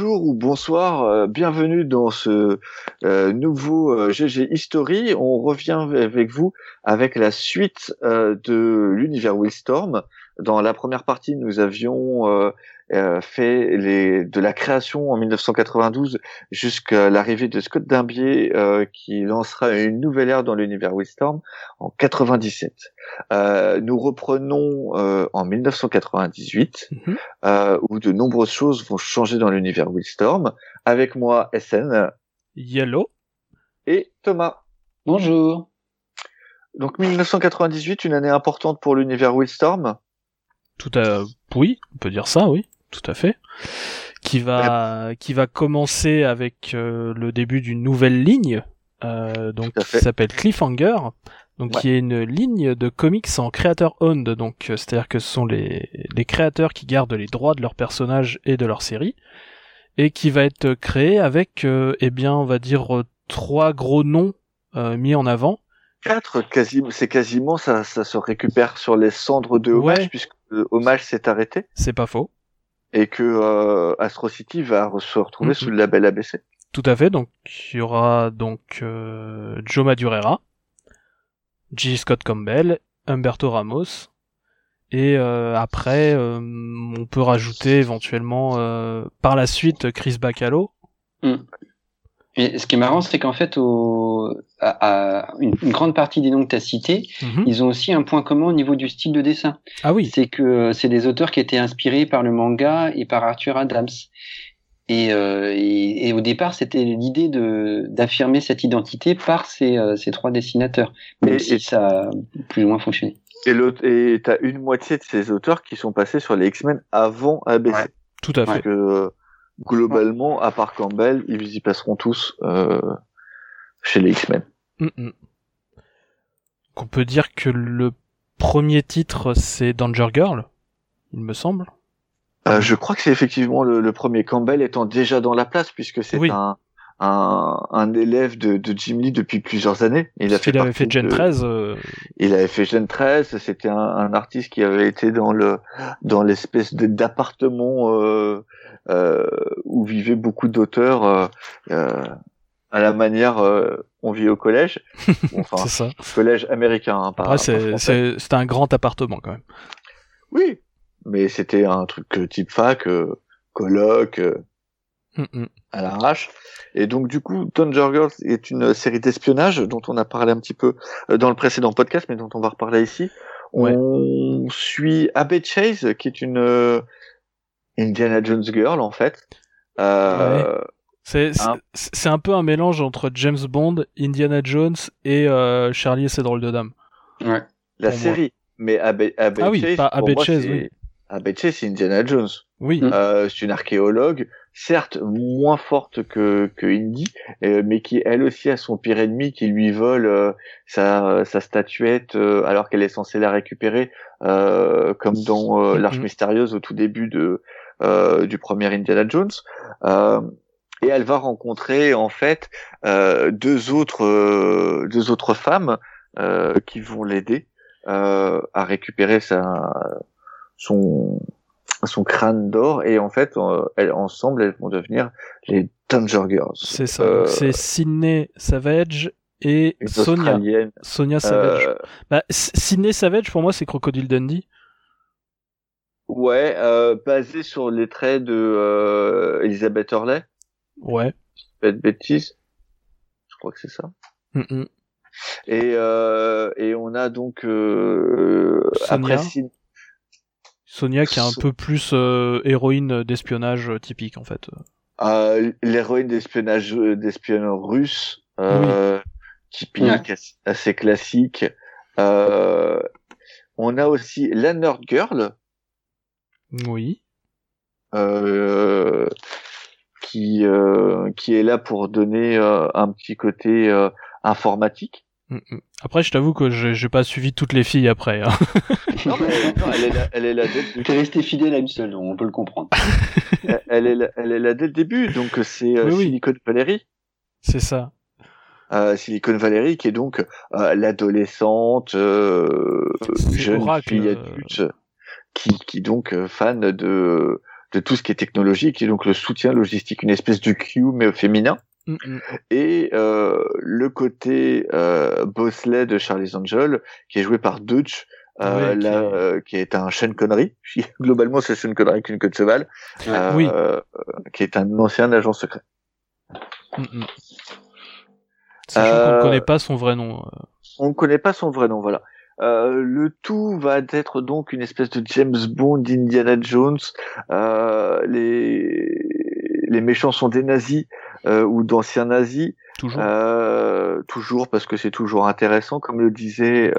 bonjour ou bonsoir, euh, bienvenue dans ce euh, nouveau GG History. On revient avec vous avec la suite de l'univers Willstorm. Dans la première partie, nous avions euh, fait les, de la création en 1992 jusqu'à l'arrivée de Scott Dimbier euh, qui lancera une nouvelle ère dans l'univers Wistorm en 97. Euh, nous reprenons euh, en 1998 mhm. où de nombreuses choses vont changer dans l'univers Wistorm. Avec moi SN, Yellow et Thomas. Bonjour. Donc 1998, une année importante pour l'univers Wildstorm. Tout à oui, on peut dire ça, oui tout à fait, qui va qui va commencer avec euh, le début d'une nouvelle ligne, euh, donc qui s'appelle Cliffhanger, donc qui est une ligne de comics en creator owned, donc euh, c'est-à-dire que ce sont les les créateurs qui gardent les droits de leurs personnages et de leur série, et qui va être créé avec eh bien on va dire trois gros noms mis en avant. Quatre, quasiment, c'est quasiment ça, ça se récupère sur les cendres de Hommage puisque Hommage s'est arrêté. C'est pas faux et que euh, Astro City va se retrouver sous le label ABC. Tout à fait. Donc il y aura donc euh, Joe Madureira, G. Scott Campbell, Humberto Ramos, et euh, après euh, on peut rajouter éventuellement euh, par la suite Chris Bacalo. Mm. Et ce qui est marrant, c'est qu'en fait, au, à, une, grande partie des noms que tu as cités, mhm. ils ont aussi un point commun au niveau du style de dessin. Ah oui. C'est que euh, c'est des auteurs qui étaient inspirés par le manga et par Arthur Adams. Et, euh, et, au départ, c'était l'idée de d'affirmer cette identité par ces, euh, ces trois dessinateurs, même si ça a plus ou moins fonctionné. Et l'autre, et t'as une moitié de ces auteurs qui sont passés sur les X-Men avant ABC. Tout à fait. Que, globalement, à part Campbell, ils y passeront tous euh, chez les X-Men. Mm, mm. On peut dire que le premier titre, c'est Danger Girl, il me semble. Euh, je crois que c'est effectivement le, premier Campbell étant déjà dans la place puisque c'est un, un, un, élève de, de, Jim Lee depuis plusieurs années. Il, a fait avait fait Gen 13. Euh, il avait fait Gen 13. C'était un, un, artiste qui avait été dans le dans l'espèce d'appartement euh, euh, où vivaient beaucoup d'auteurs à la manière on vit au collège. Enfin, c'est ça. Collège américain. Hein, pas, c'était un grand appartement quand même. Oui, mais c'était un truc type fac, colloque, mm, mm. à l'arrache. Et donc du coup, Danger Girls est une série d'espionnage dont on a parlé un petit peu dans le précédent podcast, mais dont on va reparler ici. On suit Abby Chase, qui est une Indiana Jones Girl en fait. Euh, c'est c'est un peu un mélange entre James Bond, Indiana Jones et euh, Charlie et ses drôles de dames. Ouais. La série, mais Abby ah oui, Chase, pas Chase, oui. Abby Chase, c'est Indiana Jones. Oui. Euh, c'est une archéologue, certes moins forte que, que Indy, euh, mais qui elle aussi a son pire ennemi qui lui vole euh, sa, sa statuette euh, alors qu'elle est censée la récupérer, comme dans l'Arche mm-hmm. mystérieuse au tout début de euh, du premier Indiana Jones. Euh, et elle va rencontrer en fait euh, deux autres deux autres femmes qui vont l'aider à récupérer sa son son crâne d'or et en fait elles, ensemble elles vont devenir les Danger Girls. C'est ça. c'est Sydney Savage et Sonia. Sonia Savage. Euh... Bah, Sydney Savage pour moi c'est Crocodile Dundee. Ouais, euh, basé sur les traits de euh, Elizabeth Hurley. Ouais. Pas de bêtises. Je crois que c'est ça. Et, euh, et on a donc euh, Sonia. Après, Sonia qui est un peu plus euh, héroïne d'espionnage typique en fait. Euh, L'héroïne d'espionnage d'espionnage russe, euh, typique, assez classique. Euh, on a aussi la Nerd Girl, oui. Qui euh, qui est là pour donner euh, un petit côté euh, informatique. Mm, mm. Après, je t'avoue que j'ai pas suivi toutes les filles après. Hein. non, mais, non, elle est là, elle est là dès le resté fidèle à une seule, on peut le comprendre. elle, est là, elle est là dès le début, donc c'est euh, Silicon Valerie. C'est ça. Euh, Silicon Valley qui est donc euh, l'adolescente jeune fille adulte qui, qui donc euh, fan de de tout ce qui est technologique et donc le soutien logistique, une espèce de Q mais au féminin. Mm, mm. Et euh, le côté euh, Bosley de Charlie's Angel, qui est joué par Dutch, euh, qui... Là, euh, qui est un Sean Connery. Globalement, c'est Sean Connery qu'une queue de cheval. Euh, oui. qui est un ancien agent secret. Mm, Sachant qu'on ne connaît pas son vrai nom. On ne connaît pas son vrai nom, voilà. Euh, le tout va être donc une espèce de James Bond, Indiana Jones. Euh, les les méchants sont des nazis euh, ou d'anciens nazis. Toujours. toujours parce que c'est toujours intéressant, comme le disait.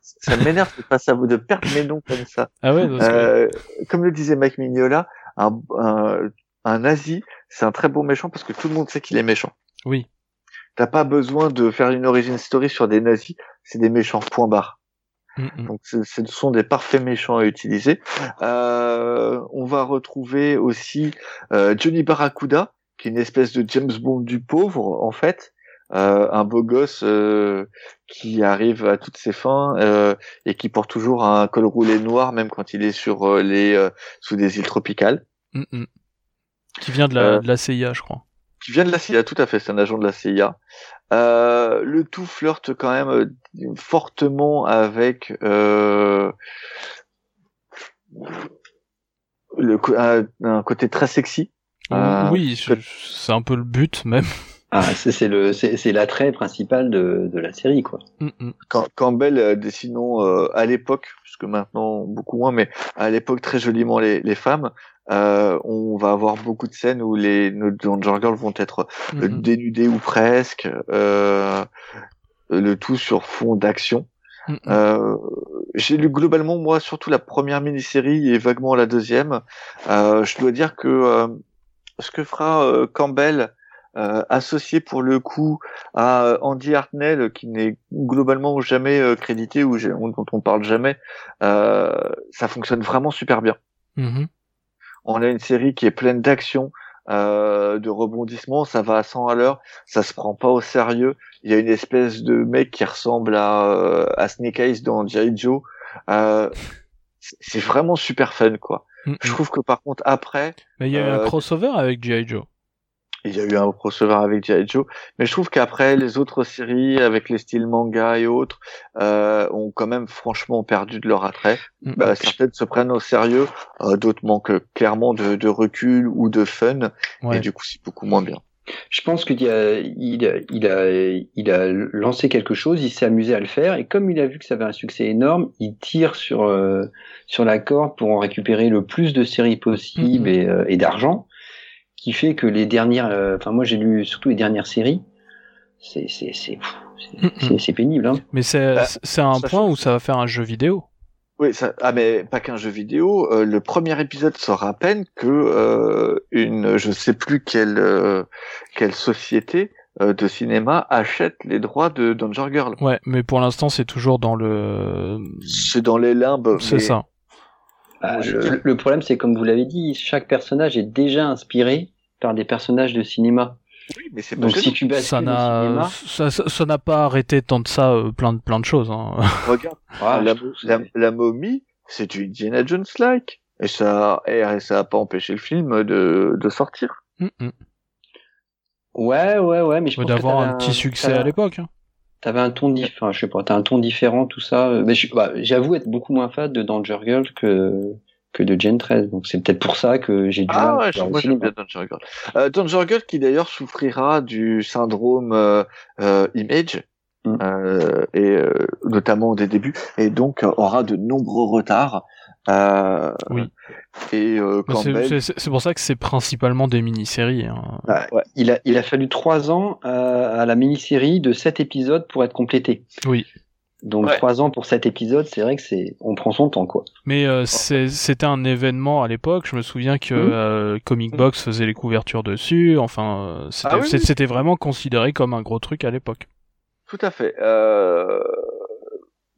ça m'énerve de pas savoir de perdre mes noms comme ça. Ah ouais. Comme le disait Mike Mignola, un, un, un nazi, c'est un très bon méchant parce que tout le monde sait qu'il est méchant. Oui. T'as pas besoin de faire une origin story sur des nazis, c'est des méchants, point barre. Mm, mm. Donc ce sont des parfaits méchants à utiliser. Euh, on va retrouver aussi euh, Johnny Barracuda, qui est une espèce de James Bond du pauvre en fait, euh, un beau gosse euh, qui arrive à toutes ses fins euh, et qui porte toujours un col roulé noir même quand il est sur euh, les sous des îles tropicales. Mm, qui vient de la, de la CIA, je crois qui vient de la CIA, tout à fait, c'est un agent de la CIA. Euh, le tout flirte quand même euh, fortement avec euh, le, un, côté très sexy. Euh, oui, c'est un peu le but même. Ah, c'est le c'est l'attrait principal de, de la série quoi. Mm, mm. Quand Campbell dessinons à l'époque, puisque maintenant beaucoup moins, mais à l'époque très joliment les, les femmes, euh, on va avoir beaucoup de scènes où les nos Danger Girls vont être euh, mhm. dénudées ou presque, euh, le tout sur fond d'action. Mhm. Euh, j'ai lu globalement moi surtout la première mini-série et vaguement la deuxième. Euh, je dois dire que ce que fera Campbell associé pour le coup à Andy Hartnell qui n'est globalement jamais crédité ou dont on parle jamais, ça fonctionne vraiment super bien. Mhm. On a une série qui est pleine d'action, euh, de rebondissements, ça va à 100 à l'heure, ça se prend pas au sérieux. Il y a une espèce de mec qui ressemble à, euh, à Snake Eyes dans G.I. Joe. Euh, c'est vraiment super fun, quoi. Mm, Je mm. trouve que par contre, après... Mais il y a eu un crossover avec G.I. Joe il y a eu un crossover avec G.I. Joe, mais je trouve qu'après les autres séries avec les styles manga et autres euh, ont quand même franchement perdu de leur attrait. Mm. Bah, certaines se prennent au sérieux, euh, d'autres manquent clairement de, de, recul ou de fun, et du coup c'est beaucoup moins bien. Je pense qu'il a, il a, il a, il a lancé quelque chose, il s'est amusé à le faire, et comme il a vu que ça avait un succès énorme, il tire sur euh, sur la corde pour en récupérer le plus de séries possible mm-hmm. et, euh, et d'argent qui fait que les dernières, euh, enfin moi j'ai lu surtout les dernières séries, c'est c'est c'est c'est pénible. Hein. Mais c'est bah, c'est un point où ça va faire un jeu vidéo. Oui, ça, ah mais pas qu'un jeu vidéo. Euh, le premier épisode sort à peine que euh, une, je sais plus quelle euh, quelle société de cinéma achète les droits de Danger Girl. Ouais, mais pour l'instant c'est toujours dans le. C'est dans les limbes. C'est ça. Bah, le, problème, c'est comme vous l'avez dit, chaque personnage est déjà inspiré par des personnages de cinéma. Oui, mais c'est Donc si tu ça n'a ça, n'a pas arrêté tant de ça euh, plein de plein de choses. Hein. Regarde, ah, la, momie, c'est du Indiana Jones like et ça et ça a pas empêché le film de, de sortir. Mm, mm. Ouais, ouais, ouais, mais je pense d'avoir un petit succès à l'époque. Hein. T'avais un ton différent, je sais pas, t'as un ton différent, tout ça. Mais bah, j'avoue être beaucoup moins fan de Danger Girl que que de Gen 13. Donc c'est peut-être pour ça que j'ai dû. Ah ouais, moi j'aime bien Danger Girl. Euh, Danger Girl qui d'ailleurs souffrira du syndrome euh, euh Image. Mm. Euh, et euh, notamment des débuts et donc aura de nombreux retards euh, oui. Et euh, c'est pour ça que c'est principalement des mini-séries. Hein. Bah, ouais. il, a, il a fallu trois ans euh, à la mini-série de sept épisodes pour être complété. Oui. Donc trois ans pour sept épisodes, c'est vrai que c'est on prend son temps quoi. Mais euh, c'était un événement à l'époque. Je me souviens que mmh. euh, Comic Box faisait les couvertures dessus. Enfin, c'était ah c'était vraiment considéré comme un gros truc à l'époque. Tout à fait. Euh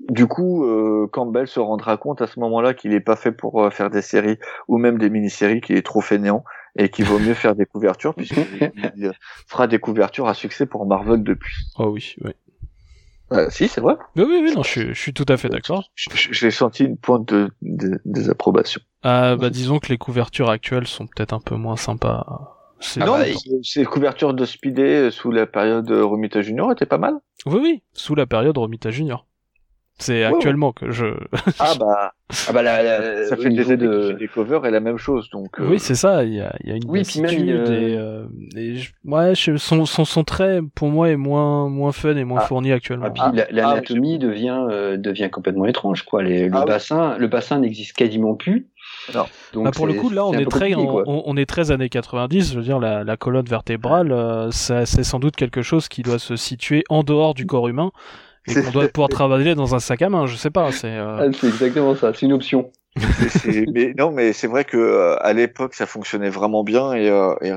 du coup, euh, Campbell se rendra compte à ce moment-là qu'il n'est pas fait pour euh, faire des séries ou même des mini-séries, qu'il est trop fainéant et qu'il vaut mieux faire des couvertures puisqu'il fera des couvertures à succès pour Marvel depuis. Oh oui, oui. Euh, si, c'est vrai. Oui, oui, oui, non, je, suis tout à fait d'accord. J'ai senti une pointe de, de désapprobation. Ah, bah, disons que les couvertures actuelles sont peut-être un peu moins sympas. Ah non, bah, ces couvertures de Speedy sous la période Romita Junior étaient pas mal. Oui, oui, sous la période Romita Junior. C'est actuellement que je. ah bah, ah bah ça fait des années de... des covers et la même chose donc. Euh, oui c'est ça, il y a, y a une oui, puis même, et, euh... et ouais, son, son, son trait pour moi est moins moins fun et moins ah. fourni actuellement. Ah, puis l'anatomie ah, devient euh, devient complètement étrange quoi. Les, le ah bassin le bassin n'existe quasiment plus. Alors, donc bah pour le coup là on est très on, on, est très années 90, je veux dire la, la colonne vertébrale euh, c'est sans doute quelque chose qui doit se situer en dehors du corps humain et qu'on doit pouvoir travailler dans un sac à main, je sais pas. C'est euh... ah, exactement ça, c'est une option. mais non, mais c'est vrai que euh, à l'époque ça fonctionnait vraiment bien et, euh, et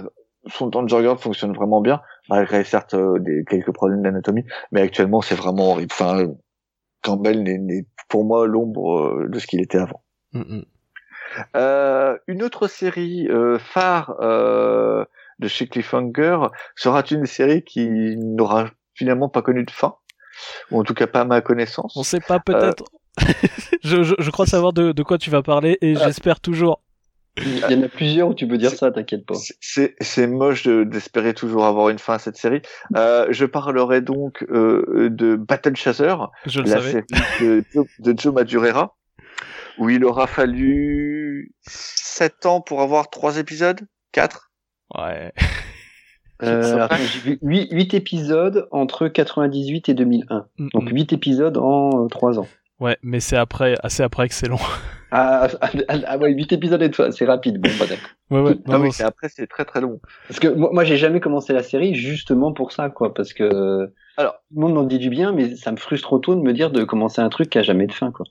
son temps de Juggernaut fonctionne vraiment bien, malgré certes euh, des, quelques problèmes d'anatomie, mais actuellement c'est vraiment horrible. Enfin, Campbell n'est pour moi l'ombre euh, de ce qu'il était avant. Mm, mm. une autre série phare de chez Cliffhanger sera une série qui n'aura finalement pas connu de fin ou en tout cas pas à ma connaissance. On sait pas peut-être. Euh, je, je, je, crois savoir de, de, quoi tu vas parler et ah. j'espère toujours. Il y en a plusieurs où tu peux dire ça, t'inquiète pas. C'est moche d'espérer toujours avoir une fin à cette série. Euh, je parlerai donc euh, de Battle Chaser, je la série de, de Joe Madureira, où il aura fallu 7 ans pour avoir 3 épisodes? 4 Ouais. Euh, j'ai vu 8, épisodes entre 98 et 2001. Donc 8 épisodes en 3 euh, ans. Ouais, mais c'est après, assez après excellent. Ah, ah, ah, ah ouais, 8 épisodes, c'est rapide. Bon, pas d'accord. Ouais, ouais. Non, mais après, c'est très très long. Parce que moi, moi j'ai jamais commencé la série justement pour ça, quoi. Parce que, alors, tout le monde m'en dit du bien, mais ça me frustre trop tôt de me dire de commencer un truc qui a jamais de fin, quoi.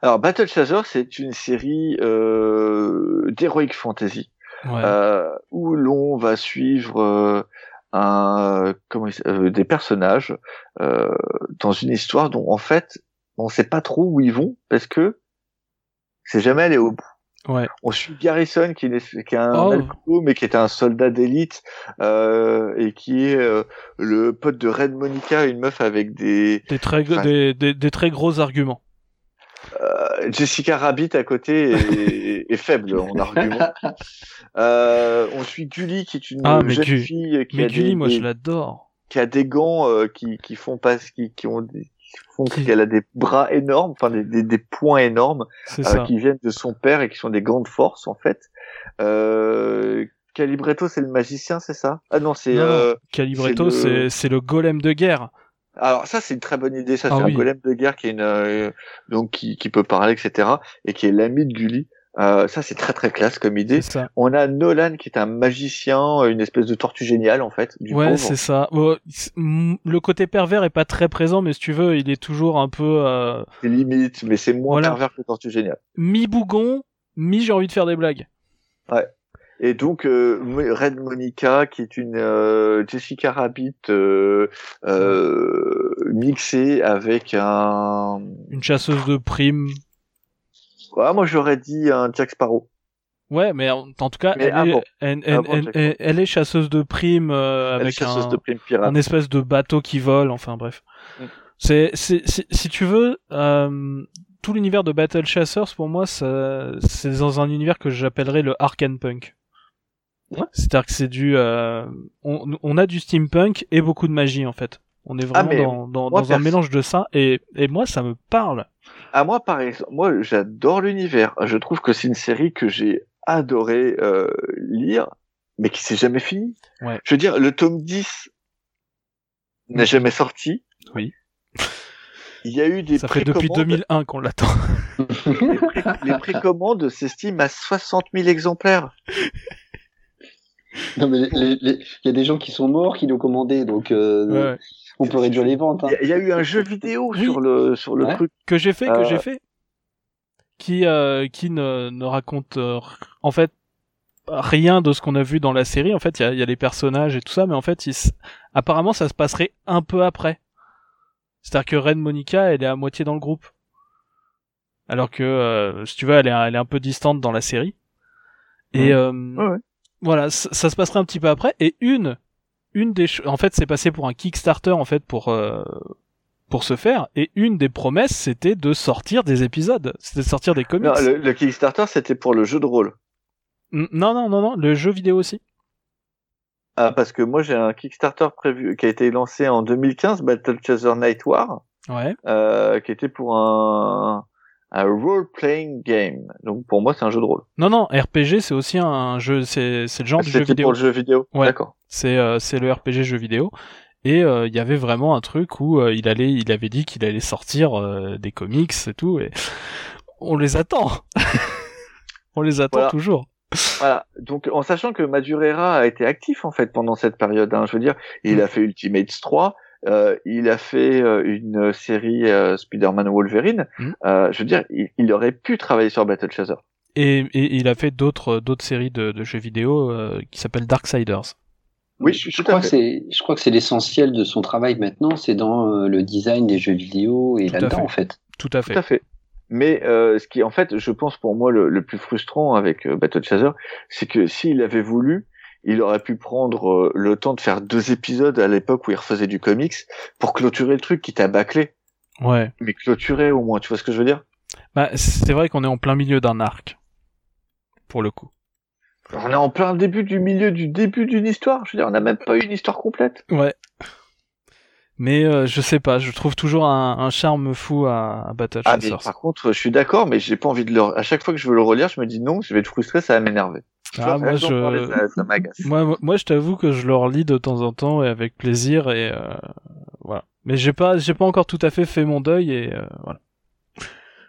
Alors, Battle Chaser, c'est une série euh, d'heroic fantasy euh, où l'on va suivre euh, un, comment, euh, des personnages dans une histoire dont en fait on sait pas trop où ils vont parce que c'est jamais allé au bout. Ouais. On suit Garrison qui est, qui est un oh. mais qui est un soldat d'élite euh, et qui est le pote de Red Monica, une meuf avec des des très des, des, des, très gros arguments. Euh, Jessica Rabbit à côté est, faible en argument. Euh, on suit Gully qui est une ah, jeune fille qui mais a Gully, des, moi je l'adore. Qui a des gants euh, qui, qui font pas qui, qui ont des, qui font qu'elle a des bras énormes, enfin des, des, des poings énormes euh, qui viennent de son père et qui sont des gants de force en fait. Euh, Calibretto c'est le magicien, c'est ça? Ah non, c'est euh, Calibretto c'est c'est le golem de guerre. Alors ça c'est une très bonne idée, ça ah c'est un golem de guerre qui est une euh, donc qui, qui, peut parler etc et qui est l'ami de Gully. Euh, ça c'est très très classe comme idée. On a Nolan qui est un magicien, une espèce de tortue géniale en fait. Du ouais c'est ça. le côté pervers est pas très présent mais si tu veux il est toujours un peu. Euh... C'est limite mais c'est moins pervers que tortue géniale. Mi bougon, mi j'ai envie de faire des blagues. Ouais. Et donc euh, Red Monica, qui est une euh, Jessica Rabbit euh, euh, mixée avec un une chasseuse de primes. Ouais, moi j'aurais dit un Jack Sparrow. Ouais, mais en, tout cas, elle, est, elle, est chasseuse de primes euh, avec un, un, espèce de bateau qui vole. Enfin bref, mm. c'est si tu veux. Tout l'univers de Battle Chasers, pour moi, c'est dans un univers que j'appellerais le Arcane Punk. C'est-à-dire que c'est du, euh, on, on, a du steampunk et beaucoup de magie en fait. On est vraiment ah, dans, dans, un mélange de ça et, et moi ça me parle. À moi par exemple, moi j'adore l'univers. Je trouve que c'est une série que j'ai adoré euh, lire, mais qui s'est jamais fini. Ouais. Je veux dire, le tome 10 n'est jamais sorti. Oui. Il y a eu des Ça fait depuis 2001 qu'on l'attend. les précommandes s'estiment à 60 000 exemplaires. Non, mais il y a des gens qui sont morts qui l'ont commandé, donc euh, on peut réduire les ventes. Hein. Il y, a eu un jeu vidéo sur le sur le truc que j'ai fait, que j'ai euh. fait, qui euh, qui ne, ne raconte en fait rien de ce qu'on a vu dans la série. En fait, il y a, y a les personnages et tout ça, mais en fait, apparemment, ça se passerait un peu après. C'est-à-dire que Ren Monica, elle est à moitié dans le groupe. Alors que, si tu veux, elle est, elle est un peu distante dans la série. Et, ouais voilà, ça, se passerait un petit peu après. Et une, une des, en fait, c'est passé pour un Kickstarter en fait pour euh, pour ce faire, et une des promesses, c'était de sortir des épisodes, c'était de sortir des comics. Non, le, Kickstarter, c'était pour le jeu de rôle. non, non, non, non, le jeu vidéo aussi. Ah, parce que moi, j'ai un Kickstarter prévu, qui a été lancé en 2015, Battle Chaser Night War. Ouais. Euh, qui était pour un, un role-playing game. Donc pour moi, c'est un jeu de rôle. Non, non, RPG, c'est aussi un jeu, c'est, c'est le genre de jeu vidéo. C'était pour le jeu vidéo. Ouais. D'accord. C'est, euh, c'est le RPG jeu vidéo. Et euh, il y avait vraiment un truc où euh, il allait, il avait dit qu'il allait sortir euh, des comics et tout, et on les attend. on les attend toujours. Voilà. Donc, en sachant que Madureira a été actif en fait pendant cette période, hein, je veux dire, il mm. a fait Ultimates 3, euh, il a fait euh, une série euh, Spider-Man Wolverine. Mm. je veux dire, il, aurait pu travailler sur Battle Chaser. Et, et il a fait d'autres d'autres séries de, de, jeux vidéo qui s'appellent Darksiders. Oui, je, je crois que c'est, je crois que c'est l'essentiel de son travail maintenant, c'est dans le design des jeux vidéo et là-dedans en fait. Tout à fait. Tout à fait. Mais euh, ce qui, en fait, je pense pour moi le, le plus frustrant avec Battle Chaser, c'est que s'il avait voulu, il aurait pu prendre euh, le temps de faire deux épisodes à l'époque où il refaisait du comics pour clôturer le truc qui t'a bâclé. Ouais. Mais clôturer au moins, tu vois ce que je veux dire? Bah, c'est vrai qu'on est en plein milieu d'un arc, pour le coup. On est en plein début du milieu du début d'une histoire. Je veux dire, on n'a même pas eu une histoire complète. Ouais. Mais euh, je sais pas, je trouve toujours un, un charme fou à, à Battle ah, par contre, je suis d'accord, mais j'ai pas envie de le. À chaque fois que je veux le relire, je me dis non, je vais être frustré, ça va m'énerver. Ah, moi, je... moi, moi, je t'avoue que je le relis de temps en temps et avec plaisir et euh, voilà. Mais j'ai pas, j'ai pas encore tout à fait fait mon deuil et euh, voilà.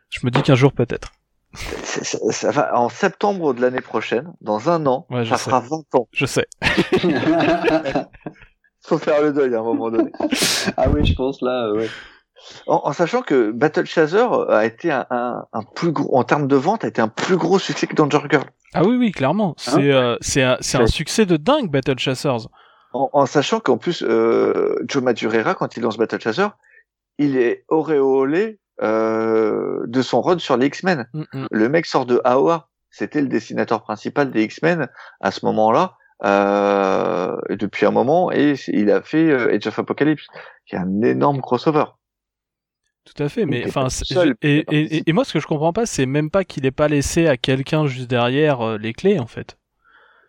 Je me dis qu'un jour peut-être. Ça, va en septembre de l'année prochaine, dans un an, ça fera 20 ans. Je sais. Faut faire le deuil à un moment donné. ah oui, je pense là, ouais. En, sachant que Battle Chaser a été un, un, un, plus gros, en termes de vente, a été un plus gros succès que Danger Girl. Ah oui, oui, clairement. Hein c'est euh, c'est un, un succès de dingue, Battle Chasers. En, en sachant qu'en plus, euh, Joe Madureira, quand il lance Battle Chaser, il est auréolé euh, de son run sur les X-Men. Mm, mm. Le mec sort de AOA. C'était le dessinateur principal des X-Men à ce moment-là. Euh, depuis un moment, et il a fait euh, Age of Apocalypse, qui est un énorme crossover. Tout à fait, mais enfin, et, et, et, moi ce que je comprends pas, c'est même pas qu'il ait pas laissé à quelqu'un juste derrière euh, les clés en fait.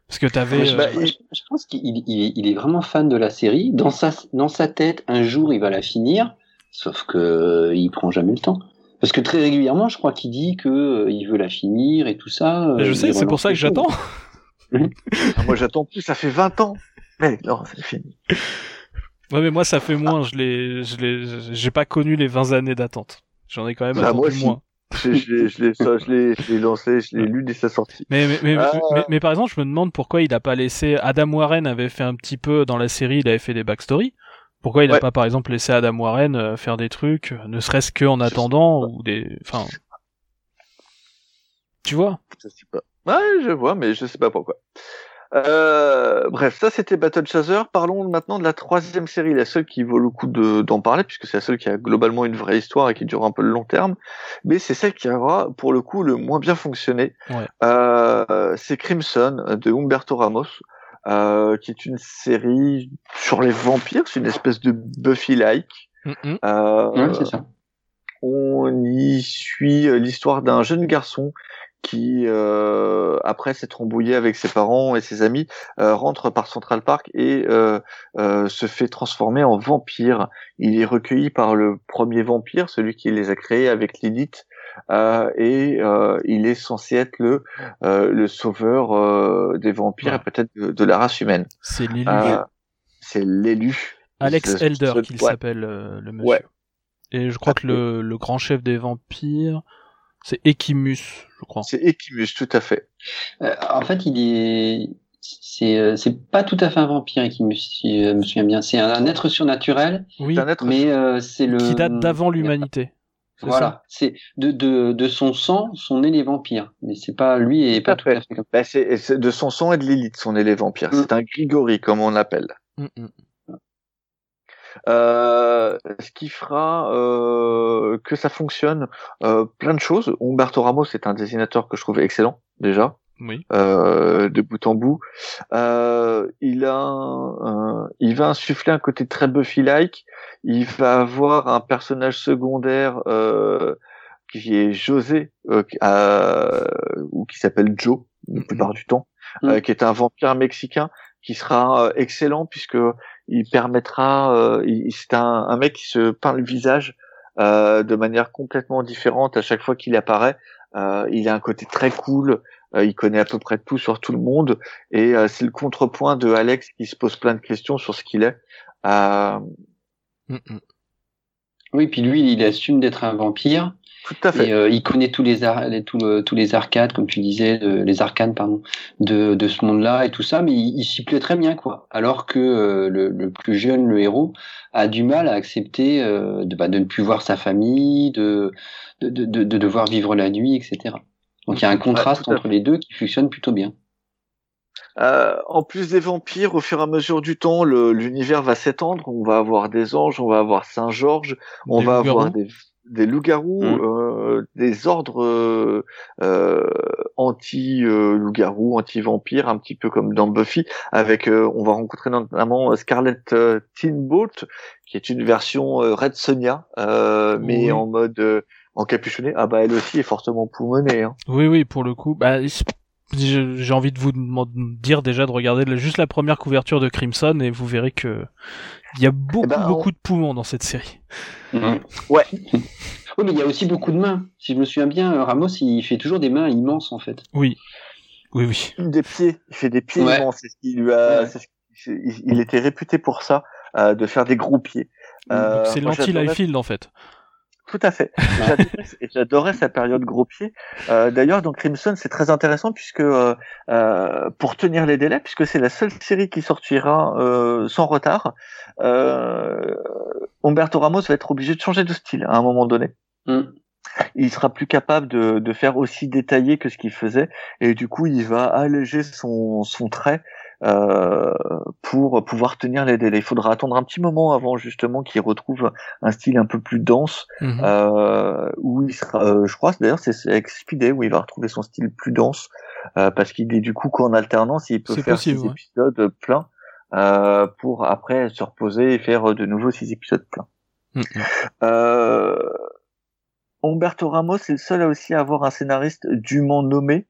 Parce que t'avais. Euh... Je, je, pense qu'il il, il, est vraiment fan de la série. Dans sa dans sa tête, un jour il va la finir, sauf que euh, il prend jamais le temps. Parce que très régulièrement, je crois qu'il dit que euh, il veut la finir et tout ça. je sais, c'est pour ça que j'attends. Ah, moi j'attends plus, ça fait 20 ans. Mais non, c'est fini. Ouais, mais moi, ça fait moins. Je l'ai, je l'ai, j'ai pas connu les 20 années d'attente. J'en ai quand même bah, attendu moins. je, je, je, l'ai, je l'ai lancé, je l'ai lu dès sa sortie. Mais mais, mais, ah. mais, mais, par exemple, je me demande pourquoi il a pas laissé. Adam Warren avait fait un petit peu dans la série, il avait fait des backstories. Pourquoi il a pas, par exemple, laissé Adam Warren euh, faire des trucs, ne serait-ce que en attendant ou des, enfin, tu vois? Je sais pas. Ouais, je vois, mais je sais pas pourquoi. Euh, bref, ça c'était Battle Chaser. Parlons maintenant de la troisième série, la seule qui vaut le coup d'en parler, puisque c'est la seule qui a globalement une vraie histoire et qui dure un peu le long terme. Mais c'est celle qui aura, pour le coup, le moins bien fonctionné. Euh, c'est Crimson de Humberto Ramos, euh, qui est une série sur les vampires. C'est une espèce de Buffy-like. Euh, c'est ça. On y suit l'histoire d'un jeune garçon qui, euh, après s'être embrouillé avec ses parents et ses amis, euh, rentre par Central Park et euh, euh, se fait transformer en vampire. Il est recueilli par le premier vampire, celui qui les a créés avec Lilith, euh, et euh, il est censé être le, le sauveur des vampires et peut-être de, la race humaine. C'est l'élu. C'est l'élu. Alex Elder qu'il s'appelle le monsieur. Ouais. Et je crois que le, le grand chef des vampires, c'est Equimus, je crois. C'est Equimus, tout à fait. Euh, en fait, il est c'est euh, c'est pas tout à fait un vampire Equimus, si je me souviens bien. C'est un, être surnaturel. Oui. Un être mais euh, c'est le qui date d'avant l'humanité. Voilà, c'est de, de, de son sang sont nés les vampires, mais c'est pas lui et pas tout à fait. Bah, c'est de son sang et de l'élite sont nés les vampires. Mm. C'est un Grigori comme on l'appelle. Mm, mm. Euh, ce qui fera que ça fonctionne, euh, plein de choses. Humberto Ramos est un dessinateur que je trouve excellent déjà. Oui. Euh, de bout en bout. Euh, il a, il va insuffler un côté très Buffy-like. Il va avoir un personnage secondaire euh, qui est José, ou qui s'appelle Joe la plupart du temps, mm. qui est un vampire mexicain qui sera excellent puisque il permettra, c'est un, un, mec qui se peint le visage de manière complètement différente à chaque fois qu'il apparaît. il a un côté très cool, euh, il connaît à peu près tout sur tout le monde et euh, c'est le contrepoint de Alex qui se pose plein de questions sur ce qu'il est. Euh... Mm, mm. Oui, puis lui, il assume d'être un vampire. Tout à fait. Et, euh, il connaît tous les, tous, les arcades, comme tu disais, de, les arcanes, pardon, de, de ce monde-là et tout ça, mais il, s'y plaît très bien, quoi. Alors que le, le, plus jeune, le héros, a du mal à accepter de, bah, de ne plus voir sa famille, de, de, de, de devoir vivre la nuit, etc. Donc il y a un contraste entre les deux qui fonctionne plutôt bien. Euh, en plus des vampires, au fur et à mesure du temps, l'univers va s'étendre. On va avoir des anges, on va avoir Saint Georges, on va avoir des, des loups-garous, mmh. euh, des ordres euh, euh anti loups-garous, anti vampires, un petit peu comme dans Buffy. Avec, euh, on va rencontrer notamment Scarlet Teen Bolt, qui est une version Red Sonia, mais en mode encapuchonnée, ah bah elle aussi est fortement poumonnée. Hein. Oui, oui, pour le coup, bah, j'ai envie de vous dire déjà de regarder juste la première couverture de Crimson et vous verrez que il y a beaucoup, eh ben, beaucoup de poumons dans cette série. Mhm. Ouais. oui, mais il y a aussi beaucoup de mains. Si je me souviens bien, Ramos, il fait toujours des mains immenses en fait. Oui. Oui, oui. Des pieds. Il fait des pieds immenses. C'est ce qui lui a. Il était réputé pour ça, euh, de faire des gros pieds. Euh, c'est l'anti-Liefeld en fait. Tout à fait. J'adorais sa période gros pied. Euh, D'ailleurs, dans Crimson, c'est très intéressant puisque euh, euh, pour tenir les délais, puisque c'est la seule série qui sortira euh, sans retard, euh, Umberto Ramos va être obligé de changer de style à un moment donné. Mm. Il sera plus capable de, de, faire aussi détaillé que ce qu'il faisait, et du coup, il va alléger son, son trait euh, pour pouvoir tenir les délais. Il faudra attendre un petit moment avant justement qu'il retrouve un style un peu plus dense, mhm. euh, où il sera, euh, je crois d'ailleurs c'est avec Speedé où il va retrouver son style plus dense, euh, parce qu'il est du coup qu'en alternance, il peut faire six épisodes pleins pour après se reposer et faire de nouveau six épisodes pleins. Mhm. Umberto Ramos est le seul à aussi avoir un scénariste dûment nommé,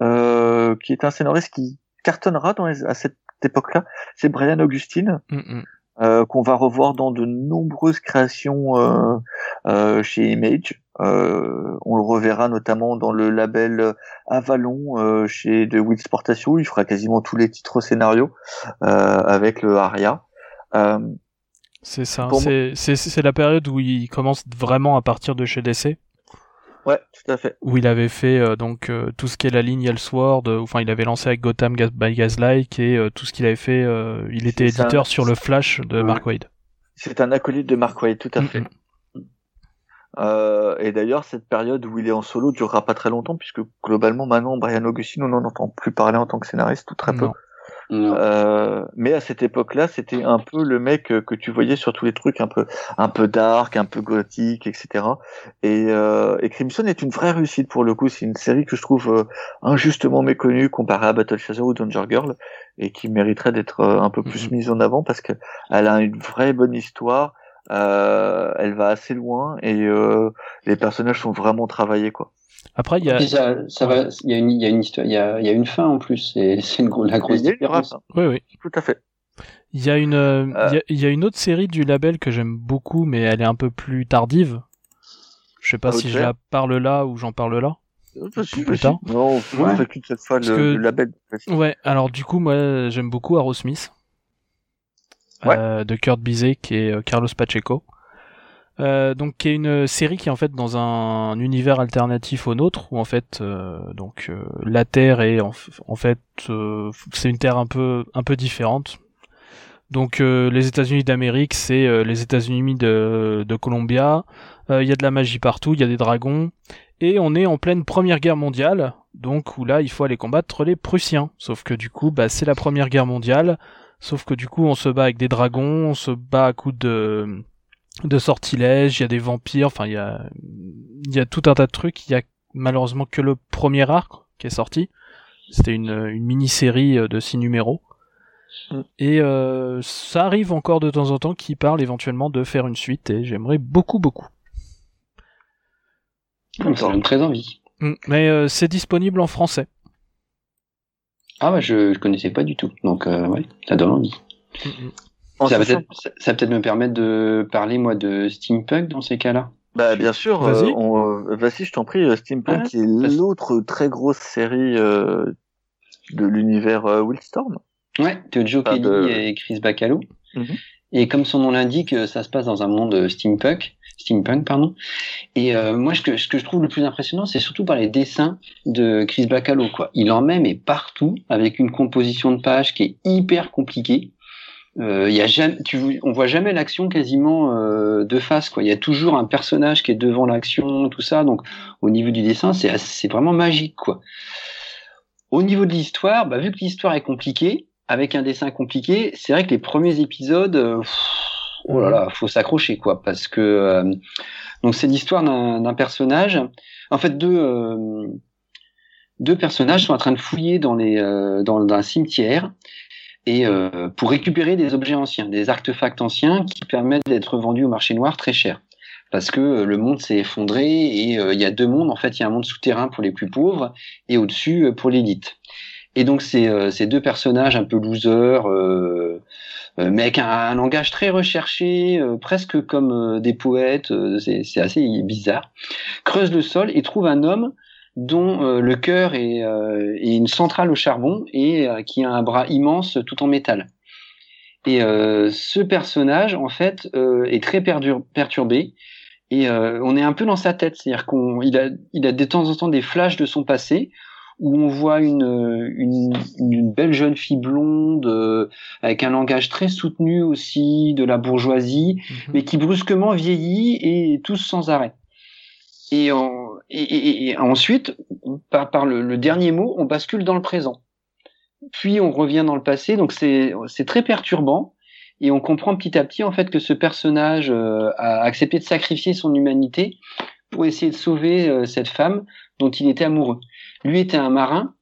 qui est un scénariste qui cartonnera dans à cette époque-là, c'est Brian Augustine, mm, mm. euh, qu'on va revoir dans de nombreuses créations euh, euh, chez Image. on le reverra notamment dans le label Avalon chez The Will Sportatio. Il fera quasiment tous les titres scénarios avec le Aria. c'est ça. C'est la période où il commence vraiment à partir de chez DC. Ouais, tout à fait. Où il avait fait euh, donc euh, tout ce qui est la ligne Elseworld, euh, enfin il avait lancé avec Gotham by Gaslight et tout ce qu'il avait fait, il était éditeur sur le Flash de Mark Wade. C'est un acolyte de Mark Wade, tout à fait. et d'ailleurs, cette période où il est en solo durera pas très longtemps, puisque globalement, maintenant, Brian Augustine, on n'en entend plus parler en tant que scénariste, tout très peu. Euh, mais à cette époque-là, c'était un peu le mec que tu voyais sur tous les trucs un peu, un peu dark, un peu gothique, etc. Et, euh, et Crimson est une vraie réussite pour le coup. C'est une série que je trouve euh, injustement méconnue comparée à Battle Chaser ou Danger Girl et qui mériterait d'être euh, un peu plus mm-hmm. mise en avant parce qu'elle a une vraie bonne histoire. Euh, elle va assez loin et les personnages sont vraiment travaillés quoi. Après, il y a. Ça, va, il y a une, il y a une histoire, il y a, il y a une fin en plus, c'est, c'est une, la grosse différence. Oui, oui. Tout à fait. Il y a une, euh, il, y a, il y a une autre série du label que j'aime beaucoup, mais elle est un peu plus tardive. Je sais pas si je la parle là ou j'en parle là. Euh, plus tard. Non, on ouais. fait cette fois le, le, label. Ouais, alors du coup, moi, j'aime beaucoup Aerosmith. Ouais. Euh, de Kurt Bizet, qui est euh, Carlos Pacheco. Euh, donc qui est une série qui est en fait dans un, univers alternatif au nôtre où en fait euh, donc euh, la Terre est en, fait c'est une Terre un peu un peu différente. Donc les États-Unis d'Amérique c'est les États-Unis de, de. Il y a de la magie partout, il y a des dragons et on est en pleine Première Guerre mondiale donc où là il faut aller combattre les Prussiens. Sauf que du coup bah c'est la Première Guerre mondiale. Sauf que du coup on se bat avec des dragons, on se bat à coups de de sortilèges, il y a des vampires, enfin il y a il y a tout un tas de trucs, il y a malheureusement que le premier arc qui est sorti C'était une, une mini-série de six numéros. Mm. Et euh, ça arrive encore de temps en temps qu'ils parlent éventuellement de faire une suite et j'aimerais beaucoup beaucoup. Ça donne très envie. Mm. Mais euh, c'est disponible en français. Ah bah je, je connaissais pas du tout, donc euh, ouais, ça donne envie. Mm, ça va peut-être peut me permettre de parler moi de steampunk dans ces cas-là. Bah bien sûr, vas-y, vas-y je t'en prie, steampunk qui est l'autre très grosse série de l'univers Wildstorm. Ouais, de Joe Kelly et Chris Bacalo. Mhm. Et comme son nom l'indique, euh, ça se passe dans un monde steampunk, steampunk pardon. Et euh, moi, ce que, ce que je trouve le plus impressionnant, c'est surtout par les dessins de Chris Bacalo. Quoi. Il en met mais partout, avec une composition de pages qui est hyper compliquée. Euh, y a jamais, tu, on voit jamais l'action quasiment euh, de face. Il y a toujours un personnage qui est devant l'action, tout ça. Donc, au niveau du dessin, c'est, vraiment magique. Quoi. Au niveau de l'histoire, bah, vu que l'histoire est compliquée, avec un dessin compliqué, c'est vrai que les premiers épisodes, euh, oh là là, faut s'accrocher quoi, parce que euh, donc c'est l'histoire d'un personnage. En fait, deux euh, deux personnages sont en train de fouiller dans les dans, un cimetière et pour récupérer des objets anciens, des artefacts anciens qui permettent d'être vendus au marché noir très cher. Parce que le monde s'est effondré et il y a deux mondes. En fait, il y a un monde souterrain pour les plus pauvres et au-dessus pour l'élite. Et donc euh, ces, deux personnages un peu losers, euh, euh, mais avec un, langage très recherché, presque comme des poètes, c'est assez bizarre, creusent le sol et trouvent un homme dont le cœur est, une centrale au charbon et qui a un bras immense tout en métal. Et ce personnage, en fait, est très perturbé et on est un peu dans sa tête, c'est-à-dire qu'il a, il a de temps en temps des flashs de son passé où on voit une, une, une belle jeune fille blonde euh, avec un langage très soutenu aussi de la bourgeoisie, mhm. mais qui brusquement vieillit et tous sans arrêt. Et, et, et, ensuite, par, par le, dernier mot, on bascule dans le présent. Puis on revient dans le passé, donc c'est très perturbant. Et on comprend petit à petit en fait que ce personnage euh, a accepté de sacrifier son humanité pour essayer de sauver euh, cette femme dont il était amoureux. Lui était un marin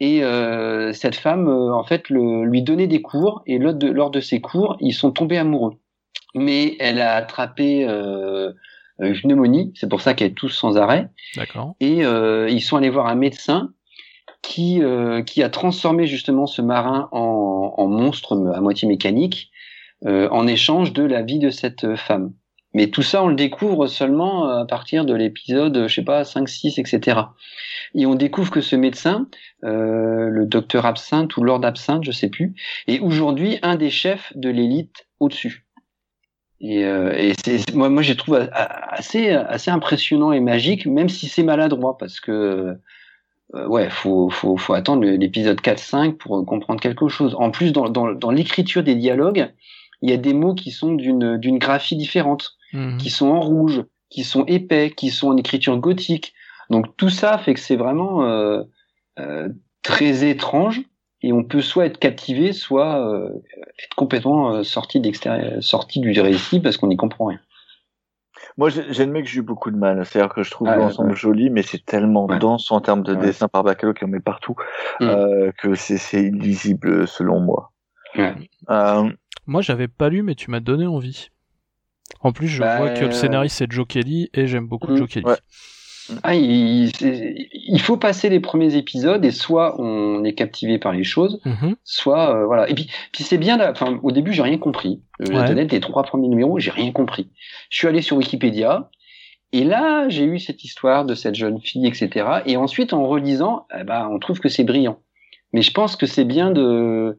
et euh, cette femme, euh, en fait, le, lui donnait des cours et lors de, lors de ces cours, ils sont tombés amoureux. Mais elle a attrapé euh, une pneumonie, c'est pour ça qu'elle est tous sans arrêt. D'accord. Et euh, ils sont allés voir un médecin qui euh, qui a transformé justement ce marin en, en monstre à moitié mécanique en échange de la vie de cette femme. Mais tout ça, on le découvre seulement à partir de l'épisode, je sais pas, 5, 6, etc. Et on découvre que ce médecin, euh, le docteur Absinthe ou Lord Absinthe, je sais plus, est aujourd'hui un des chefs de l'élite au-dessus. Et, euh, et c'est, moi, moi, j'ai trouvé assez, assez impressionnant et magique, même si c'est maladroit, parce que euh, ouais, faut, faut, faut attendre l'épisode 4-5 pour comprendre quelque chose. En plus, dans, dans, dans l'écriture des dialogues, il y a des mots qui sont d'une, d'une graphie différente. Mhm. qui sont en rouge, qui sont épais, qui sont en écriture gothique. Donc tout ça fait que c'est vraiment euh, euh, très étrange et on peut soit être captivé, soit euh, être complètement sorti d'extérieur, sorti du récit parce qu'on n'y comprend rien. Moi, le mec, j'ai eu beaucoup de mal. C'est-à-dire que je trouve ah, l'ensemble joli, mais c'est tellement dense en termes de dessin par Bacalo qui en met partout mm. que c'est illisible selon moi. Moi, j'avais pas lu, mais tu m'as donné envie. En plus, je vois que le bah, scénariste c'est Joe Kelly et j'aime beaucoup mm. Joe Kelly. Ah, il, faut passer les premiers épisodes et soit on est captivé par les choses, mm-hmm. soit euh, voilà. Et puis, puis c'est bien. Enfin, au début, j'ai rien compris. Euh, les trois premiers numéros, j'ai rien compris. Je suis allé sur Wikipédia et là, j'ai eu cette histoire de cette jeune fille, etc. Et ensuite, en relisant, eh ben, on trouve que c'est brillant. Mais je pense que c'est bien de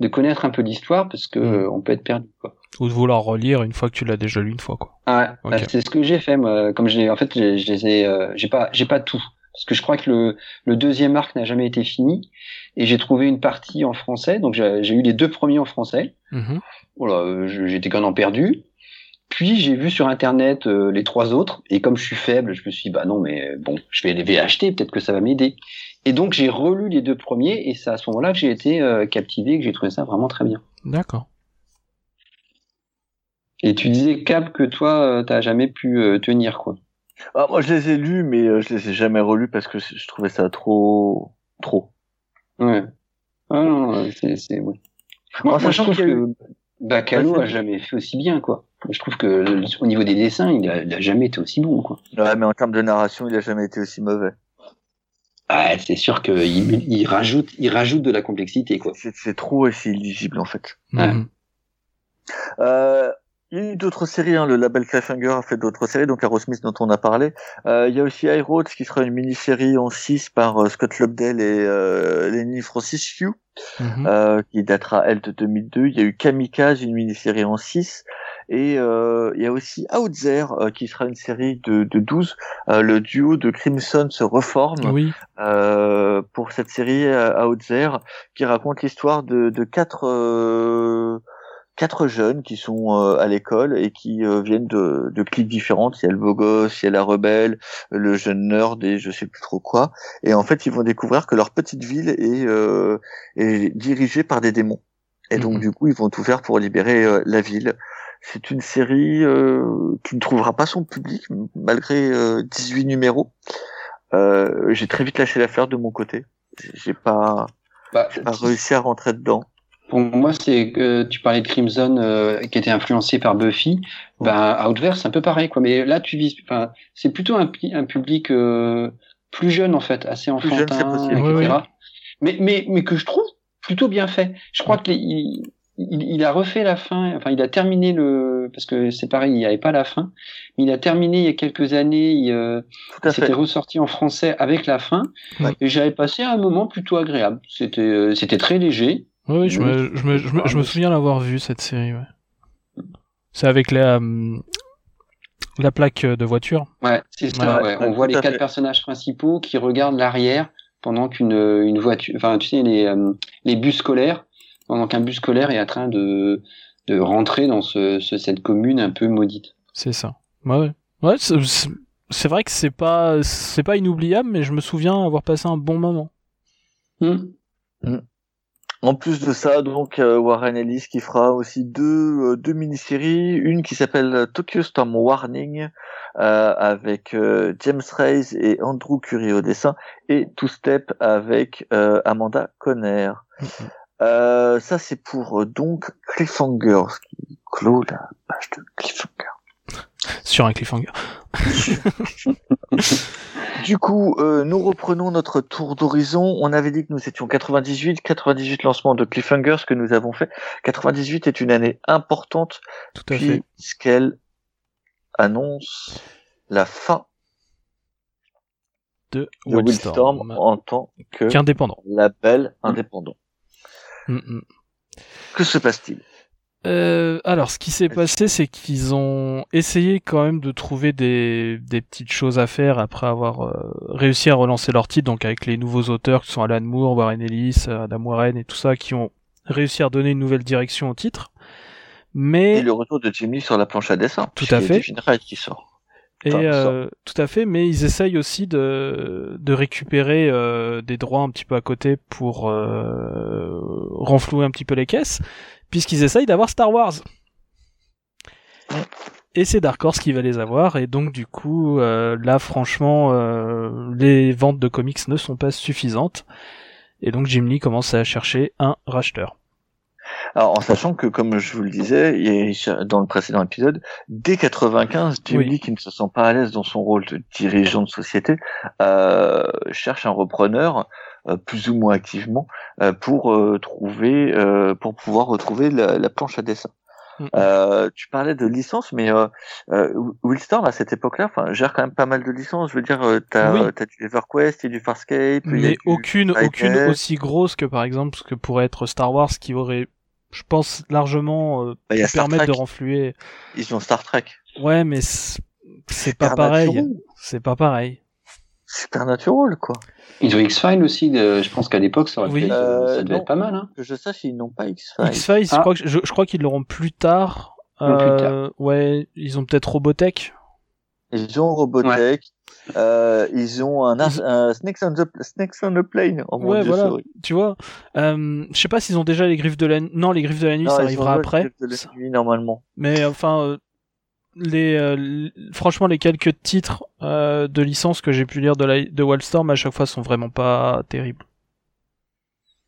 de connaître un peu l'histoire parce que mm. on peut être perdu. Quoi ou de vouloir relire une fois que tu l'as déjà lu une fois quoi. Ah bah, c'est ce que j'ai fait moi. Comme j'ai en fait j'ai euh, j'ai pas j'ai pas tout parce que je crois que le le deuxième arc n'a jamais été fini et j'ai trouvé une partie en français donc j'ai eu les deux premiers en français. Mm Voilà, j'étais quand même perdu. Puis j'ai vu sur internet euh, les trois autres et comme je suis faible, je me suis dit bah non mais bon, je vais les acheter, peut-être que ça va m'aider. Et donc j'ai relu les deux premiers et c'est à ce moment-là que j'ai été euh, captivé que j'ai trouvé ça vraiment très bien. D'accord. Et tu disais, Cap, que toi, euh, t'as jamais pu euh, tenir, quoi. Ah, moi, je les ai lus, mais euh, je les ai jamais relus parce que je trouvais ça trop, trop. Ouais. Ah non, c'est, ouais. Moi, moi je trouve que Bacalo a jamais fait aussi bien, quoi. Je trouve que au niveau des dessins, il a, il a, jamais été aussi bon, quoi. Ouais, mais en termes de narration, il a jamais été aussi mauvais. Ah, c'est sûr qu'il il rajoute, il rajoute de la complexité, quoi. C'est trop aussi illisible, en fait. Mm-hmm. Euh, il y a eu d'autres séries, hein. le label Cliffhanger a fait d'autres séries, donc Aerosmith dont on a parlé. Euh, il y a aussi High Roads qui sera une mini-série en 6 par euh, Scott Lobdell et euh, Lenny Francis Hugh, mm-hmm. euh, qui datera elle de 2002. Il y a eu Kamikaze, une mini-série en 6. Et euh, il y a aussi Out There, euh, qui sera une série de, de 12. le duo de Crimson se reforme oui. pour cette série Out There, qui raconte l'histoire de, de quatre quatre jeunes qui sont euh, à l'école et qui euh, viennent de, de cliques différentes. Il y a le beau gosse, il y a la rebelle, le jeune nerd et je sais plus trop quoi. Et en fait, ils vont découvrir que leur petite ville est, euh, est dirigée par des démons. Et donc, mhm. du coup, ils vont tout faire pour libérer la ville. C'est une série qui ne trouvera pas son public malgré 18 numéros. J'ai très vite lâché l'affaire de mon côté. J'ai pas, bah, pas réussi à rentrer dedans. Pour moi, c'est que tu parlais de Crimson euh, qui était influencé par Buffy. Ben, Outverse, c'est un peu pareil, quoi. Mais là, tu vises, enfin, c'est plutôt un, un public euh, plus jeune en fait, assez enfantin, etc. Mais, mais, mais que je trouve plutôt bien fait. Je crois qu'il il, il, a refait la fin. Enfin, il a terminé le parce que c'est pareil, il n'y avait pas la fin. Mais il a terminé il y a quelques années. Il, euh, s'était ressorti en français avec la fin. Et j'avais passé un moment plutôt agréable. C'était, euh, c'était très léger. Oui, je, me, je, me, je, me, souviens l'avoir vu cette série. Ouais. C'est avec la, euh, la plaque de voiture. Ouais, c'est ça. Ouais, On voit les quatre personnages principaux qui regardent l'arrière pendant qu'une une voiture, enfin tu sais les, euh, les bus scolaires, pendant qu'un bus scolaire est en train de de rentrer dans ce, ce cette commune un peu maudite. C'est ça. Ouais, ouais. c'est vrai que c'est pas c'est pas inoubliable, mais je me souviens avoir passé un bon moment. Hmm. Hmm. En plus de ça, donc euh, Warren Ellis qui fera aussi deux, euh, deux mini-séries, une qui s'appelle Tokyo Storm Warning euh, avec James Reyes et Andrew Curie au dessin et Two Step avec Amanda Conner. Mm-hmm. ça c'est pour donc Cliffhanger, ce qui clôt la page de Cliffhanger. Sur un cliffhanger. du coup, euh, nous reprenons notre tour d'horizon. On avait dit que nous étions 98, 98 lancements de cliffhanger, ce que nous avons fait. 98 est une année importante Tout à fait. puisqu'elle annonce la fin de, Wildstorm, en tant que label indépendant. Mm. Que se passe-t-il? Euh, alors, ce qui s'est passé, c'est qu'ils ont essayé quand même de trouver des, des petites choses à faire après avoir euh, réussi à relancer leur titre, donc avec les nouveaux auteurs qui sont Alan Moore, Warren Ellis, Adam Warren et tout ça, qui ont réussi à redonner une nouvelle direction au titre. Mais et le retour de Jimmy sur la planche à dessin. Tout à fait. qui sort. Et euh, tout à fait, mais ils essayent aussi de, de récupérer euh, des droits un petit peu à côté pour euh, renflouer un petit peu les caisses puisqu'ils essayent d'avoir Star Wars. Et c'est Dark Horse qui va les avoir, et donc du coup, euh, là franchement, euh, les ventes de comics ne sont pas suffisantes, et donc Jim Lee commence à chercher un racheteur. Alors, en sachant que, comme je vous le disais dans le précédent épisode, dès 95, Jim Lee, qui ne se sent pas à l'aise dans son rôle de dirigeant de société, euh, cherche un repreneur euh, plus ou moins activement euh, pour euh, trouver, pour pouvoir retrouver la, planche à dessin. Mm. tu parlais de licence, mais euh, Willstorm à cette époque-là, enfin, gère quand même pas mal de licences. Je veux dire, t'as oui. as du EverQuest, et du Farscape, mais aucune, aucune aussi grosse que par exemple ce que pourrait être Star Wars, qui aurait, je pense, largement euh, bah, permettre de renfluer. Ils ont Star Trek. Ouais, mais c'est pas pareil. C'est pas pareil. Supernatural, quoi. Ils ont X-Files aussi, je pense qu'à l'époque, ça, aurait euh, ça devait être pas mal. Hein. Que je sache, ils n'ont pas X-Files. X-Files, je, ah. crois je, crois qu'ils l'auront plus tard. Euh, ouais, ils ont peut-être Robotech. Ils ont Robotech. Euh, ils ont un, un Snakes, on the, Snakes on the Plane. Oh ouais, voilà. Tu vois, euh, je sais pas s'ils ont déjà les griffes de la nuit. Non, les griffes de la nuit, ça arrivera après. Les griffes de la nuit, normalement. Mais enfin, euh, les, euh, franchement, les quelques titres euh, de licence que j'ai pu lire de, la, de Wildstorm à chaque fois sont vraiment pas terribles.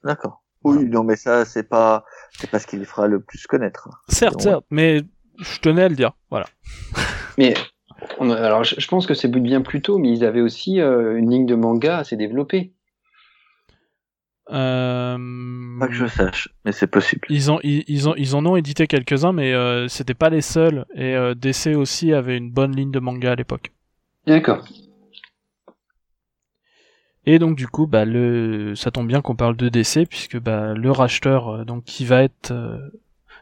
D'accord. Oui, non, mais ça, c'est pas, c'est pas ce qui les fera le plus connaître. Certes, certes, mais je tenais à le dire, voilà. mais alors, je, pense que c'est bien plus tôt, mais ils avaient aussi euh, une ligne de manga assez développée. Euh... Pas que je sache, mais c'est possible. Ils, ont, ils, ont, ils en ont édité quelques-uns, mais euh, c'était pas les seuls. Et euh, DC aussi avait une bonne ligne de manga à l'époque. D'accord. Et donc du coup, bah le, ça tombe bien qu'on parle de DC puisque bah le racheteur donc qui va être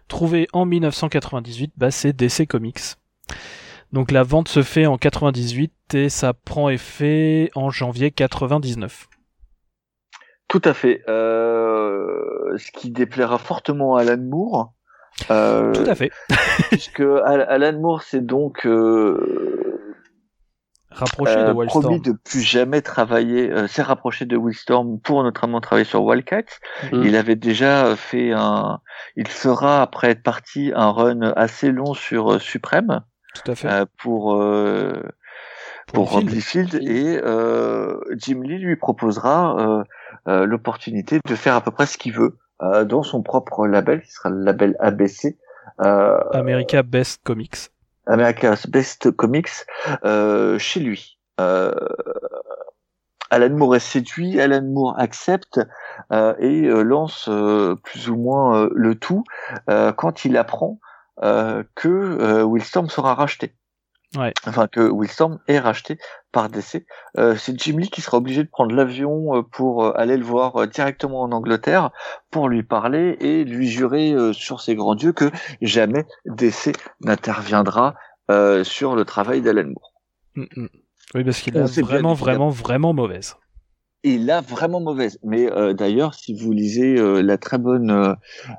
trouvé en 1998, bah c'est DC Comics. Donc la vente se fait en 98 et ça prend effet en janvier 99. Tout à fait. Euh, ce qui déplaira fortement à Alan Moore. Euh, Tout à fait. puisque Alan Moore c'est donc euh, rapproché de Wildstorm. promis de plus jamais travailler, s'est rapproché de Wildstorm pour notamment travailler sur Wildcats. Mm. Il avait déjà fait un, il fera après être parti un run assez long sur Suprême. Tout à fait. pour pour, pour Field et Jim Lee lui proposera euh, l'opportunité de faire à peu près ce qu'il veut euh, dans son propre label, qui sera le label ABC. Euh, America Best Comics. America Best Comics chez lui. Alan Moore est séduit, Alan Moore accepte et lance plus ou moins le tout quand il apprend que Willstorm sera racheté. Ouais. Enfin que Willstorm est racheté par DC. Euh, c'est Jim Lee qui sera obligé de prendre l'avion euh, pour euh, aller le voir directement en Angleterre pour lui parler et lui jurer sur ses grands dieux que jamais DC n'interviendra sur le travail d'Alan Moore. Mm, mm. Oui, parce qu'il est vraiment, vraiment, vraiment mauvaise et là vraiment mauvaise. Mais euh, d'ailleurs, si vous lisez euh, la très bonne euh,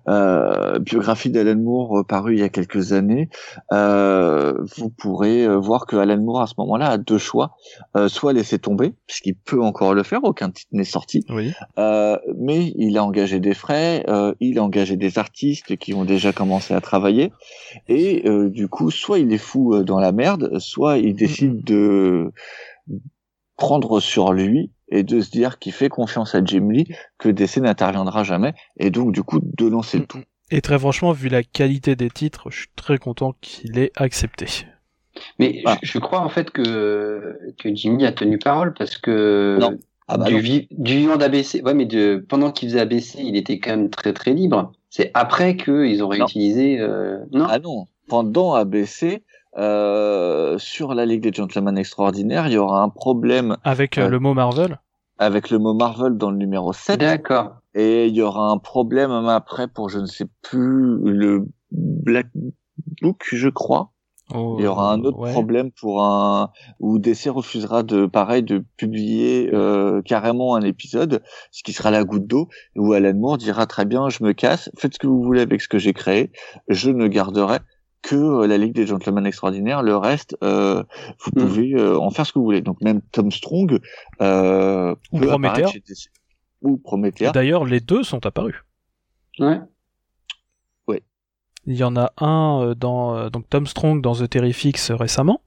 euh biographie d'Alan Moore parue il y a quelques années, vous pourrez voir que Alan Moore à ce moment-là a deux choix soit laisser tomber, puisqu'il peut encore le faire, aucun titre n'est sorti. Oui. mais il a engagé des frais, il a engagé des artistes qui ont déjà commencé à travailler, et du coup, soit il est fou dans la merde, soit il décide de prendre sur lui et de se dire qu'il fait confiance à Jim Lee, que DC n'interviendra jamais, et donc du coup de lancer le tout. Et très franchement, vu la qualité des titres, je suis très content qu'il ait accepté. Mais ah. je, crois en fait que, que Jim Lee a tenu parole parce que non. Ah bah du, du vivant d'ABC, ouais, mais de, pendant qu'il faisait ABC, il était quand même très très libre. C'est après qu'ils ont réutilisé. Euh... Non? Ah non, pendant ABC, euh, sur la Ligue des Gentlemen Extraordinaires, il y aura un problème avec euh, le mot Marvel? Avec le mot Marvel dans le numéro 7. D'accord. Et il y aura un problème après pour je ne sais plus le Black Book, je crois. Oh, il y aura un autre problème pour un où DC refusera de pareil de publier euh, carrément un épisode, ce qui sera la goutte d'eau où Alan Moore dira très bien je me casse, faites ce que vous voulez avec ce que j'ai créé, je ne garderai que euh, la Ligue des Gentlemen Extraordinaires. Le reste, euh, vous hmm. pouvez euh, en faire ce que vous voulez. Donc même Tom Strong euh, ou Prométhée ou Prométhée. D'ailleurs, les deux sont apparus. Ouais. Ouais. Il y en a un dans donc Tom Strong dans The Terrifics récemment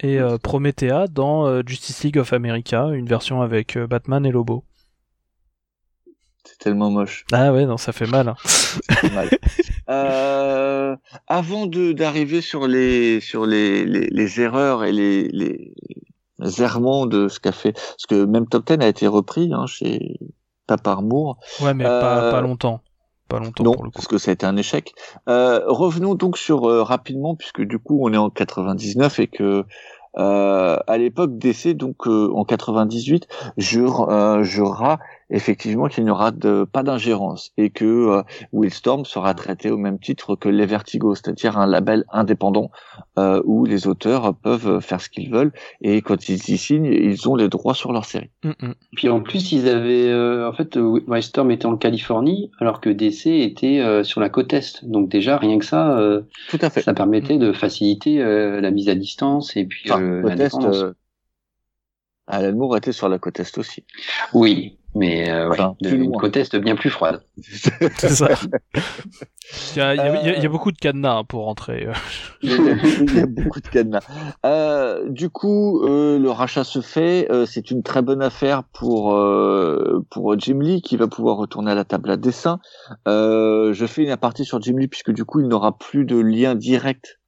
et euh, Promethea dans Justice League of America, une version avec Batman et Lobo. C'est tellement moche. Ah ouais, non, ça fait mal. Hein. mal. Euh, avant de d'arriver sur les sur les, les, les erreurs et les, les, errements de ce qu'a fait, parce que même Top Ten a été repris hein, chez pas par Moore. Ouais, mais pas, pas euh, longtemps. Pas longtemps non, pour le coup. parce que ça a été un échec. Euh, revenons donc sur euh, rapidement, puisque du coup on est en 99 et que euh, à l'époque d'essai, donc en 98, jure, jurera effectivement qu'il n'y aura de, pas d'ingérence et que euh, Willstorm sera traité au même titre que les Vertigo, c'est-à-dire un label indépendant euh, où les auteurs peuvent faire ce qu'ils veulent et quand ils y signent, ils ont les droits sur leur série. Mm, mm. Puis en plus, ils avaient euh, en fait Wildstorm était en Californie alors que DC était euh, sur la côte est. Donc déjà rien que ça, Tout à fait. ça permettait de faciliter la mise à distance et puis enfin, l'indépendance Alan Moore était sur la côte est aussi. Oui, mais euh, de, une côte est bien plus froide. C'est ça. Il y, a, il, y a, il y, a, beaucoup de cadenas hein, pour rentrer. il, y a, beaucoup de cadenas. Euh, du coup, euh, le rachat se fait. Euh, c'est une très bonne affaire pour euh, pour Jim Lee qui va pouvoir retourner à la table à dessin. je fais une aparté sur Jim Lee puisque du coup, il n'aura plus de lien direct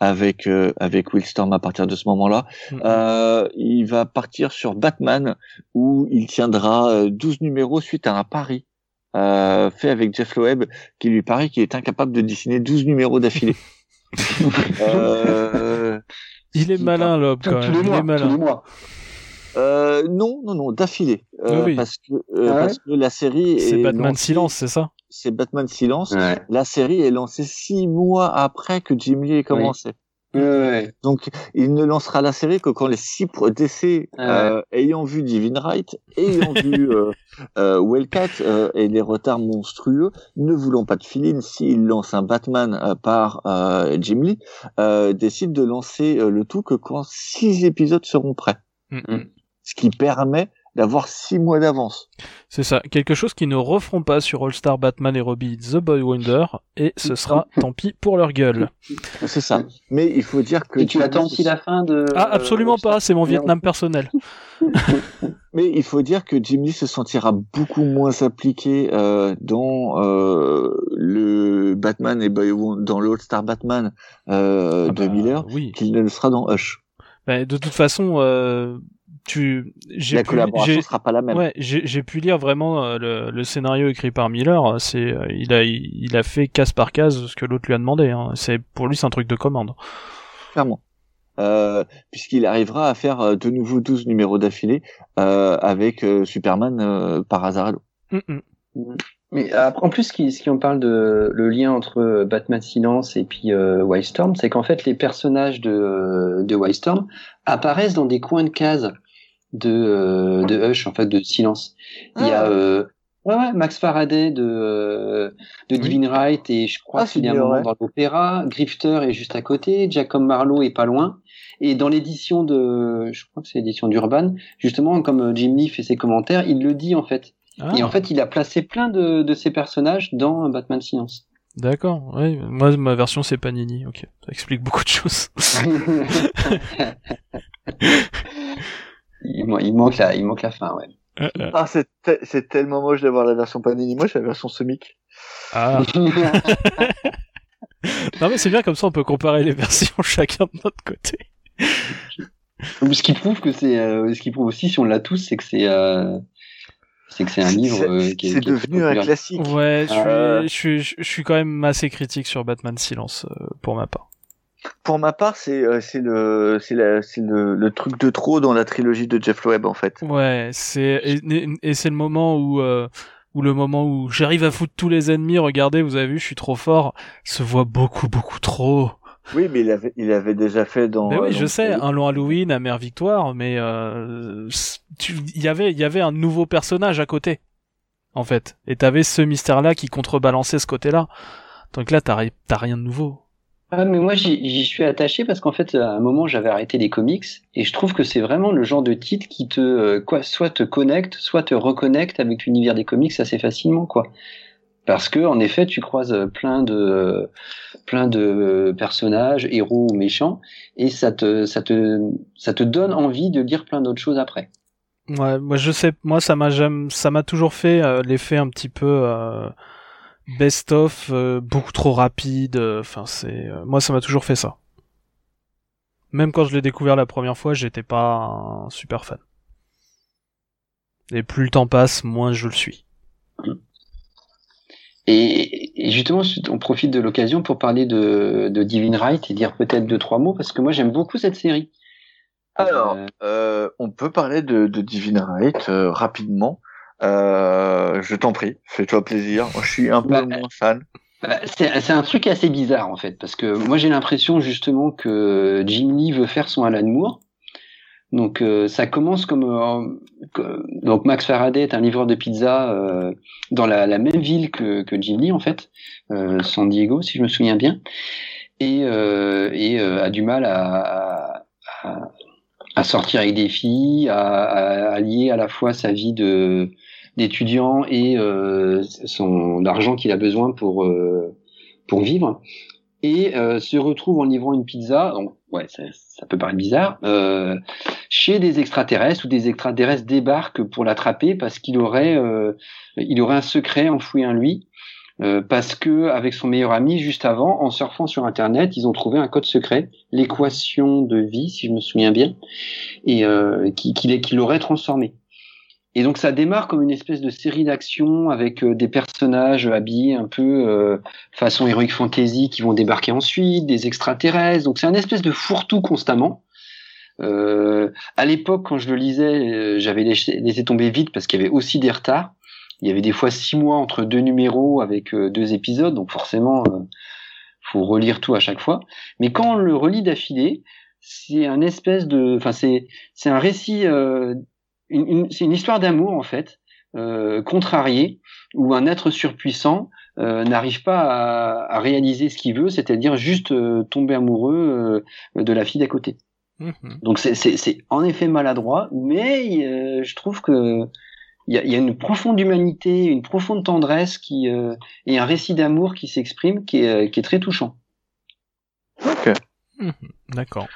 avec euh, avec Will Storm à partir de ce moment-là. Mm-hmm. Euh, il va partir sur Batman où il tiendra 12 euh, numéros suite à un pari euh, fait avec Jeff Loeb qui lui paraît qu'il est incapable de dessiner 12 numéros d'affilée. euh, il est malin Loeb quand même. il est malin. Euh, non, non, non, d'affilée. Euh, parce, que, euh, ah parce que la série C'est Batman Silence, c'est ça? C'est Batman Silence. La série est lancée six mois après que Jim Lee ait commencé. Ouais. Donc, il ne lancera la série que quand les six décès, euh, ayant vu Divine Right, ayant vu euh, euh, Wellcat euh, et les retards monstrueux, ne voulant pas de fill s'il lance un Batman euh, par euh, Jim Lee, décide de lancer le tout que quand six épisodes seront prêts. Mm -hmm ce qui permet d'avoir six mois d'avance. C'est ça, quelque chose qu'ils ne referont pas sur All Star Batman et Robbie The Boy Wonder, et ce sera tant pis pour leur gueule. C'est ça. Mais il faut dire que... Et tu attends aussi la fin de... Ah, absolument pas, c'est mon Vietnam personnel. Mais il faut dire que Jimmy se sentira beaucoup moins appliqué euh, dans euh, le Batman et Boy dans l'All Star Batman euh, ah de bah, Miller oui. qu'il ne le sera dans Hush. Bah, de toute façon, euh, tu la collaboration sera pas la même. Ouais, j'ai pu lire vraiment euh, le, le, scénario écrit par Miller. C'est euh, il a il a fait case par case ce que l'autre lui a demandé. Hein. C'est pour lui c'est un truc de commande. Clairement. Euh, puisqu'il arrivera à faire euh, de nouveau 12 numéros d'affilée euh, avec Superman par hasard mm -mm. Mais en plus, ce qui, ce qui on parle de le lien entre Batman Silence et puis euh, Wildstorm, c'est qu'en fait les personnages de, de Wildstorm apparaissent dans des coins de cases de, euh, de Hush, en fait, de Silence. Il y a ah. euh, ouais, ouais, Max Faraday de, euh, de Divine Right et je crois ah, qu'il y a un moment dans l'opéra. Grifter est juste à côté, Jacob Marlowe est pas loin. Et dans l'édition de, je crois que c'est l'édition d'Urban, justement, comme Jim Lee fait ses commentaires, il le dit en fait. Ah. Et en fait, il a placé plein de, de ses personnages dans Batman Silence. D'accord, oui. Moi, ma version, c'est Panini. Ok, ça explique beaucoup de choses. il, il, manque la, il manque la fin, ouais. Euh, euh. Ah, c'est, c'est tellement moche d'avoir la version Panini. Moi, j'ai la version Semic. Ah. non, mais c'est bien comme ça, on peut comparer les versions chacun de notre côté. Ce qui prouve que c'est, euh, ce qui prouve aussi, si on l'a tous, c'est que c'est, euh, c'est que c'est un livre euh, qui est, c'est devenu un classique. Ouais, je suis, je, je, suis quand même assez critique sur Batman Silence pour ma part. Pour ma part, c'est euh, c'est le c'est le, le truc de trop dans la trilogie de Jeff Loeb en fait. Ouais, c'est et, et c'est le moment où euh, où le moment où j'arrive à foutre tous les ennemis, regardez, vous avez vu, je suis trop fort, se voit beaucoup beaucoup trop. Oui, mais il avait il avait déjà fait dans. Mais oui, je sais, un long Halloween, à Mère Victoire, mais euh, il y avait il y avait un nouveau personnage à côté, en fait, et t'avais ce mystère-là qui contrebalançait ce côté-là. Donc là, t'as t'as rien de nouveau. Ah, mais moi j'y suis attaché parce qu'en fait à un moment j'avais arrêté les comics et je trouve que c'est vraiment le genre de titre qui te euh, quoi soit te connecte soit te reconnecte avec l'univers des comics assez facilement quoi parce que en effet tu croises plein de plein de personnages héros ou méchants et ça te ça te ça te donne envie de lire plein d'autres choses après ouais moi je sais moi ça m'a ça m'a toujours fait euh, l'effet un petit peu euh best-of euh, beaucoup trop rapide. Euh, enfin, c'est euh, moi ça m'a toujours fait ça. Même quand je l'ai découvert la première fois, j'étais pas un super fan. Et plus le temps passe, moins je le suis. Et, justement, on profite de l'occasion pour parler de, de, Divine Right et dire peut-être deux trois mots parce que moi j'aime beaucoup cette série. Alors, euh, on peut parler de, de Divine Right rapidement. Euh, je t'en prie, fais-toi plaisir. je suis un peu bah, moins fan. Bah, c'est un truc assez bizarre en fait, parce que moi j'ai l'impression justement que Jim Lee veut faire son Alan Moore. Donc euh, ça commence comme euh, donc Max Faraday est un livreur de pizza euh, dans la, la, même ville que, que Jim Lee en fait, euh, San Diego si je me souviens bien, et, et a du mal à, à, à sortir avec des filles, à, à, à lier à la fois sa vie de d'étudiant et euh, son l'argent qu'il a besoin pour euh, pour vivre. Et euh, se retrouve en livrant une pizza donc ouais ça, ça peut paraître bizarre euh, chez des extraterrestres ou des extraterrestres débarquent pour l'attraper parce qu'il aurait euh, il aurait un secret enfoui en lui euh, parce que avec son meilleur ami juste avant, en surfant sur internet, ils ont trouvé un code secret, l'équation de vie, si je me souviens bien, et euh, qui, qui, qui l'aurait transformé. Et donc ça démarre comme une espèce de série d'actions avec euh, des personnages habillés un peu euh, façon heroic fantasy qui vont débarquer ensuite, des extraterrestres. Donc c'est un espèce de fourre-tout constamment. Euh, à l'époque, quand je le lisais, j'avais laissé, tomber vite parce qu'il y avait aussi des retards il y avait des fois six mois entre deux numéros avec euh, deux épisodes, donc forcément, euh, faut relire tout à chaque fois. Mais quand on le relit d'affilée, c'est un espèce de, enfin c'est c'est un récit, euh, une, une c'est une histoire d'amour en fait, euh, contrarié, où un être surpuissant euh, n'arrive pas à, à, réaliser ce qu'il veut, c'est-à-dire juste euh, tomber amoureux de la fille d'à côté. Mmh. Donc c'est en effet maladroit, mais je trouve que il y a, y a, une profonde humanité, une profonde tendresse qui euh, et un récit d'amour qui s'exprime qui est, qui est très touchant. Ok. Mmh, D'accord.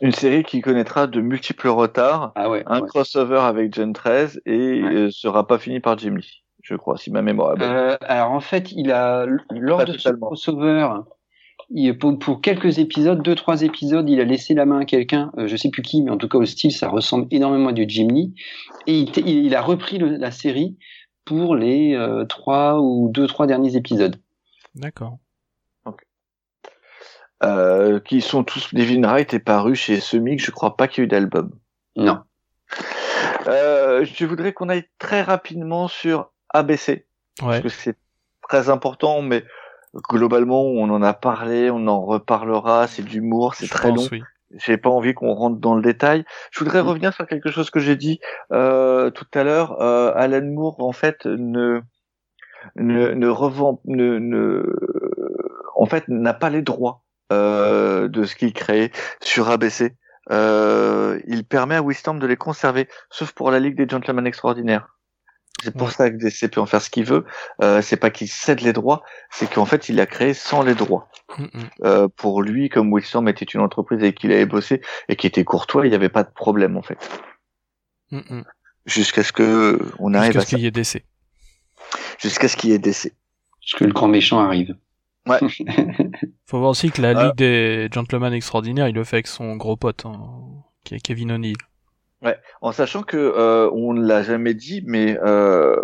Une série qui connaîtra de multiples retards, ah ouais, un ouais. crossover avec Gen 13 et ouais. euh, sera pas fini par Jim Lee, je crois, si ma mémoire est bonne. Euh, alors en fait, il a lors Pas de totalement. ce crossover, il, pour, pour, quelques épisodes, deux trois épisodes, il a laissé la main à quelqu'un, euh, je sais plus qui, mais en tout cas au style, ça ressemble énormément à du Jim Lee, et il, il, il a repris le, la série pour les euh, trois ou deux trois derniers épisodes. D'accord. Euh, qui sont tous Devin Wright est paru chez Semic, je crois pas qu'il y ait eu d'album. Non. Euh, je voudrais qu'on aille très rapidement sur ABC. Ouais. Parce que c'est très important, mais globalement, on en a parlé, on en reparlera, c'est d'humour, c'est très pense, long. Oui. J'ai pas envie qu'on rentre dans le détail. Je voudrais Mm. revenir sur quelque chose que j'ai dit euh, tout à l'heure. Euh, Alan Moore, en fait, ne ne, ne revend, ne, ne, en fait, n'a pas les droits euh, de ce qu'il crée sur ABC. Euh, il permet à Wisdom de les conserver, sauf pour la Ligue des Gentlemen Extraordinaires. C'est pour Ouais. ça que DC peut en faire ce qu'il veut. Euh, c'est pas qu'il cède les droits, c'est qu'en fait il a créé sans les droits. Mm, mm. Euh, pour lui, comme Wisdom était une entreprise avec qui il avait bossé et qui était courtois, il n'y avait pas de problème en fait. Mm. Jusqu'à ce que on arrive Jusqu'à à ce qu'il y ait décès. jusqu'à ce qu'il y ait DC. Parce que le grand méchant arrive. Ouais. Faut voir aussi que la. Ligue des Gentlemen Extraordinaires, il le fait avec son gros pote, hein, qui est Kevin O'Neill. En sachant que euh, on ne l'a jamais dit, mais euh,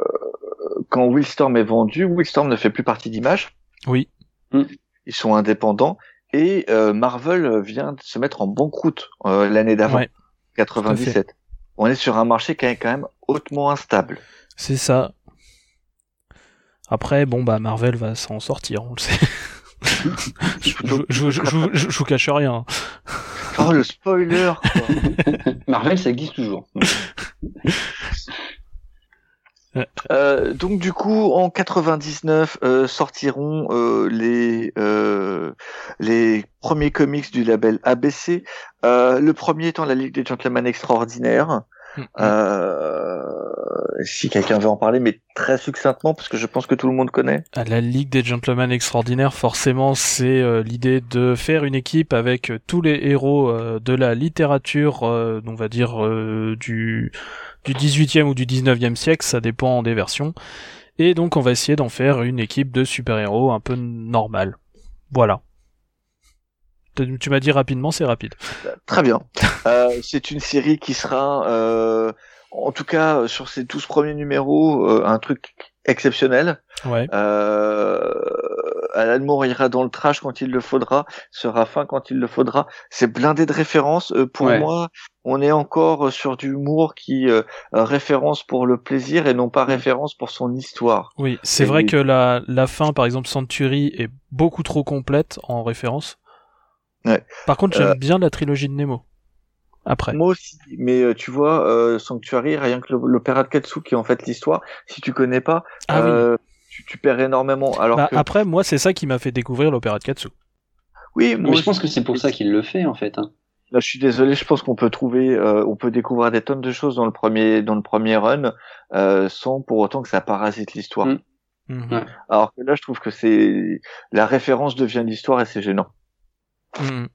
quand Willstorm est vendu, Willstorm ne fait plus partie d'Image. Oui. Ils sont indépendants et euh, Marvel vient de se mettre en banqueroute euh, l'année d'avant, Ouais, 97. On est sur un marché qui est quand même hautement instable. c'est ça. Après, bon, bah, Marvel va s'en sortir, on le sait. je, vous cache rien. Oh le spoiler quoi. Marvel, ça existe toujours. Euh, donc du coup, en 99 euh, sortiront euh, les euh, les premiers comics du label ABC. Euh, le premier étant la Ligue des Gentlemen Extraordinaires. Mm, mm. Euh, si quelqu'un veut en parler, mais très succinctement parce que je pense que tout le monde connaît. À la Ligue des Gentlemen Extraordinaires, forcément, c'est euh, l'idée de faire une équipe avec euh, tous les héros euh, de la littérature, on va dire du du 18e ou du 19e siècle, ça dépend des versions. Et donc, on va essayer d'en faire une équipe de super-héros un peu normale. Voilà. Tu m'as dit rapidement, c'est rapide. Très bien. Euh, c'est une série qui sera, euh, en tout cas sur ces 12 premiers numéros, euh, un truc exceptionnel. Ouais. Euh, Alan Moore ira dans le trash quand il le faudra, sera fin quand il le faudra. C'est blindé de références. Euh, pour Ouais. moi, on est encore sur du Moore qui euh, référence pour le plaisir et non pas référence pour son histoire. Oui, c'est vrai que la, la fin, par exemple, Century est beaucoup trop complète en référence. Ouais. Par contre, j'aime Euh, bien la trilogie de Nemo. Après. Moi aussi, mais euh, tu vois, euh, Sanctuary, rien que l'opéra de Katsu qui est en fait l'histoire, si tu connais pas, Ah oui. euh, tu, tu perds énormément. Alors Bah, que, Après, moi, c'est ça qui m'a fait découvrir l'opéra de Katsu. oui, moi Mais je pense que c'est pour ça qu'il le fait en fait. hein. Là, je suis désolé, je pense qu'on peut trouver, euh, on peut découvrir des tonnes de choses dans le premier, dans le premier run, euh, sans pour autant que ça parasite l'histoire. Mm. Mm-hmm. Alors que là, je trouve que c'est la référence devient l'histoire et c'est gênant. Mm.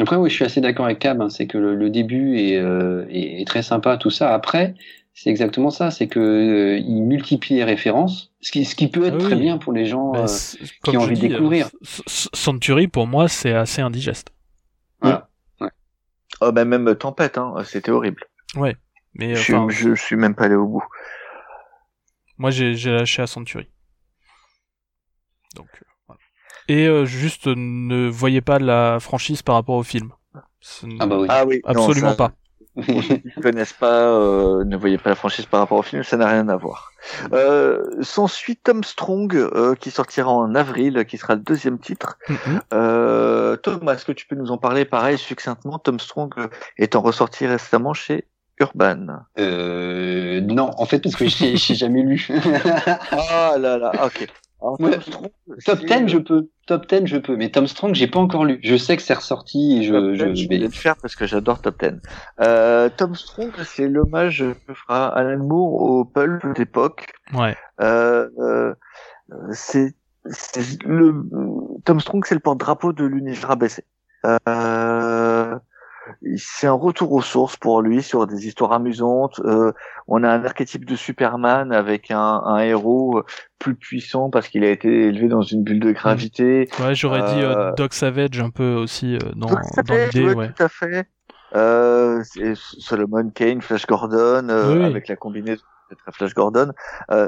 Après, oui, je suis assez d'accord avec Cab. Hein, c'est que le, début est, euh, est, est, très sympa, tout ça. Après, c'est exactement ça. C'est que euh, il multiplie les références, ce qui, ce qui peut être ah très bien pour les gens bah, euh, qui ont envie de découvrir. Century, pour moi, c'est assez indigeste. Voilà. Ouais. Oh, bah, même Tempête, hein, c'était horrible. Ouais. Mais, je, je, suis même pas allé au bout. Moi, j'ai lâché à Century. Donc, euh. Et euh, juste, ne voyez pas la franchise par rapport au film. Ah bah oui. Ah oui. Absolument pas. Pour ceux qui ne connaissent pas, euh, ne voyez pas la franchise par rapport au film, ça n'a rien à voir. Euh, S'ensuit Tom Strong, euh, qui sortira en avril, qui sera le deuxième titre. Euh, Tom, est-ce que tu peux nous en parler pareil succinctement? Tom Strong étant ressorti récemment chez Urban. Euh, non, en fait, parce que j'ai jamais lu. ah là là, ok top 10, je peux. Top 10, je peux. Mais Tom Strong, j'ai pas encore lu. Je sais que c'est ressorti et je, je, vais le faire parce que j'adore Top 10. Euh, Tom Strong, c'est l'hommage que fera Alan Moore au pulp d'époque. Ouais. Euh, euh, c'est, le, Tom Strong, c'est le porte-drapeau de l'univers abaissé. Euh, c'est un retour aux sources pour lui sur des histoires amusantes. Euh, on a un archétype de Superman avec un, un héros plus puissant parce qu'il a été élevé dans une bulle de gravité. Ouais, j'aurais dit euh, euh, Doc Savage un peu aussi dans, Doc Savage, dans ouais, Tout à fait. Euh, Solomon Kane, Flash Gordon, avec la combinaison Flash Gordon.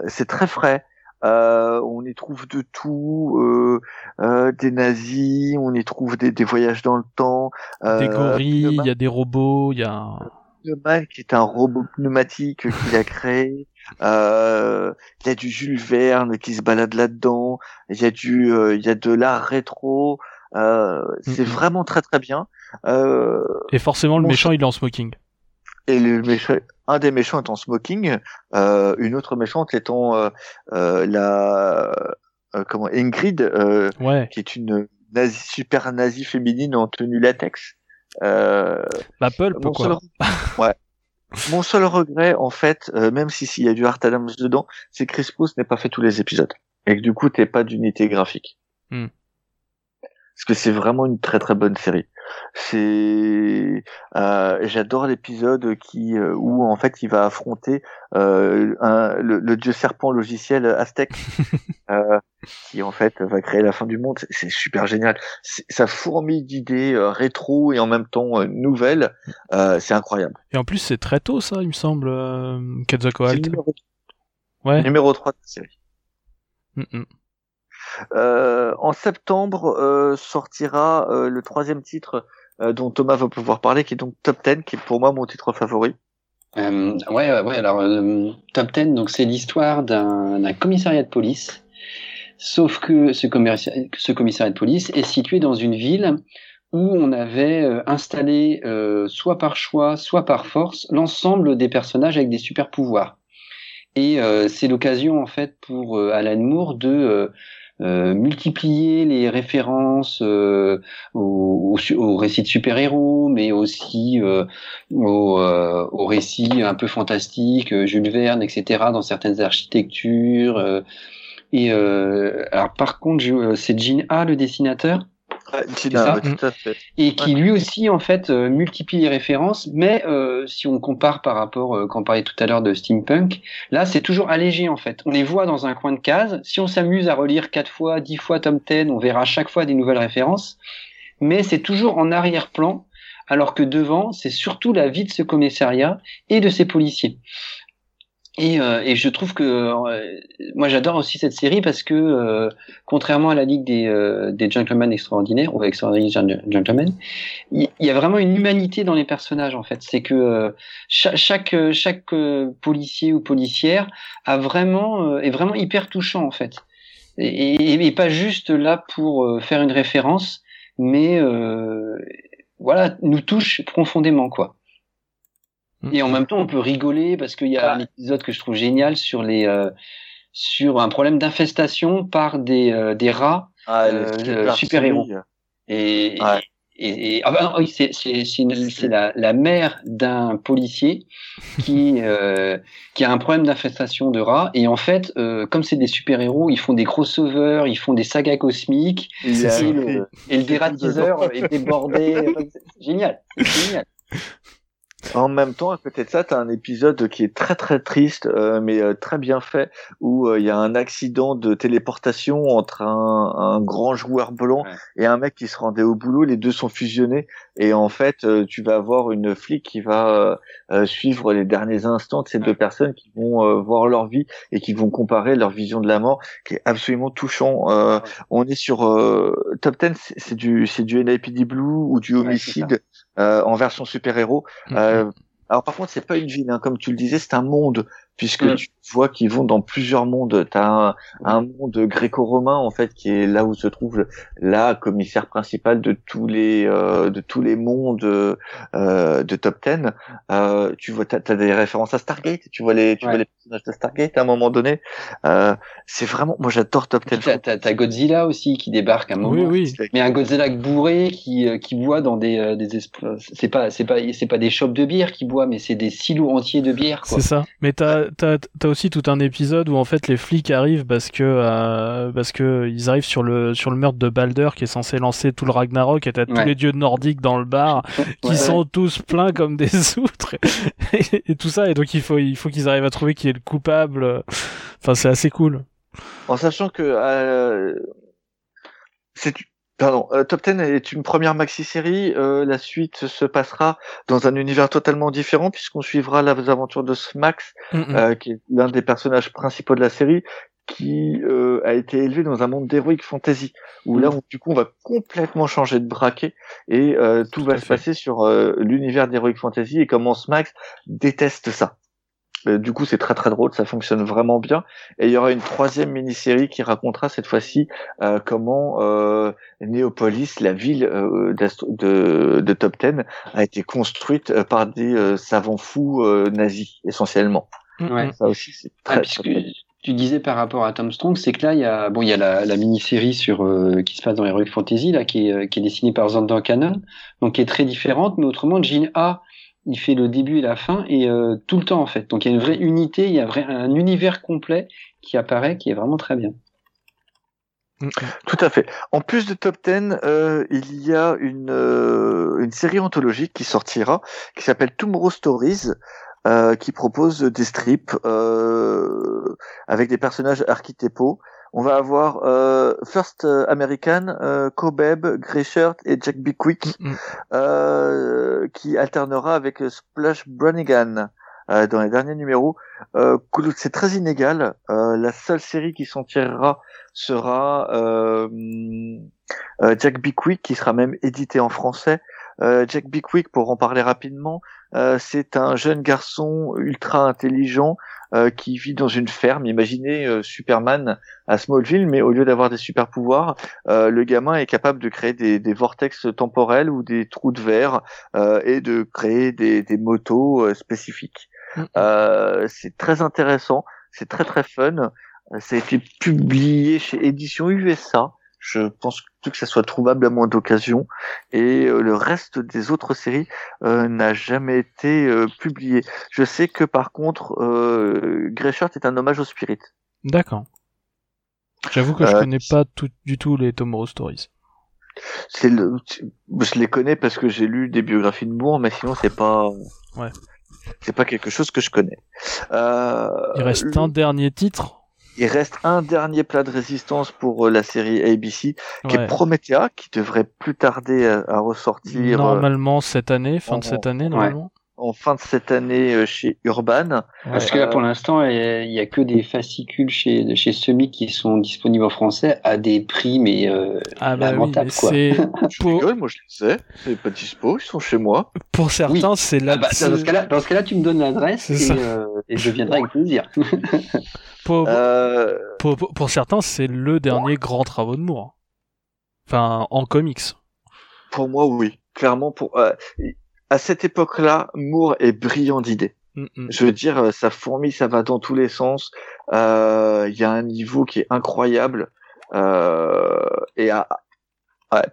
c'est très frais. Euh, on y trouve de tout, euh, euh, des nazis, on y trouve des, des voyages dans le temps. des gorilles, il y a des robots, il y a. Pneumatique qui est un robot pneumatique qu'il a créé. Il y a du Jules Verne qui se balade là-dedans. Il y a du, il y a de l'art rétro. c'est vraiment très très bien. Et forcément, le méchant, il est en smoking. Et le méchant, un des méchants est en smoking, euh, une autre méchante étant euh, euh, la comment Ingrid, qui est une nazi, super nazie féminine en tenue latex. Euh, la pulp, mon quoi. Seul, ouais. Mon seul regret, en fait, même si s'il y a du Art Adams dedans, c'est que Chris Post n'ait pas fait tous les épisodes et que du coup t'es pas d'unité graphique. Hmm. Parce que c'est vraiment une très très bonne série. C'est, euh, j'adore l'épisode qui euh, où en fait il va affronter euh, le, dieu serpent logiciel aztèque, euh, qui en fait va créer la fin du monde. C'est super génial. Ça fourmille d'idées rétro et en même temps nouvelles. c'est incroyable. Et en plus c'est très tôt ça, il me semble. Quetzalcoatl. Numéro... Ouais. Numéro 3 de la série. Mm, mm. Euh, en septembre euh, sortira euh, le troisième titre dont Thomas va pouvoir parler, qui est donc Top 10, qui est pour moi mon titre favori. ouais, ouais, alors Top 10, donc c'est l'histoire d'un commissariat de police, sauf que ce, commissariat de police est situé dans une ville où on avait installé, soit par choix, soit par force, l'ensemble des personnages avec des super pouvoirs. Et c'est l'occasion en fait pour Alan Moore de euh, multiplier les références euh, aux, récits de super-héros, mais aussi euh, aux, euh, récits un peu fantastiques, Jules Verne, etc., dans certaines architectures. et alors par contre, c'est Gene A, le dessinateur? Et qui lui aussi en fait euh, multiplie les références, mais euh, si on compare par rapport, euh, quand on parlait tout à l'heure de steampunk, là c'est toujours allégé en fait. On les voit dans un coin de case. Si on s'amuse à relire quatre fois, dix fois Tom 10, on verra à chaque fois des nouvelles références, mais c'est toujours en arrière-plan, alors que devant c'est surtout la vie de ce commissariat et de ses policiers. Et, euh, et, je trouve que euh, moi j'adore aussi cette série parce que euh, contrairement à la Ligue des, des Gentlemen extraordinaires ou Extraordinary Gentlemen, il y, a vraiment une humanité dans les personnages en fait. C'est que chaque chaque, chaque policier ou policière a vraiment est vraiment hyper touchant en fait, et, et, et pas juste là pour faire une référence, mais voilà nous touche profondément quoi. Et en même temps, on peut rigoler parce qu'il y a un épisode que je trouve génial sur les euh, sur un problème d'infestation par des euh, des rats ah, euh, super héros. Et, et, ah bah, oui, c'est la, la mère d'un policier qui euh, qui a un problème d'infestation de rats. Et en fait euh, comme c'est des super héros ils font des crossovers ils font des sagas cosmiques. Et, le, et le dératiseur est débordé. Génial génial en même temps, à côté de ça, tu as un épisode qui est très très triste, euh, mais euh, très bien fait, où euh, il y a un accident de téléportation entre un, un grand joueur blanc et un mec qui se rendait au boulot. Les deux sont fusionnés et en fait, tu vas avoir une flic qui va suivre les derniers instants de ces deux personnes qui vont voir leur vie et qui vont comparer leur vision de la mort, qui est absolument touchant. on est sur Top 10, c'est du c'est du NIPD Blue ou du homicide. En version super héros. Euh, alors par contre, c'est pas une ville, hein. comme tu le disais, c'est un monde puisque mm. tu vois qu'ils vont dans plusieurs mondes. Tu as un, un, monde gréco-romain en fait qui est là où se trouve la commissaire principale de tous les euh, de tous les mondes euh, de Top Ten. Euh, tu vois, t'as as des références à Stargate. Tu vois les tu vois les personnages de Stargate à un moment donné. Euh, c'est vraiment, moi j'adore Top Ten. T'as as Godzilla aussi qui débarque à un moment. Oui, oui. Mais un Godzilla bourré qui euh, qui boit dans des euh, des c'est pas c'est pas c'est pas des shops de bière qui boit, mais c'est des silos entiers de bière. C'est ça. Mais t'as t'as as aussi tout un épisode où en fait les flics arrivent parce que euh, parce que ils arrivent sur le sur le meurtre de Balder qui est censé lancer tout le Ragnarok et t'as tous les dieux nordiques dans le bar qui sont tous pleins comme des outres et, tout ça et donc il faut il faut qu'ils arrivent à trouver qui est le coupable. Enfin c'est assez cool. En sachant que euh, c'est Pardon, euh, Top 10 est une première maxi-série. Euh, la suite se passera dans un univers totalement différent puisqu'on suivra les aventures de Smax, euh, qui est l'un des personnages principaux de la série, qui a été élevé dans un monde d'heroic fantasy où là, du coup, on va complètement changer de braquet et tout, va se passer sur l'univers d'heroic fantasy et comment Smax déteste ça. Euh, du coup, c'est très très drôle, ça fonctionne vraiment bien. Et il y aura une troisième mini-série qui racontera cette fois-ci euh, comment euh, Néopolis, la ville euh, de, de, Top Ten, a été construite euh, par des savants fous nazis essentiellement. Ouais. Ça aussi, c'est très, tu disais par rapport à Tom Strong, c'est que là, il y a, bon, il y a la, la mini-série sur euh, qui se passe dans Heroic Fantasy, là, qui est, qui est dessinée par Zander Cannon, donc qui est très différente, mais autrement, Jean A il fait le début et la fin et euh, tout le temps en fait. Donc il y a une vraie unité, il y a un univers complet qui apparaît, qui est vraiment très bien. Mm, mm. Tout à fait. En plus de Top 10, euh, il y a une, euh, une série anthologique qui sortira, qui s'appelle Tomorrow Stories, qui propose des strips avec des personnages archétypaux on va avoir euh, First euh, American, euh, Cobeb, Greyshirt et Jack Bickwick mm, mm. euh, qui alternera avec Splash Branigan euh, dans les derniers numéros. Euh, c'est très inégal. la seule série qui s'en tirera sera Jack Bickwick qui sera même édité en français. Jack Bickwick, pour en parler rapidement, c'est un jeune garçon ultra intelligent euh, qui vit dans une ferme. Imaginez euh, Superman à Smallville, mais au lieu d'avoir des super pouvoirs, euh, le gamin est capable de créer des, des, vortex temporels ou des trous de verre et de créer des, des motos spécifiques. Mm. c'est très intéressant, c'est très très fun. Ça a été publié chez Édition USA. Je pense que ça soit trouvable à moins d'occasion. Et euh, le reste des autres séries euh, n'a jamais été euh, publié. Je sais que par contre, euh, Shirt est un hommage au Spirit. D'accord. J'avoue que je connais pas tout, du tout les Tomorrow Stories. C'est le, je les connais parce que j'ai lu des biographies de Moore, mais sinon c'est pas. Ouais. C'est pas quelque chose que je connais. Il reste un dernier titre il reste un dernier plat de résistance pour euh, la série ABC, qui est Promethea, qui devrait plus tarder à, ressortir. Euh, normalement cette année, fin de cette année, normalement. En fin de cette année euh, chez Urban. Parce que là, pour l'instant, il y a que des fascicules chez chez Semi qui sont disponibles en français à des prix mais euh, ah bah oui, c'est pour... moi je les sais, c'est pas dispo, ils sont chez moi. Pour certains, c'est là. Ah bah, dans ce cas-là, dans ce cas-là, tu me donnes l'adresse et, et, je viendrai avec plaisir. Euh, pour, pour, certains, c'est le dernier grand travaux de Moore. Enfin, en comics. Pour moi, oui. Clairement, pour euh, à cette époque-là, Moore est brillant d'idées. Mm, mm. Je veux dire, euh, ça fourmille, ça va dans tous les sens. Il y a un niveau qui est incroyable. et à,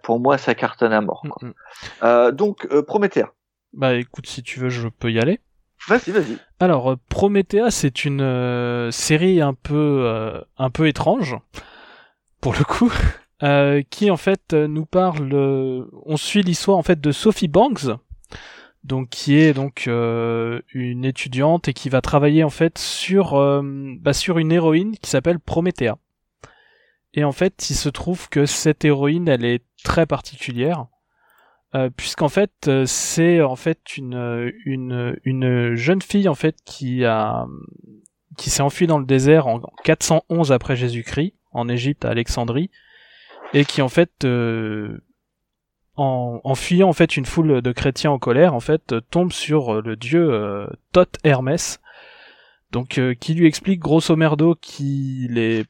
pour moi, ça cartonne à mort. Quoi. Euh, donc, euh, Promethea. Bah écoute, si tu veux, je peux y aller. Vas-y, vas-y. Alors, euh, Promethea, c'est une euh, série un peu, un peu étrange, pour le coup, qui en fait nous parle. on suit l'histoire en fait de Sophie Banks, donc qui est donc une étudiante et qui va travailler en fait sur, bah, sur une héroïne qui s'appelle Promethea. Et en fait, il se trouve que cette héroïne, elle est très particulière, euh, puisqu'en fait, euh, c'est en fait une, une, une jeune fille en fait qui a qui s'est enfuie dans le désert en 411 après Jésus-Christ, en Égypte, à Alexandrie, et qui en fait euh, en, fuyant en fait une foule de chrétiens en colère, en fait, tombe sur le dieu euh, Thoth Hermès, donc qui lui explique grosso merdo qu'il est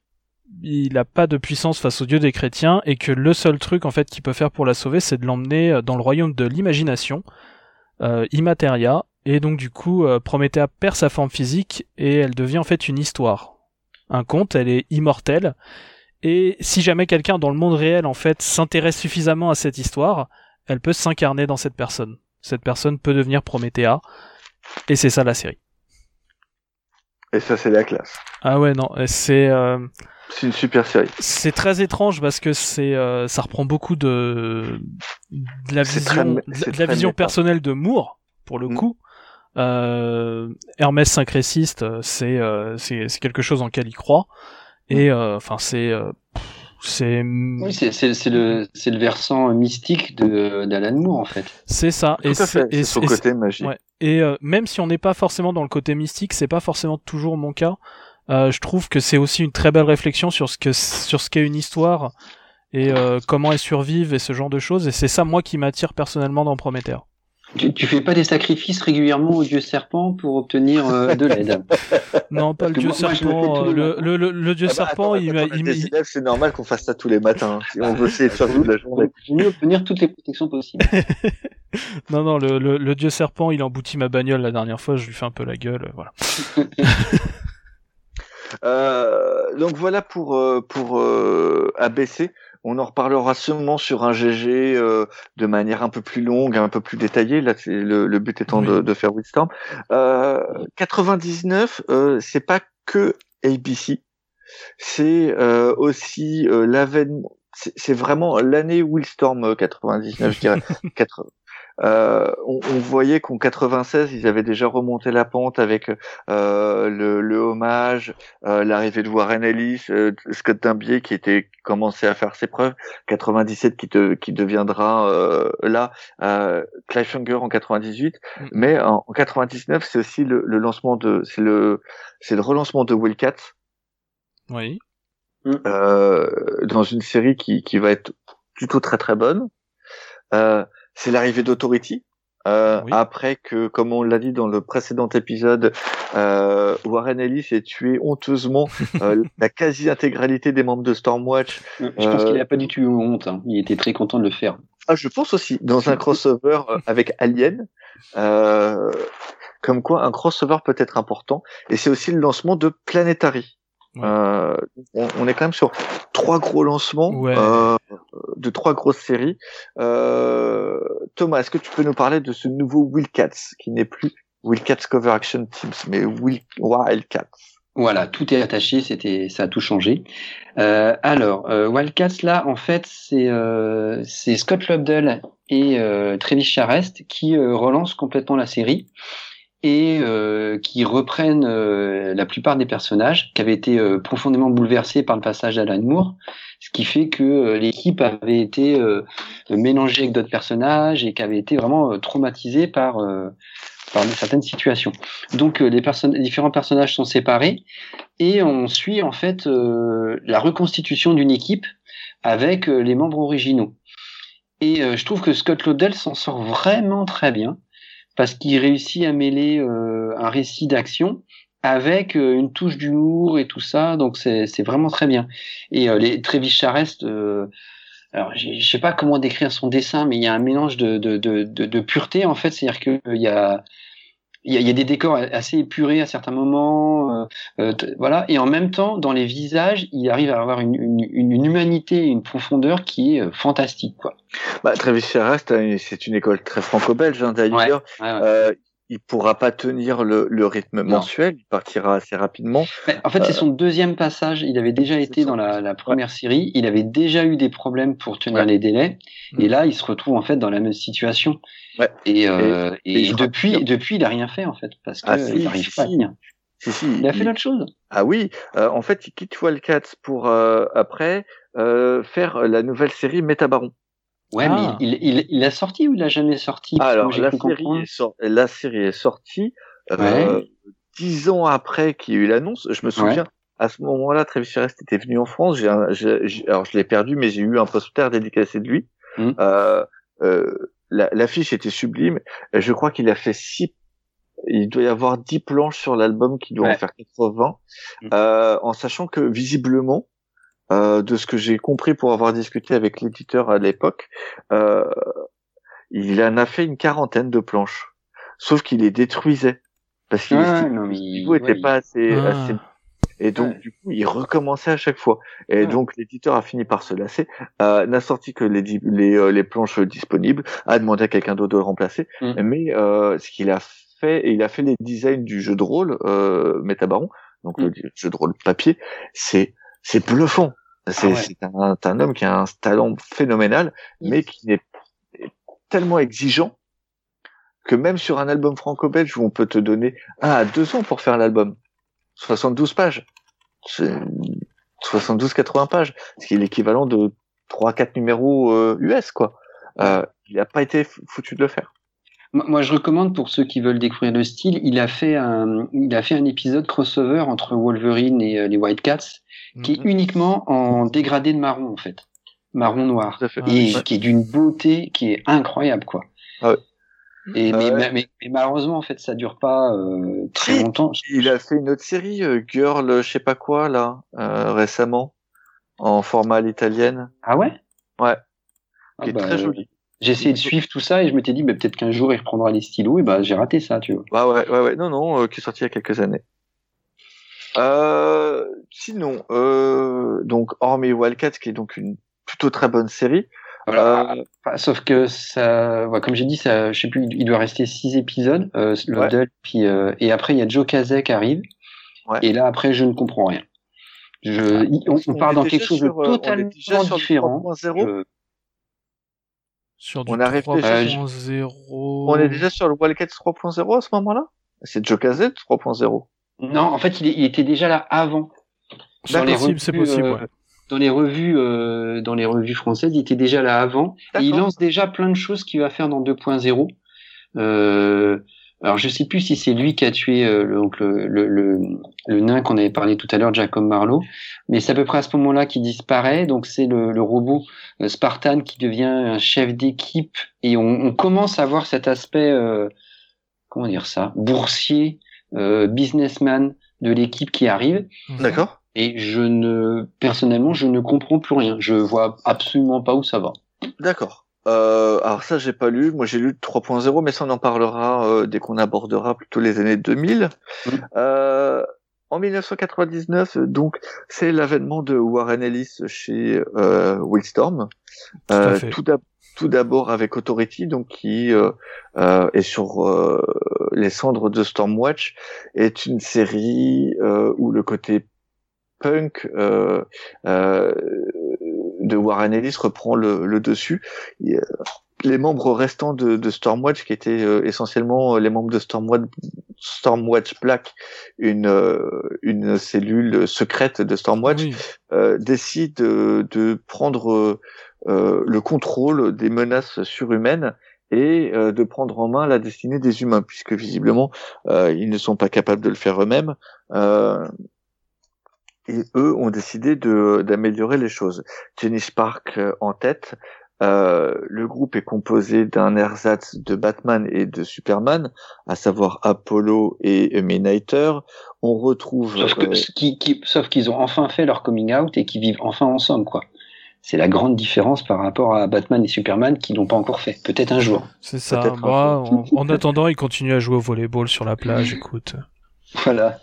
il a pas de puissance face au dieu des chrétiens et que le seul truc en fait qu'il peut faire pour la sauver c'est de l'emmener euh, dans le royaume de l'imagination euh, Immateria. Et donc du coup euh, Promethea perd sa forme physique et elle devient en fait une histoire. Un conte elle est immortelle et si jamais quelqu'un dans le monde réel en fait s'intéresse suffisamment à cette histoire elle peut s'incarner dans cette personne cette personne peut devenir Promethea et c'est ça la série et ça c'est la classe ah ouais non c'est euh, c'est une super série. C'est très étrange parce que c'est euh, ça reprend beaucoup de de la vision de, la vision personnelle de Moore pour le mm. coup. Euh, Hermès syncrétiste, c'est quelque chose en quel il croit et euh, enfin c'est c'est oui c'est c'est le c'est le versant mystique de d'Alan Moore en fait. C'est ça et c'est son côté magique. Ouais. Et même si on n'est pas forcément dans le côté mystique, c'est pas forcément toujours mon cas. Euh, je trouve que c'est aussi une très belle réflexion sur ce que sur ce qu'est une histoire et euh, comment elle survive et ce genre de choses. Et c'est ça moi qui m'attire personnellement dans Prométhée. Tu, tu, fais pas des sacrifices régulièrement au dieu serpent pour obtenir euh, de l'aide? Non, pas le dieu serpent. le, le, le, dieu ah bah, serpent, il, il, C'est normal qu'on fasse ça tous les matins si on veut essayer de survivre la journée. Il mieux obtenir toutes les protections possibles. non, non, le, le, dieu serpent, il emboutit ma bagnole la dernière fois, je lui fais un peu la gueule, voilà. Euh, donc voilà pour euh, pour euh, ABC. On en reparlera sûrement sur un GG euh, de manière un peu plus longue, un peu plus détaillée. Là, c'est le, le, but étant de, de, faire Wildstorm. Euh, 99, euh, c'est pas que ABC, c'est aussi l'avènement. C'est vraiment l'année Wildstorm 99, je dirais. Euh, on, on, voyait qu'en 96, ils avaient déjà remonté la pente avec euh, le, le, hommage, euh, l'arrivée de Warren Ellis, euh, Scott Dumbier qui était commencé à faire ses preuves, 97 qui, te, qui deviendra euh, là, Clive Hunger en 98, mm. mais en, 99, c'est aussi le, le, lancement de, c'est le, c'est le relancement de Wildcats. Oui. dans une série qui, qui va être plutôt très très bonne. Euh, c'est l'arrivée d'Authority. Euh, Après que, comme on l'a dit dans le précédent épisode, euh, Warren Ellis ait tué honteusement euh, la quasi-intégralité des membres de Stormwatch. Je pense qu'il n'a pas du tout eu honte. Hein. Il était très content de le faire. Ah, je pense aussi dans un crossover euh, avec Alien. Euh, comme quoi, un crossover peut être important. Et c'est aussi le lancement de Planetary. Euh, on, est quand même sur trois gros lancements euh, de trois grosses séries. Euh, Thomas, est-ce que tu peux nous parler de ce nouveau Wildcats qui n'est plus Wildcats Cover Action Teams, mais Wildcats? Voilà, tout est attaché, c'était, ça a tout changé. Euh, alors, euh, Wildcats là, en fait, c'est euh, c'est Scott Lobdell et Travis Charest qui relancent complètement la série et euh, qui reprennent euh, la plupart des personnages qui avaient été euh, profondément bouleversés par le passage d'Alan Moore, ce qui fait que l'équipe avait été mélangée avec d'autres personnages et qui avait été vraiment traumatisée par par certaines situations. Donc les, les différents personnages sont séparés et on suit en fait la reconstitution d'une équipe avec les membres originaux. Et je trouve que Scott Lobdell s'en sort vraiment très bien parce qu'il réussit à mêler euh, un récit d'action avec euh, une touche d'humour et tout ça, donc c'est vraiment très bien. Et euh, les Travis Charest, alors je sais pas comment décrire son dessin, mais il y a un mélange de, de, de, de, pureté en fait, c'est-à-dire qu'il y a il y, a des décors assez épurés à certains moments, euh, voilà. Et en même temps, dans les visages, il arrive à avoir une, une, une humanité, une profondeur qui est fantastique, quoi. Bah, Travis Charest, c'est une école très franco-belge, hein, d'ailleurs. Ouais, il pourra pas tenir le, le rythme mensuel, il partira assez rapidement. en fait, c'est son deuxième passage. Il avait déjà été dans la, la, première série, il avait déjà eu des problèmes pour tenir les délais, mm. et là, il se retrouve en fait dans la même situation. Ouais. Et, euh, et, depuis, depuis, il a rien fait en fait, parce qu'il ah, n'arrive pas à tenir. Si, si, il a fait d'autres choses. Ah oui, euh, en fait, il quitte Wildcats pour euh, après euh, faire la nouvelle série Métabaron. Ouais, mais ah. il, il, il, a sorti ou il a jamais sorti? Alors la série, est la série est sortie euh, dix ans après qu'il y a eu l'annonce. Je me souviens. À ce moment-là, Travis Charest était venu en France. J'ai, alors je l'ai perdu, mais j'ai eu un poster dédicacé de lui. Mmh. Euh, euh, l'affiche était sublime. Je crois qu'il a fait six. Il doit y avoir dix planches sur l'album qui doit en faire 80, mmh. euh, en sachant que visiblement, euh, de ce que j'ai compris pour avoir discuté avec l'éditeur à l'époque, euh, il en a fait une quarantaine de planches. Sauf qu'il les détruisait. Parce qu'il ah, était pas assez, ah. assez... Et donc, du coup, il recommençait à chaque fois. Et donc, l'éditeur a fini par se lasser, euh, n'a sorti que les, les, euh, les, planches disponibles, a demandé à quelqu'un d'autre de le remplacer. Mm. Mais euh, ce qu'il a fait, il a fait les designs du jeu de rôle euh, Métabaron, donc le mm. jeu de rôle papier, c'est c'est bluffant. C'est ah un, homme qui a un talent phénoménal, mais qui est tellement exigeant que même sur un album franco-belge où on peut te donner un à deux ans pour faire l'album, 72 pages, 72-80 pages, ce qui est l'équivalent de 3-4 numéros US, euh, quoi. Euh, il n'a pas été foutu de le faire. Moi, je recommande pour ceux qui veulent découvrir le style, il a fait un, il a fait un épisode crossover entre Wolverine et euh, les White Cats, qui est mhm. uniquement en dégradé de marron en fait, marron noir, et qui est d'une beauté qui est incroyable quoi. Ah et mais, mais, malheureusement en fait ça dure pas euh, très longtemps. Il a fait une autre série euh, Girl, je sais pas quoi là récemment en format italienne. Ah ouais? Ouais. Qui ah est bah, très joli. J'ai essayé de suivre tout ça et je m'étais dit, bah, peut-être qu'un jour il reprendra les stylos et bah j'ai raté ça, tu vois. Bah ouais, ouais, ouais, non, non, euh, qui est sorti il y a quelques années. Euh, sinon, euh, donc hormis Wildcats, qui est donc une plutôt très bonne série. Voilà. Euh, sauf que ça, ouais, comme j'ai dit, ça, je sais plus, il doit rester six épisodes, euh, le puis euh, et après il y a Joe Kazek qui arrive. Ouais. Et là après je ne comprends rien. Je, ah, on, on, part dans quelque chose de totalement différent. Sur du on 3.0. On est déjà sur le Wildcats 3.0 à ce moment-là? C'est Joe 3.0 Non, en fait, il, il, était déjà là avant. C'est possible, c'est possible. Euh, dans les revues, euh, dans les revues françaises, il était déjà là avant. Et il lance déjà plein de choses qu'il va faire dans 2.0. Euh, alors je sais plus si c'est lui qui a tué euh, le, donc le, le, le, nain qu'on avait parlé tout à l'heure, Jacob Marlowe, mais c'est à peu près à ce moment-là qu'il disparaît. Donc c'est le, le, robot euh, Spartan qui devient un chef d'équipe et on, on, commence à voir cet aspect, euh, comment dire ça, boursier, euh, businessman de l'équipe qui arrive. D'accord. Et je ne, personnellement, je ne comprends plus rien. Je vois absolument pas où ça va. D'accord. Euh, alors ça, j'ai pas lu. Moi, j'ai lu 3.0, mais ça, on en parlera euh, dès qu'on abordera plutôt les années 2000. Mmh. Euh, en 1999, donc, c'est l'avènement de Warren Ellis chez euh, Wildstorm. Euh, tout d'abord avec Authority, donc qui euh, est sur les cendres de Stormwatch, est une série où le côté punk de Warren Ellis reprend le, le dessus. les membres restants de, de Stormwatch, qui étaient euh, essentiellement euh, les membres de Stormwatch, Stormwatch Black, une, euh, une cellule secrète de Stormwatch, décident de, de prendre le contrôle des menaces surhumaines et de prendre en main la destinée des humains, puisque visiblement ils ne sont pas capables de le faire eux-mêmes et eux ont décidé d'améliorer les choses. Jenny Spark euh, en tête. Euh, le groupe est composé d'un ersatz de Batman et de Superman, à savoir Apollo et Midnighter. On retrouve sauf, que, euh, qui, qui, sauf qu'ils ont enfin fait leur coming out et qu'ils vivent enfin ensemble, quoi. c'est la grande différence par rapport à Batman et Superman qui l'ont pas encore fait. Peut-être un jour. C'est ça. Bah, en, attendant, il continue à jouer au volleyball sur la plage. Écoute. Voilà.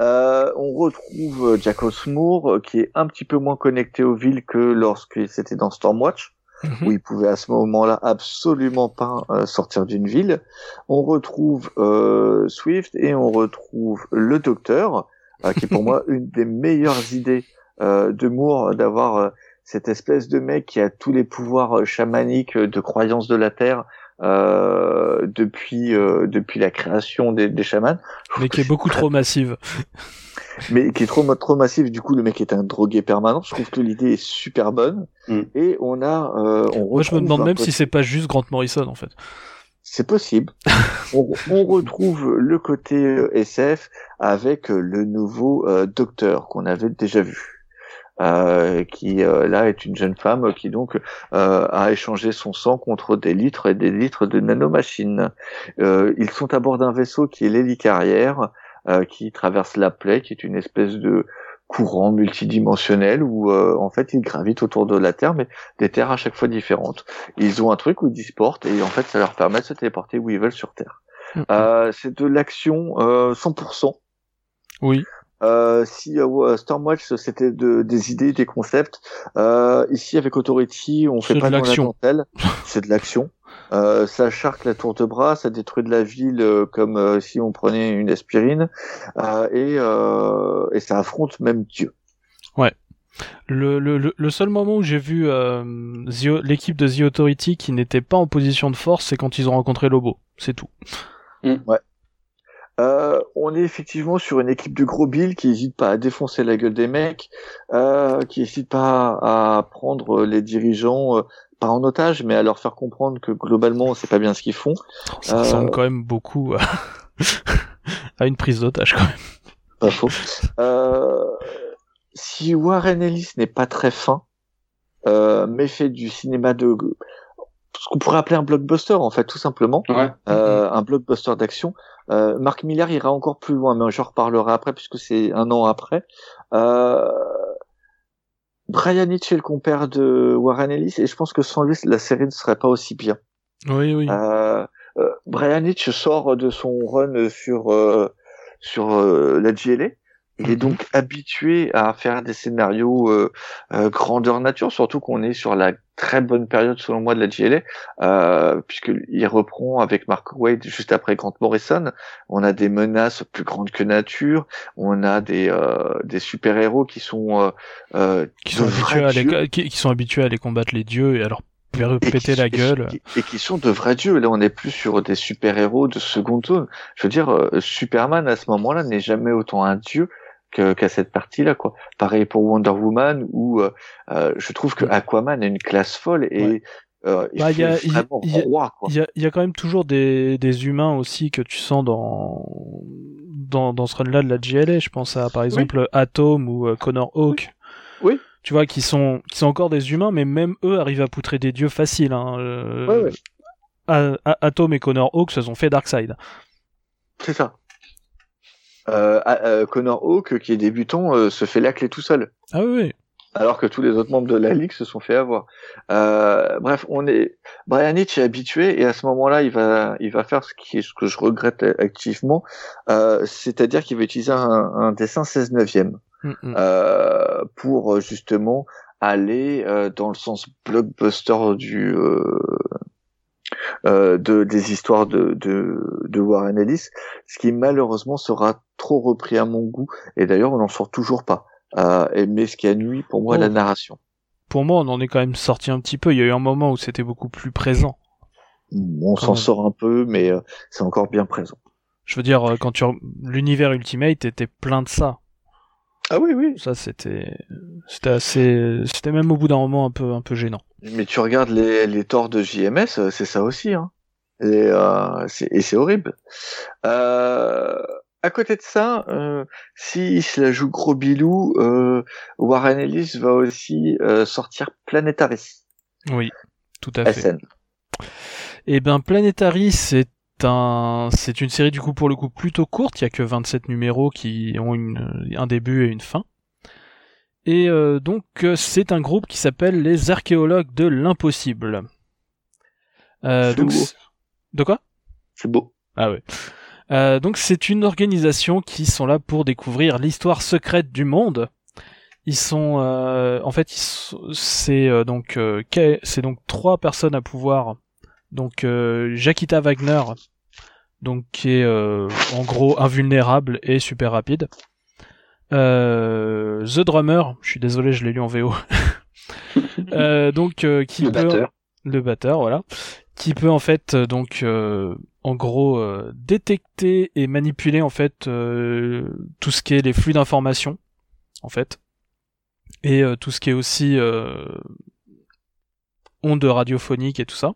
euh, on retrouve Jack Osmoor euh, qui est un petit peu moins connecté aux villes que lorsqu'il c'était dans Stormwatch. Mhm. où il pouvait à ce moment-là absolument pas euh, sortir d'une ville. On retrouve euh, Swift et on retrouve le Docteur, qui est pour moi une des meilleures idées de Moore d'avoir cette espèce de mec qui a tous les pouvoirs euh, chamaniques euh, de croyance de la terre euh, depuis euh, depuis la création des, des chamans. Mais qui est beaucoup trop massive. mais qui est trop trop massive. Du coup, le mec est un drogué permanent. Je trouve que l'idée est super bonne. Mm. Et on a. Euh, on Moi, je me demande même si c'est pas juste Grant Morrison en fait. C'est possible. on, on, retrouve le côté SF avec le nouveau docteur qu'on avait déjà vu. Euh, qui euh, là est une jeune femme qui donc euh, a échangé son sang contre des litres et des litres de nanomachines. ils sont à bord d'un vaisseau qui est l'hélicarrière, qui traverse la plaie, qui est une espèce de courant multidimensionnel où en fait ils gravitent autour de la Terre, mais des terres à chaque fois différentes. Ils ont un truc où ils disportent et en fait ça leur permet de se téléporter où ils veulent sur Terre. Mm-hmm. c'est de l'action 100%. Oui. Euh, si euh, Stormwatch c'était de, des idées, des concepts, euh, ici avec Authority on fait pas de l'action, c'est de l'action. Euh, ça charque la tour de bras, ça détruit de la ville euh, comme euh, si on prenait une aspirine et, et ça affronte même Dieu. Ouais. Le, le, le seul moment où j'ai vu l'équipe de The Authority qui n'était pas en position de force, c'est quand ils ont rencontré Lobo. C'est tout. Mm. Ouais. Euh, on est effectivement sur une équipe de gros billes qui n'hésite pas à défoncer la gueule des mecs, euh, qui n'hésite pas à prendre les dirigeants euh, pas en otage, mais à leur faire comprendre que globalement c'est pas bien ce qu'ils font. Ça ressemble quand même beaucoup à, une prise d'otage quand même. Pas faux. si Warren Ellis n'est pas très fin, mais fait du cinéma de ce qu'on pourrait appeler un blockbuster en fait tout simplement ouais. un blockbuster d'action euh, Marc Miller ira encore plus loin, mais j'en reparlerai après puisque c'est un an après. Euh, Brian Hitch est le compère de Warren Ellis et je pense que sans lui la série ne serait pas aussi bien. Oui, oui. Euh, euh Brian Hitch sort de son run sur euh, sur la GLA il est mhm. donc habitué à faire des scénarios euh, euh, grandeur nature, surtout qu'on est sur la très bonne période selon moi de la GLA, euh, puisqu'il reprend avec Mark Wade juste après Grant Morrison. On a des menaces plus grandes que nature, on a des, euh, des super héros qui sont euh, qui sont habitués à les, qui, sont habitués à aller combattre les dieux et alors péter la gueule. Et, qui sont de vrais dieux. Là, on n'est plus sur des super-héros de seconde zone. Je veux dire, Superman, à ce moment-là, n'est jamais autant un dieu qu'à cette partie-là, quoi. Pareil pour Wonder Woman, où euh, euh, je trouve que Aquaman a une classe folle et euh, il, bah, y, a, y, a, quand même toujours des, des humains aussi que tu sens dans dans, dans ce run-là de la GLA. Je pense à par exemple Atom ou Connor Hawk. Oui. Tu vois, qui sont qui sont encore des humains, mais même eux arrivent à poutrer des dieux faciles. Hein. Ouais, Atom et Connor Hawk se sont fait Darkseid. C'est ça euh, euh, Connor Hawk, qui est débutant, euh, se fait clé tout seul. Ah oui. Alors que tous les autres membres de la ligue se sont fait avoir. Euh, bref, on est Brian Hitch est habitué et à ce moment-là, il va, il va faire ce qui est ce que je regrette activement, euh, c'est-à-dire qu'il va utiliser un, un dessin 16 neuvième mm -hmm. pour justement aller dans le sens blockbuster du euh, de, des histoires de, de, de, Warren Ellis, ce qui malheureusement sera trop repris à mon goût. Et d'ailleurs, on n'en sort toujours pas. Euh, mais ce qui a nuit pour moi à la narration. Pour moi, on en est quand même sorti un petit peu. Il y a eu un moment où c'était beaucoup plus présent. On s'en sort un peu, mais euh, c'est encore bien présent. Je veux dire, euh, quand tu l'univers Ultimate était plein de ça. Ah oui, oui. Ça, c'était, c'était assez, c'était même au bout d'un moment un peu, un peu gênant. Mais tu regardes les, les torts de JMS, euh, c'est ça aussi, hein. Et, euh, c'est horrible. Euh, à côté de ça, euh, si se la joue gros bilou, euh, Warren Ellis va aussi euh, sortir Planetary. Oui, tout à fait. SN. Eh ben, Planetary, c'est un, c'est une série du coup pour le coup plutôt courte. Il y a que 27 numéros qui ont une, un début et une fin. Et donc c'est un groupe qui s'appelle les archéologues de l'impossible. donc de quoi? C'est beau. Ah ouais. Euh, donc c'est une organisation qui sont là pour découvrir l'histoire secrète du monde. Ils sont, euh, en fait, c'est euh, donc euh, c'est donc trois personnes à pouvoir. Donc Jakita Wagner, donc qui est en gros invulnérable et super rapide. The Drummer, je suis désolé, je l'ai lu en VO. donc qui le batteur. le batteur, voilà, qui peut en fait donc en gros euh, détecter et manipuler en fait euh, tout ce qui est les flux d'informations en fait et euh, tout ce qui est aussi ondes radiophoniques et tout ça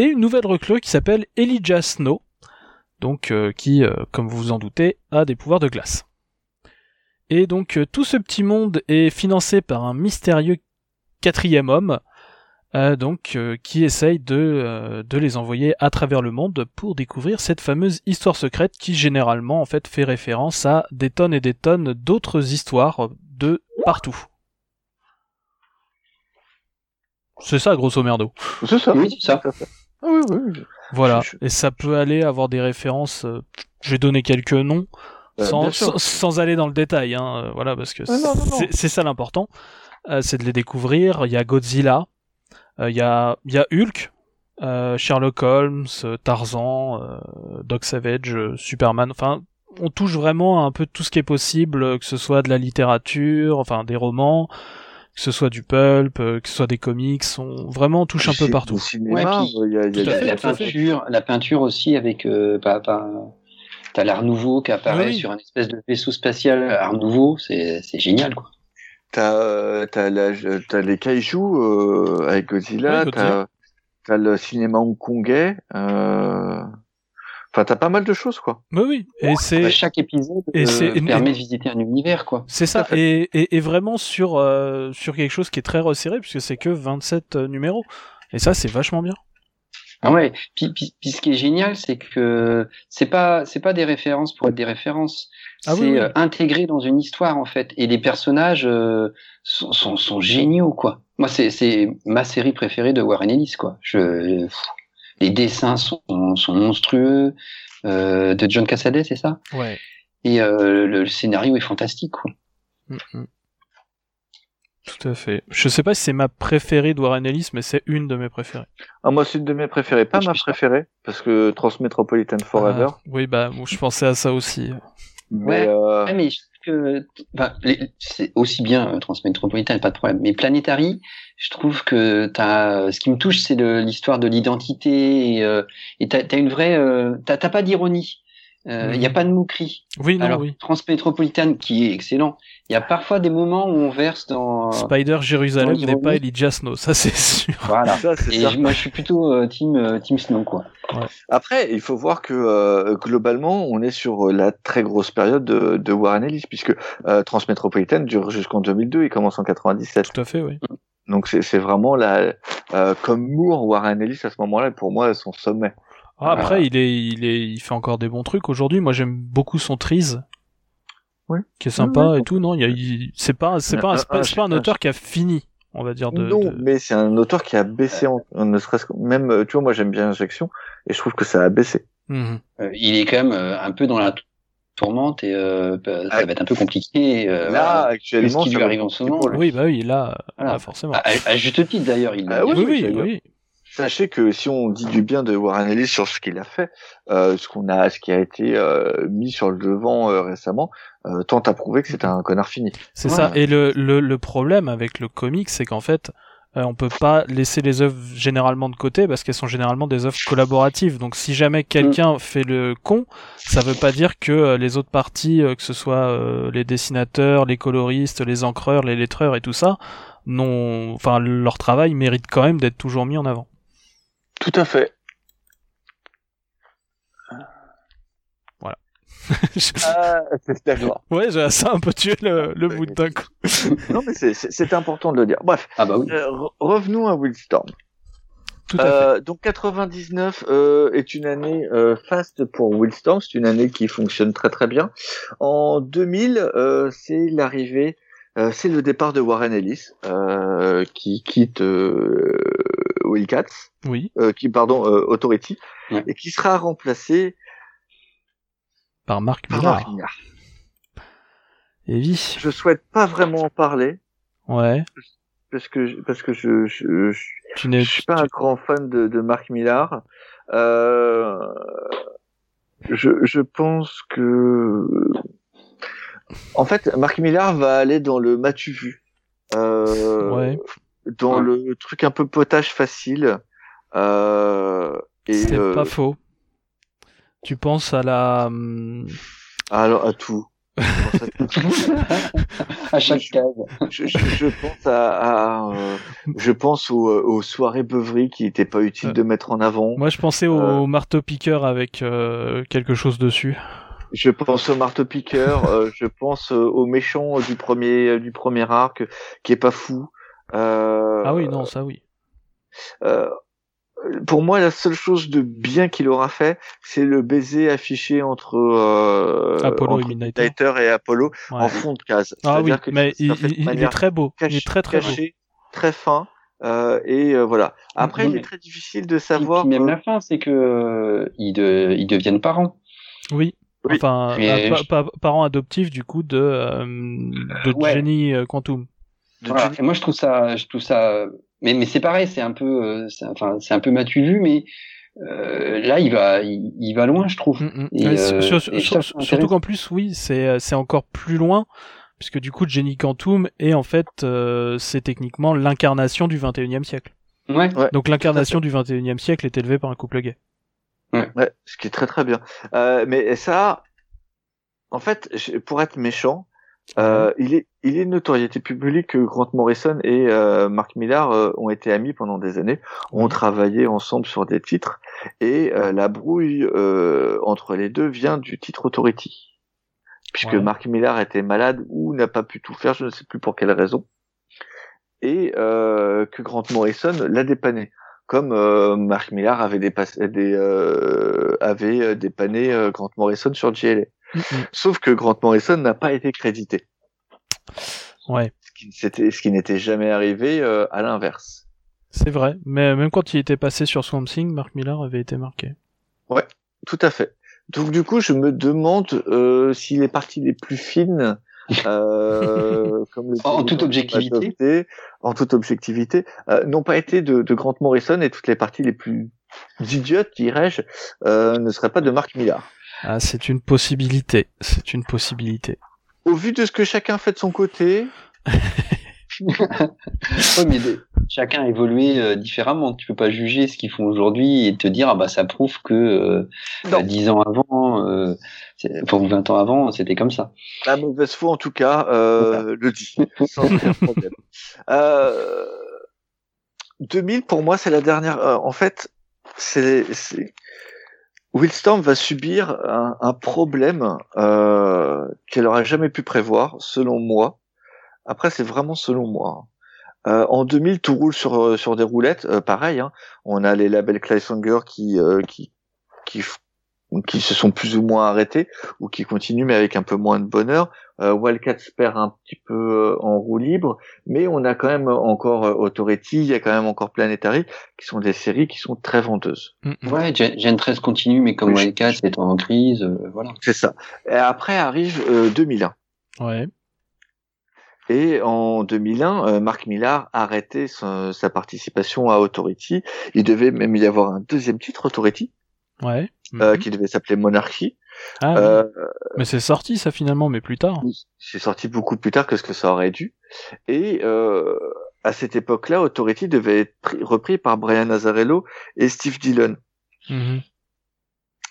et une nouvelle recrue qui s'appelle Elijah Snow donc qui comme vous vous en doutez a des pouvoirs de glace et donc tout ce petit monde est financé par un mystérieux quatrième homme euh, donc euh, qui essaye de, euh, de les envoyer à travers le monde pour découvrir cette fameuse histoire secrète qui généralement en fait fait référence à des tonnes et des tonnes d'autres histoires de partout. C'est ça grosso merdo. C'est ça. Oui, c'est ça. Ah oui, oui. Voilà, et ça peut aller avoir des références. je vais donner quelques noms. sans, sans, aller dans le détail, hein, voilà, parce que c'est ça l'important, c'est de les découvrir. Il y a Godzilla, il euh, y, a, y a Hulk, euh, Sherlock Holmes, euh, Tarzan, Doc Savage, Superman, enfin on touche vraiment à un peu tout ce qui est possible, que ce soit de la littérature, enfin des romans, que ce soit du pulp, que ce soit des comics, on vraiment touche un peu partout. Cinéma, y a, y a, la, peinture, la peinture aussi avec euh, bah, bah, t'as l'art nouveau qui apparaît sur un espèce de vaisseau spatial art nouveau, c'est génial quoi. T'as euh, t'as les kaiju euh, avec Godzilla, t'as as le cinéma hongkongais. Euh... Enfin, t'as pas mal de choses, quoi. Mais oui, et c'est chaque épisode et euh, permet de visiter un univers, quoi. C'est ça, et, et, et, vraiment sur euh, sur quelque chose qui est très resserré, puisque c'est que 27 numéros. Et ça, c'est vachement bien. Ah ouais. Puis, puis, puis, ce qui est génial, c'est que c'est pas c'est pas des références pour être des références. Ah c'est euh, intégré dans une histoire en fait. Et les personnages euh, sont, sont, sont, géniaux quoi. Moi, c'est c'est ma série préférée de Warren Ellis quoi. Je les dessins sont sont monstrueux euh, de John Cassaday, c'est ça? Ouais. Et euh, le, scénario est fantastique quoi. Mm, mm. Tout à fait. Je sais pas si c'est ma préférée de Warren Ellis, mais c'est une de mes préférées. Ah, moi, c'est une de mes préférées. Pas ma préférée, parce que Transmetropolitan Forever. Ah, oui, bah, je pensais à ça aussi. Mais, euh... ouais, mais que, c'est aussi bien euh, Transmetropolitan, pas de problème. Mais Planetary, je trouve que t'as, ce qui me touche, c'est l'histoire de l'identité et euh, t'as as une vraie, euh, t'as pas d'ironie. Il euh, n'y a mhm. pas de moquerie. Oui, non, Alors, oui. Transmétropolitane, qui est excellent, il y a parfois des moments où on verse dans... Spider Jérusalem n'est pas Elijah Snow, ça c'est sûr. Voilà. Et moi je suis plutôt euh, team, euh, team Snow, quoi. Ouais. Après, il faut voir que globalement, on est sur la très grosse période de, de Warren Ellis, puisque Transmétropolitane dure jusqu'en 2002, il commence en 97. Tout à fait, oui. Donc c'est vraiment la... comme Moore, Warren Ellis à ce moment-là, pour moi, son sommet. Ah, après, il est, il est, il fait encore des bons trucs aujourd'hui. Moi, j'aime beaucoup son Trees. Ouais. Qui est sympa et tout. Non, il c'est pas, c'est pas, pas, pas, un auteur qui a fini, on va dire. De, non, mais c'est un auteur qui a baissé en, ne serait-ce même, tu vois, moi j'aime bien Injection et je trouve que ça a baissé. Mhm. Euh, il est quand même euh, un peu dans la tourmente et euh, bah, ça va être un peu compliqué. Euh, là, actuellement, ce qui lui arrive en ce moment. Oui, bah oui, là, là forcément. À, à, juste titre d'ailleurs, il. Ah, oui, oui, oui, oui. Sachez que si on dit du bien de Warren Ellis sur ce qu'il a fait, euh, ce qu'on a, ce qui a été euh, mis sur le devant euh, récemment, euh, tente à prouver que c'est un connard fini. C'est ça. Et le, le, le, problème avec le comic, c'est qu'en fait, euh, on peut pas laisser les œuvres généralement de côté parce qu'elles sont généralement des œuvres collaboratives. Donc si jamais quelqu'un fait le con, ça veut pas dire que euh, les autres parties, que ce soit les dessinateurs, les coloristes, les encreurs, les lettreurs et tout ça, non, enfin leur travail mérite quand même d'être toujours mis en avant. Tout à fait. ah, d'accord. Ouais, j'ai ça un peu tué le, le bout d'un coup. non, mais c'est important de le dire. Bref, ah bah oui. euh, revenons à Wildstorm. Tout à euh, fait. Donc 99 euh, est une année euh, faste pour Wildstorm, c'est une année qui fonctionne très très bien. En 2000, euh, c'est l'arrivée euh, c'est le départ de Warren Ellis euh, qui quitte euh, Wildcats, oui. euh, qui pardon euh, Authority, Ouais. et qui sera remplacé Par Marc par Millar. Mark Millar. Et oui. Je souhaite pas vraiment en parler Ouais. parce que parce que je je, je, Tu je suis pas un grand fan de, de Mark Millar. Euh, je je pense que en fait Mark Millar va aller dans le m'as-tu vu euh, Ouais. dans Ouais. le truc un peu potage facile euh, et C'est euh, pas faux. Tu penses à la. hum, alors à tout à chaque case. je, je, je pense à, à, euh, je pense aux, aux soirées beuveries qui n'étaient pas utiles Euh, de mettre en avant. Moi, je pensais au Euh. marteau piqueur avec euh, quelque chose dessus. Je pense au marteau piqueur. euh, je pense euh, au méchant du premier du premier arc qui est pas fou. Euh, Ah oui, non, ça oui. Pour moi, la seule chose de bien qu'il aura fait, c'est le baiser affiché entre, euh, Apollo et entre Midnighter. Midnighter et Apollo Ouais. en fond de case. Ah oui, C'est-à-dire que mais il, il- il est très beau. il est très très beau. caché, très fin. Euh, et euh, voilà. Après, Non, il mais- est très difficile de Et savoir. puis même euh, la fin, c'est que euh, ils, de- ils deviennent parents. Oui. Oui. Enfin, Mais euh, je- pa- pa- parents adoptifs du coup de euh, de Ouais. Jenny Quantum. Voilà. Et moi, je trouve ça, je trouve ça, mais mais c'est pareil, c'est un peu, euh, c'est- enfin, c'est un peu matu vu, mais euh, là, il va, il, il va loin, je trouve. Mm, mm. Et, Ouais, euh, sur- sur- et sur- ça, c'est surtout qu'en plus, oui, c'est euh, c'est encore plus loin puisque du coup, Jenny Quantum est en fait euh, c'est techniquement l'incarnation du 21e siècle. Ouais. Ouais, Donc l'incarnation du 21e siècle est élevée par un couple gay. ouais, ce qui est très très bien. Euh, mais ça, en fait, pour être méchant, euh, il est il est de notoriété publique que Grant Morrison et euh, Mark Millar euh, ont été amis pendant des années, ont travaillé ensemble sur des titres, et euh, la brouille euh, entre les deux vient du titre Authority. Puisque Ouais. Mark Millar était malade ou n'a pas pu tout faire, je ne sais plus pour quelle raison, et euh, que Grant Morrison l'a dépanné, comme euh, Mark Millar avait, dépassé, des, euh, avait dépanné Grant Morrison sur GLA. Mm. Sauf que Grant Morrison n'a pas été crédité, Ouais, ce qui, c'était- ce qui n'était jamais arrivé euh, à l'inverse. c'est vrai. Mais même quand il était passé sur Swamp Thing, Mark Millar avait été marqué. Tout à fait. Donc du coup, je me demande euh, si les parties les plus fines, euh, comme le En toute objectivité. Adopté, en toute objectivité, euh, n'ont pas été de, de Grant Morrison et toutes les parties les plus idiotes, dirais-je, euh, ne seraient pas de Mark Millar. Ah, c'est une possibilité. C'est une possibilité. Au vu de ce que chacun fait de son côté, Ouais, mais de- chacun a évolué euh, différemment. Tu peux pas juger ce qu'ils font aujourd'hui et te dire ah bah ça prouve que euh, Non. euh, 10 ans avant, euh, enfin ou 20 ans avant, c'était comme ça. la mauvaise foi en tout cas euh, le dit, sans problème. Euh, 2000 pour moi c'est la dernière. euh, en fait, c'est- Willstorm va subir un, un problème euh, qu'elle aurait jamais pu prévoir, selon moi. Après, c'est vraiment selon moi. Euh, en 2000, tout roule sur euh, sur des roulettes. euh, pareil, hein. on a les labels Claysonger qui euh, qui qui f- qui se sont plus ou moins arrêtés ou qui continuent mais avec un peu moins de bonheur. Euh, Wildcats perd un petit peu euh, en roue libre, mais on a quand même encore euh, Authority, il y a quand même encore Planetary, qui sont des séries qui sont très vendeuses. Mm, mm. Ouais, Gen Gen 13 continue, mais comme Oui, je- Wildcat c'est en crise, euh, voilà. C'est ça. Et après arrive euh, 2001. Ouais. Et en 2001, euh, Mark Millar a arrêté son- sa participation à Authority. Il devait même y avoir un deuxième titre Authority, Ouais. euh, Mhm. qui devait s'appeler Monarchy. Ah, oui. Euh, Mais c'est sorti ça finalement, mais plus tard. c'est sorti beaucoup plus tard que ce que ça aurait dû. Et euh, à cette époque-là, Authority devait être pris- repris par Brian Azzarello et Steve Dillon. Mhm.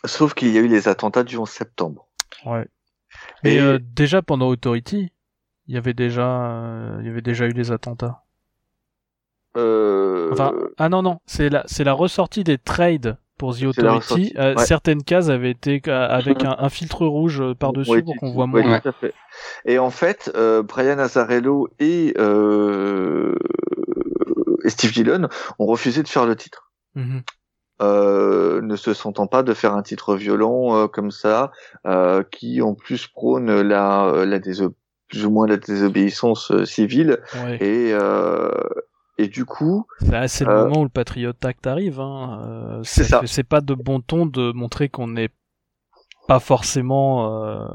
Sauf qu'il y a eu les attentats du 11 septembre. Ouais. Mais Et- euh, déjà pendant Authority, il y avait déjà, euh, il y avait déjà eu les attentats. Euh, Enfin, ah non non, c'est la, c'est la ressortie des trades pour The Authority. Euh, ouais. Certaines cases avaient été euh, avec un, un filtre rouge euh, par-dessus ouais, pour qu'on voit ouais, moins. tout à fait. Et en fait, euh, Brian Azzarello et, euh, et Steve Dillon ont refusé de faire le titre. Mhm. ne se sentant pas de faire un titre violent comme ça, qui en plus prône la, plus ou moins la désobéissance civile et et du coup, c'est le moment où le Patriot Act arrive. Hein. c'est ça. C'est pas de bon ton de montrer qu'on n'est pas forcément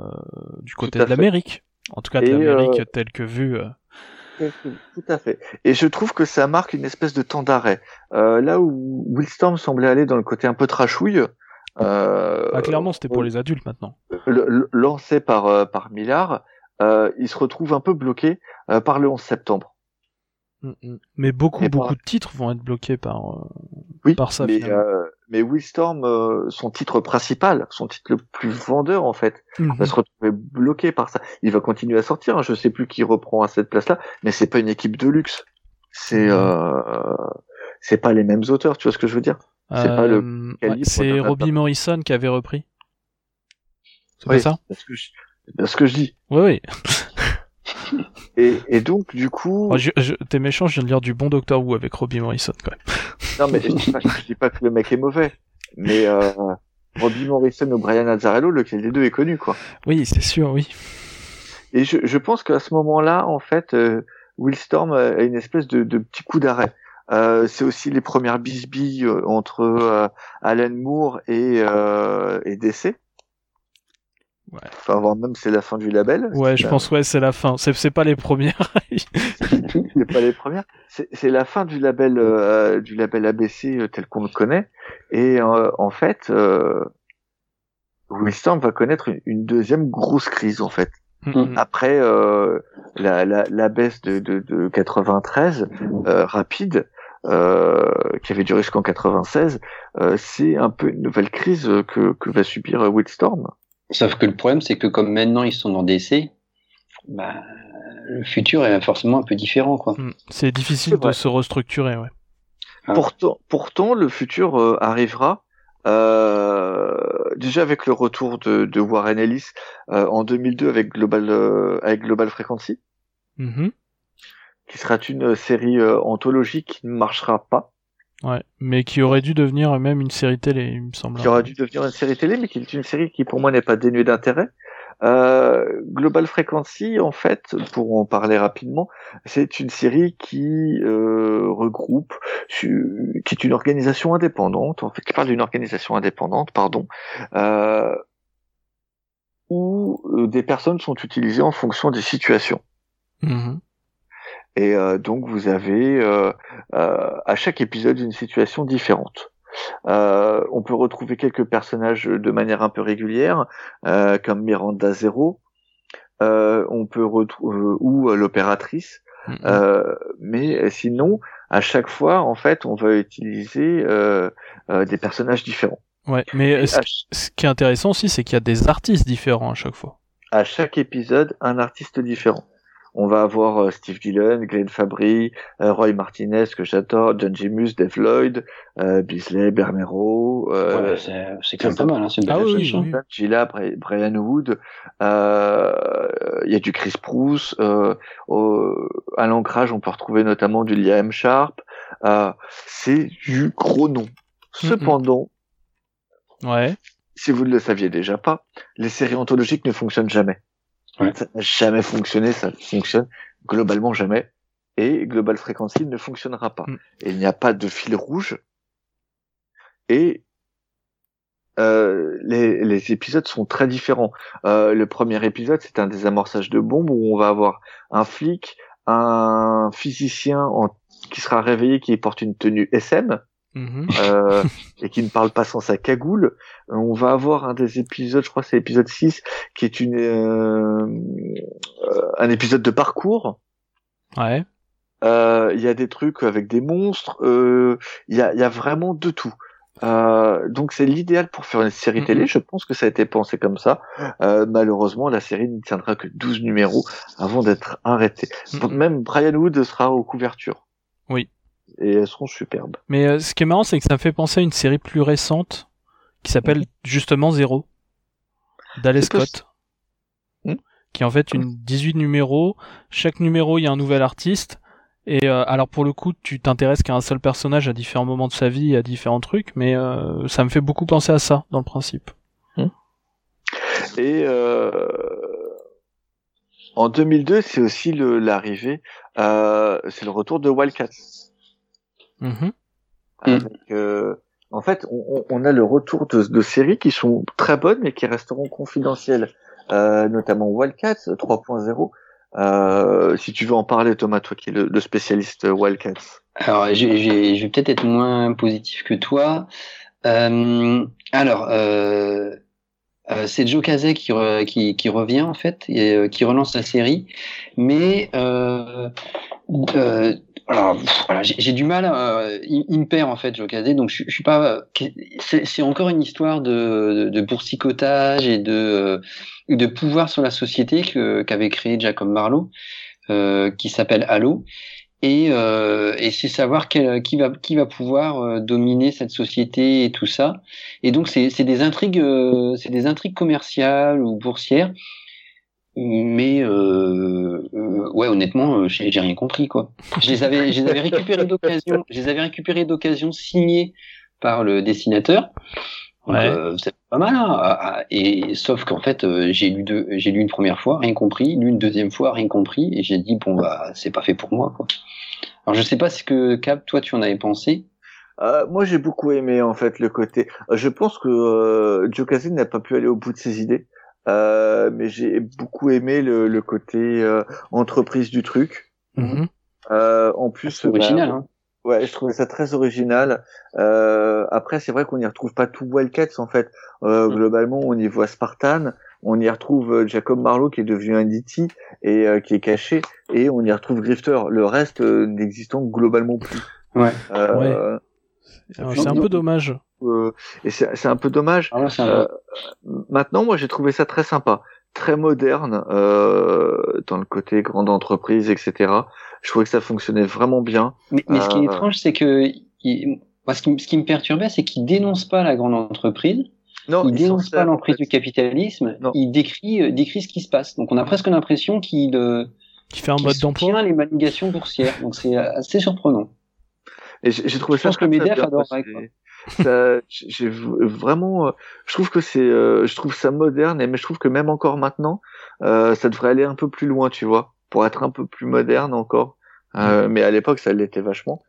du côté de l'Amérique. En tout cas, de l'Amérique telle que vue. Tout à fait. Et je trouve que ça marque une espèce de temps d'arrêt. Euh, là où Willstorm semblait aller dans le côté un peu trashouille. Euh, ah, clairement, c'était pour les adultes maintenant. lancé par euh, par Millard, euh, il se retrouve un peu bloqué euh, par le 11 septembre. Mm, mm. Mais beaucoup, beaucoup de titres vont être bloqués par, euh, oui, par ça. Mais, euh, mais Willstorm, euh, son titre principal, son titre le plus vendeur en fait, mm-hmm. va se retrouver bloqué par ça. Il va continuer à sortir. Hein. Je sais plus qui reprend à cette place-là, mais c'est pas une équipe de luxe. C'est mm-hmm. c'est pas les mêmes auteurs. Tu vois ce que je veux dire? C'est pas le. c'est Robbie Morrison qui avait repris. C'est pas ça? C'est ce, ce que je dis. Oui, oui. Et, et, donc, du coup. Oh, je, je, T'es méchant, je viens de lire du bon Doctor Who avec Robbie Morrison, quand même. Non, mais je dis pas, je dis pas que le mec est mauvais. Mais euh, Robbie Morrison ou Brian Azzarello, lequel des deux est connu, quoi. Oui, c'est sûr, oui. Et je, je pense qu'à ce moment-là, en fait, euh, Will Storm a une espèce de, de petit coup d'arrêt. Euh, c'est aussi les premières bisbilles euh, entre euh, Alan Moore et, euh, et DC. Ouais. Enfin, avant même c'est la fin du label. Ouais, je pense ouais c'est la fin. C'est c'est pas les premières. c'est pas les premières. C'est la fin du label euh, du label ABC euh, tel qu'on le connaît. Et euh, en fait, euh, va connaître une, deuxième grosse crise en fait. Mm-hmm. Après euh, la, la, la, baisse de, de, de 93 rapide. qui avait duré jusqu'en 96, c'est un peu une nouvelle crise que, que va subir Wildstorm. Sauf que le problème, c'est que comme maintenant ils sont dans DC, bah, le futur est forcément un peu différent. quoi. Hmm. C'est difficile de se restructurer, ouais. Ah. Pourtant, pourtant, le futur euh, arrivera. Euh, déjà avec le retour de, de Warren Ellis euh, en 2002 avec Global euh, avec Global Frequency, mm-hmm. qui sera une série euh, anthologique qui ne marchera pas. Ouais, mais qui aurait dû devenir même une série télé, il me semble. Qui aurait dû devenir une série télé, mais qui est une série qui pour moi n'est pas dénuée d'intérêt. Euh, Global Frequency, en fait, pour en parler rapidement, c'est une série qui euh, regroupe, qui est une organisation indépendante, en fait, qui parle d'une organisation indépendante, pardon, euh, où euh, des personnes sont utilisées en fonction des situations. Mmh. Et euh, donc vous avez euh, euh, à chaque épisode une situation différente. on peut retrouver quelques personnages de manière un peu régulière, comme Miranda Zero. on peut retrouver ou l'opératrice. Mm-hmm. mais sinon, à chaque fois, en fait, on va utiliser des personnages différents. Ouais, mais ce, ce, qui est intéressant aussi, c'est qu'il y a des artistes différents à chaque fois. À chaque épisode, un artiste différent. On va avoir euh, Steve Dillon, Glenn Fabry, euh, Roy Martinez que j'adore, John Jemus, Dave Lloyd, euh, Bisley, Bernero. Euh, c'est quand même pas mal, hein, c'est une belle ah, oui, oui. Gila, Brian Wood. Il y a du Chris Bruce. à l'ancrage, on peut retrouver notamment du Liam Sharp. c'est du gros nom. Cependant, ouais. si vous ne le saviez déjà pas, les séries anthologiques ne fonctionnent jamais. Ça n'a jamais fonctionné, ça fonctionne globalement jamais. Et Global Frequency ne fonctionnera pas. Mm. Et il n'y a pas de fil rouge. Et euh, les, les, épisodes sont très différents. Euh, le premier épisode, c'est un désamorçage de bombes où on va avoir un flic, un physicien en, qui sera réveillé qui porte une tenue SM, Mhm. euh, et qui ne parle pas sans sa cagoule. On va avoir un des épisodes, je crois c'est l'épisode 6, qui est une euh, euh, un épisode de parcours. Ouais. Euh, il y a des trucs avec des monstres, il y a, y, a, vraiment de tout. donc c'est l'idéal pour faire une série télé. Mhm. Je pense que ça a été pensé comme ça. malheureusement, la série ne tiendra que 12 numéros avant d'être arrêtée. Mhm. Même Brian Wood sera aux couvertures. Oui et elles seront superbes. Mais euh, ce qui est marrant, c'est que ça me fait penser à une série plus récente qui s'appelle justement Zéro d'Alex Scott. Hmm qui est en fait une 18 numéros. Chaque numéro, il y a un nouvel artiste. Et euh, alors pour le coup, tu t'intéresses qu'à un seul personnage à différents moments de sa vie, à différents trucs, mais euh, ça me fait beaucoup penser à ça dans le principe. Hmm et En 2002, c'est aussi l'arrivée, c'est le retour de Wildcats. Mm-hmm. Avec, euh, en fait, on, on, a le retour de, de, séries qui sont très bonnes, mais qui resteront confidentielles, euh, notamment Wildcats 3.0. Euh, si tu veux en parler, Thomas, toi qui es le, le spécialiste Wildcats. Alors, je, je, je vais peut-être être moins positif que toi. Euh, alors, euh, euh, c'est Joe Casey qui, qui, qui, revient en fait, et, euh, qui relance la série, mais euh, euh, alors j'ai du mal, il, il, me perd en fait Casey, donc je, je suis pas, c'est encore une histoire de, boursicotage et de de pouvoir sur la société qu'avait créé Jacob Marlowe, qui s'appelle Halo et, euh, et c'est savoir quel, qui va qui va pouvoir euh, dominer cette société et tout ça. Et donc c'est des intrigues euh, c'est des intrigues commerciales ou boursières. Mais euh, euh ouais honnêtement j'ai rien compris quoi. Je les avais je les avais récupérés d'occasion je les avais récupérés d'occasion signés par le dessinateur. Ouais. Euh, c'est pas mal, hein ah, ah, et sauf qu'en fait j'ai lu deux, j'ai lu une première fois, rien compris, lu une deuxième fois, rien compris, et j'ai dit bon bah c'est pas fait pour moi quoi. Alors je sais pas ce que Cap, toi tu en avais pensé. Euh, moi j'ai beaucoup aimé en fait le côté. Euh, je pense que euh, Joe Casey n'a pas pu aller au bout de ses idées, euh, mais j'ai beaucoup aimé le, le côté euh, entreprise du truc. Mm-hmm. en plus, c'est original. Bah, hein. Ouais, je trouvais ça très original. après, c'est vrai qu'on n'y retrouve pas tout Wildcats en fait. Mm. Globalement, on y voit Spartan, on y retrouve euh, Jacob Marlowe qui est devenu un DT et euh, qui est caché, et on y retrouve Grifter. Le reste euh, n'existant globalement plus. Ouais. ouais. C'est un peu dommage. Et c'est un peu dommage. Ah maintenant, moi, j'ai trouvé ça très sympa, très moderne dans le côté grande entreprise, etc. Je trouvais que ça fonctionnait vraiment bien. Mais, mais ce qui est étrange, c'est que il... ce, qui, ce qui me perturbait, c'est qu'il dénonce pas la grande entreprise non, il dénonce pas l'emprise du capitalisme, il décrit, euh, décrit ce qui se passe. Donc on a presque l'impression qu'il euh, qui fait un mode d'emploi les manigations boursières. Donc c'est assez surprenant. Et j'ai trouvé ça. Pense que Medef adorerait. J'ai vraiment, euh, je trouve que c'est, euh, je trouve ça moderne, mais je trouve que même encore maintenant, euh, ça devrait aller un peu plus loin, tu vois, pour être un peu plus moderne encore. Euh, mais à l'époque, ça l'était vachement.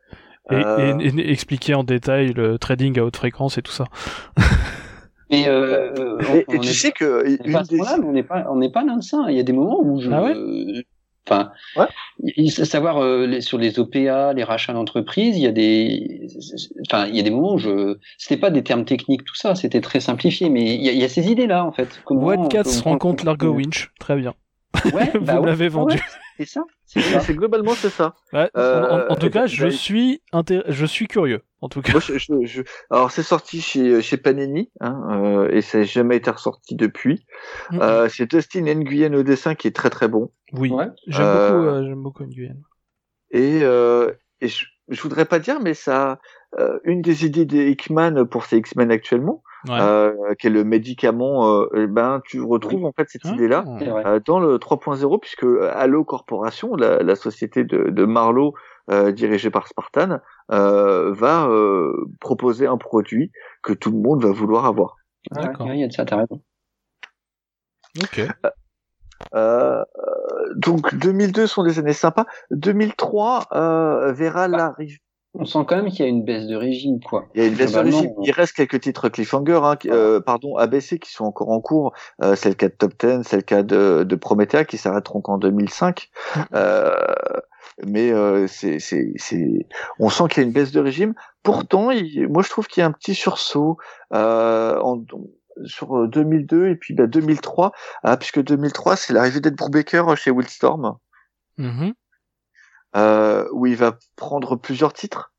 Et, et, et, expliquer en détail le trading à haute fréquence et tout ça. Mais euh, et, et tu sais que des... on n'est pas on n'est pas dans ça. Il y a des moments où je, ah ouais? Enfin, ouais. savoir euh, les, sur les OPA, les rachats d'entreprise, il y a des, enfin, il y a des moments où je, c'était pas des termes techniques tout ça, c'était très simplifié, mais il y a, il y a ces idées là en fait. Comment se rencontre Largo Winch, très bien. Ouais, Vous bah l'avez vendu. c'est ça. C'est globalement c'est ça. Ouais, euh, en, en, tout cas, je suis je suis curieux. En tout cas. Moi, je, je, je... Alors c'est sorti chez chez Panini hein, euh, et ça n'a jamais été ressorti depuis. Mm -hmm. euh, c'est Dustin Nguyen au dessin qui est très très bon. Oui. Ouais. J'aime beaucoup euh, j'aime beaucoup Nguyen. Et euh, et je, je voudrais pas dire mais ça euh, une des idées des Hickman pour ces X-Men actuellement ouais. euh, qui est le médicament, euh, eh ben tu retrouves en fait cette Ah, idée-là euh, dans le 3.0 puisque Halo Corporation, la, la société de, de Marlowe euh, dirigée par Spartan, euh, va euh, proposer un produit que tout le monde va vouloir avoir. D'accord. Il y a de ça, t'as raison. Ok. Euh, donc 2002 sont des années sympas. 2003 euh, verra Bah. l'arrivée. On sent quand même qu'il y a une baisse de régime, quoi. Il y a une baisse de régime. Il reste quelques titres cliffhanger, hein, qui- euh, pardon, ABC qui sont encore en cours. Euh, c'est le cas de Top Ten, c'est le cas de, de Promethea qui s'arrêteront qu'en 2005. Euh, mais euh, c'est, c'est, c'est, on sent qu'il y a une baisse de régime. Pourtant, il- moi je trouve qu'il y a un petit sursaut euh, en, sur 2002 et puis bah, 2003, ah, puisque 2003 c'est l'arrivée d'Ed Brubaker chez Wildstorm Mhm. euh, où il va prendre plusieurs titres,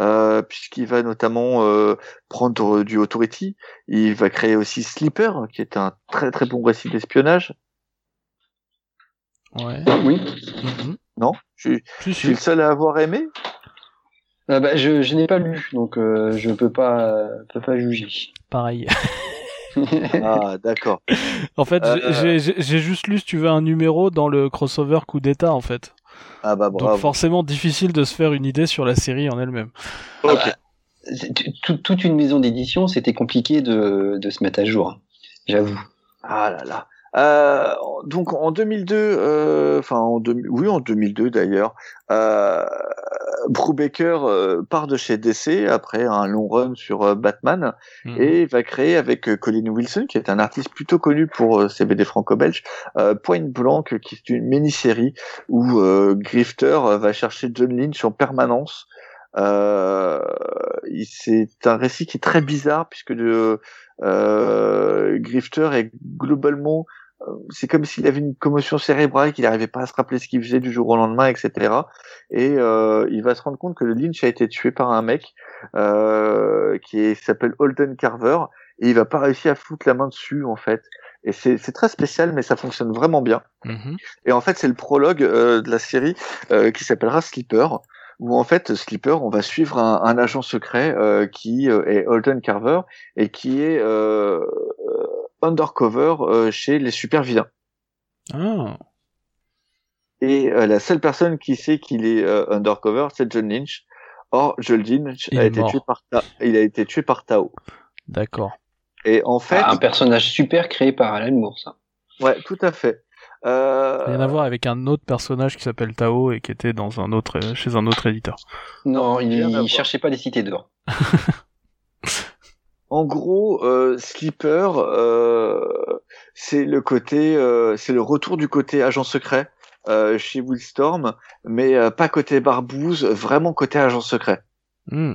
euh, puisqu'il va notamment euh, prendre du Authority. Il va créer aussi Sleeper, qui est un très très bon récit d'espionnage. Ouais. Oui. Mhm. Non, je, suis- je le seul à avoir aimé? Euh, bah, je, je n'ai pas lu, donc euh, je peux pas, euh, peux pas juger. Pareil. Ah, d'accord. En fait, Euh, j'ai- juste lu, si tu veux, un numéro dans le crossover coup d'état, en fait. Ah bah Donc bravo. forcément difficile de se faire une idée sur la série en elle-même. Ok. C'est- tout- toute une maison d'édition, c'était compliqué de, de se mettre à jour. hein. J'avoue. Ah là là. Euh, donc en 2002, euh, enfin en oui en 2002 d'ailleurs, euh, Brubaker euh, part de chez DC après un long run sur euh, Batman mhm. et va créer avec Colin Wilson qui est un artiste plutôt connu pour ses BD franco-belges, Point Blank qui est une mini-série où Grifter va chercher John Lynch en permanence. c'est un récit qui est très bizarre puisque de, Grifter est globalement c'est comme s'il avait une commotion cérébrale, qu'il n'arrivait pas à se rappeler ce qu'il faisait du jour au lendemain, etc. Et euh, il va se rendre compte que le Lynch a été tué par un mec euh, qui s'appelle Holden Carver, et il va pas réussir à foutre la main dessus en fait. Et c'est très spécial, mais ça fonctionne vraiment bien. Mm-hmm. Et en fait, c'est le prologue euh, de la série euh, qui s'appellera Sleeper, où en fait Sleeper, on va suivre un, un agent secret euh, qui euh, est Holden Carver et qui est euh, undercover euh, chez les super vilains. Ah. Et euh, la seule personne qui sait qu'il est euh, undercover, c'est John Lynch. Or, John Lynch a été, tué par il a été tué par Tao. D'accord. Et en fait, ah, un personnage super créé par Alan Moore, ça. Ouais, tout à fait. Euh... Rien à voir avec un autre personnage qui s'appelle Tao et qui était dans un autre chez un autre éditeur. Non, il, il cherchait pas les cités dehors. En gros, euh, Sleeper, euh, c'est le côté, euh, c'est le retour du côté agent secret euh, chez Willstorm, mais euh, pas côté barbouze, vraiment côté agent secret. Hmm.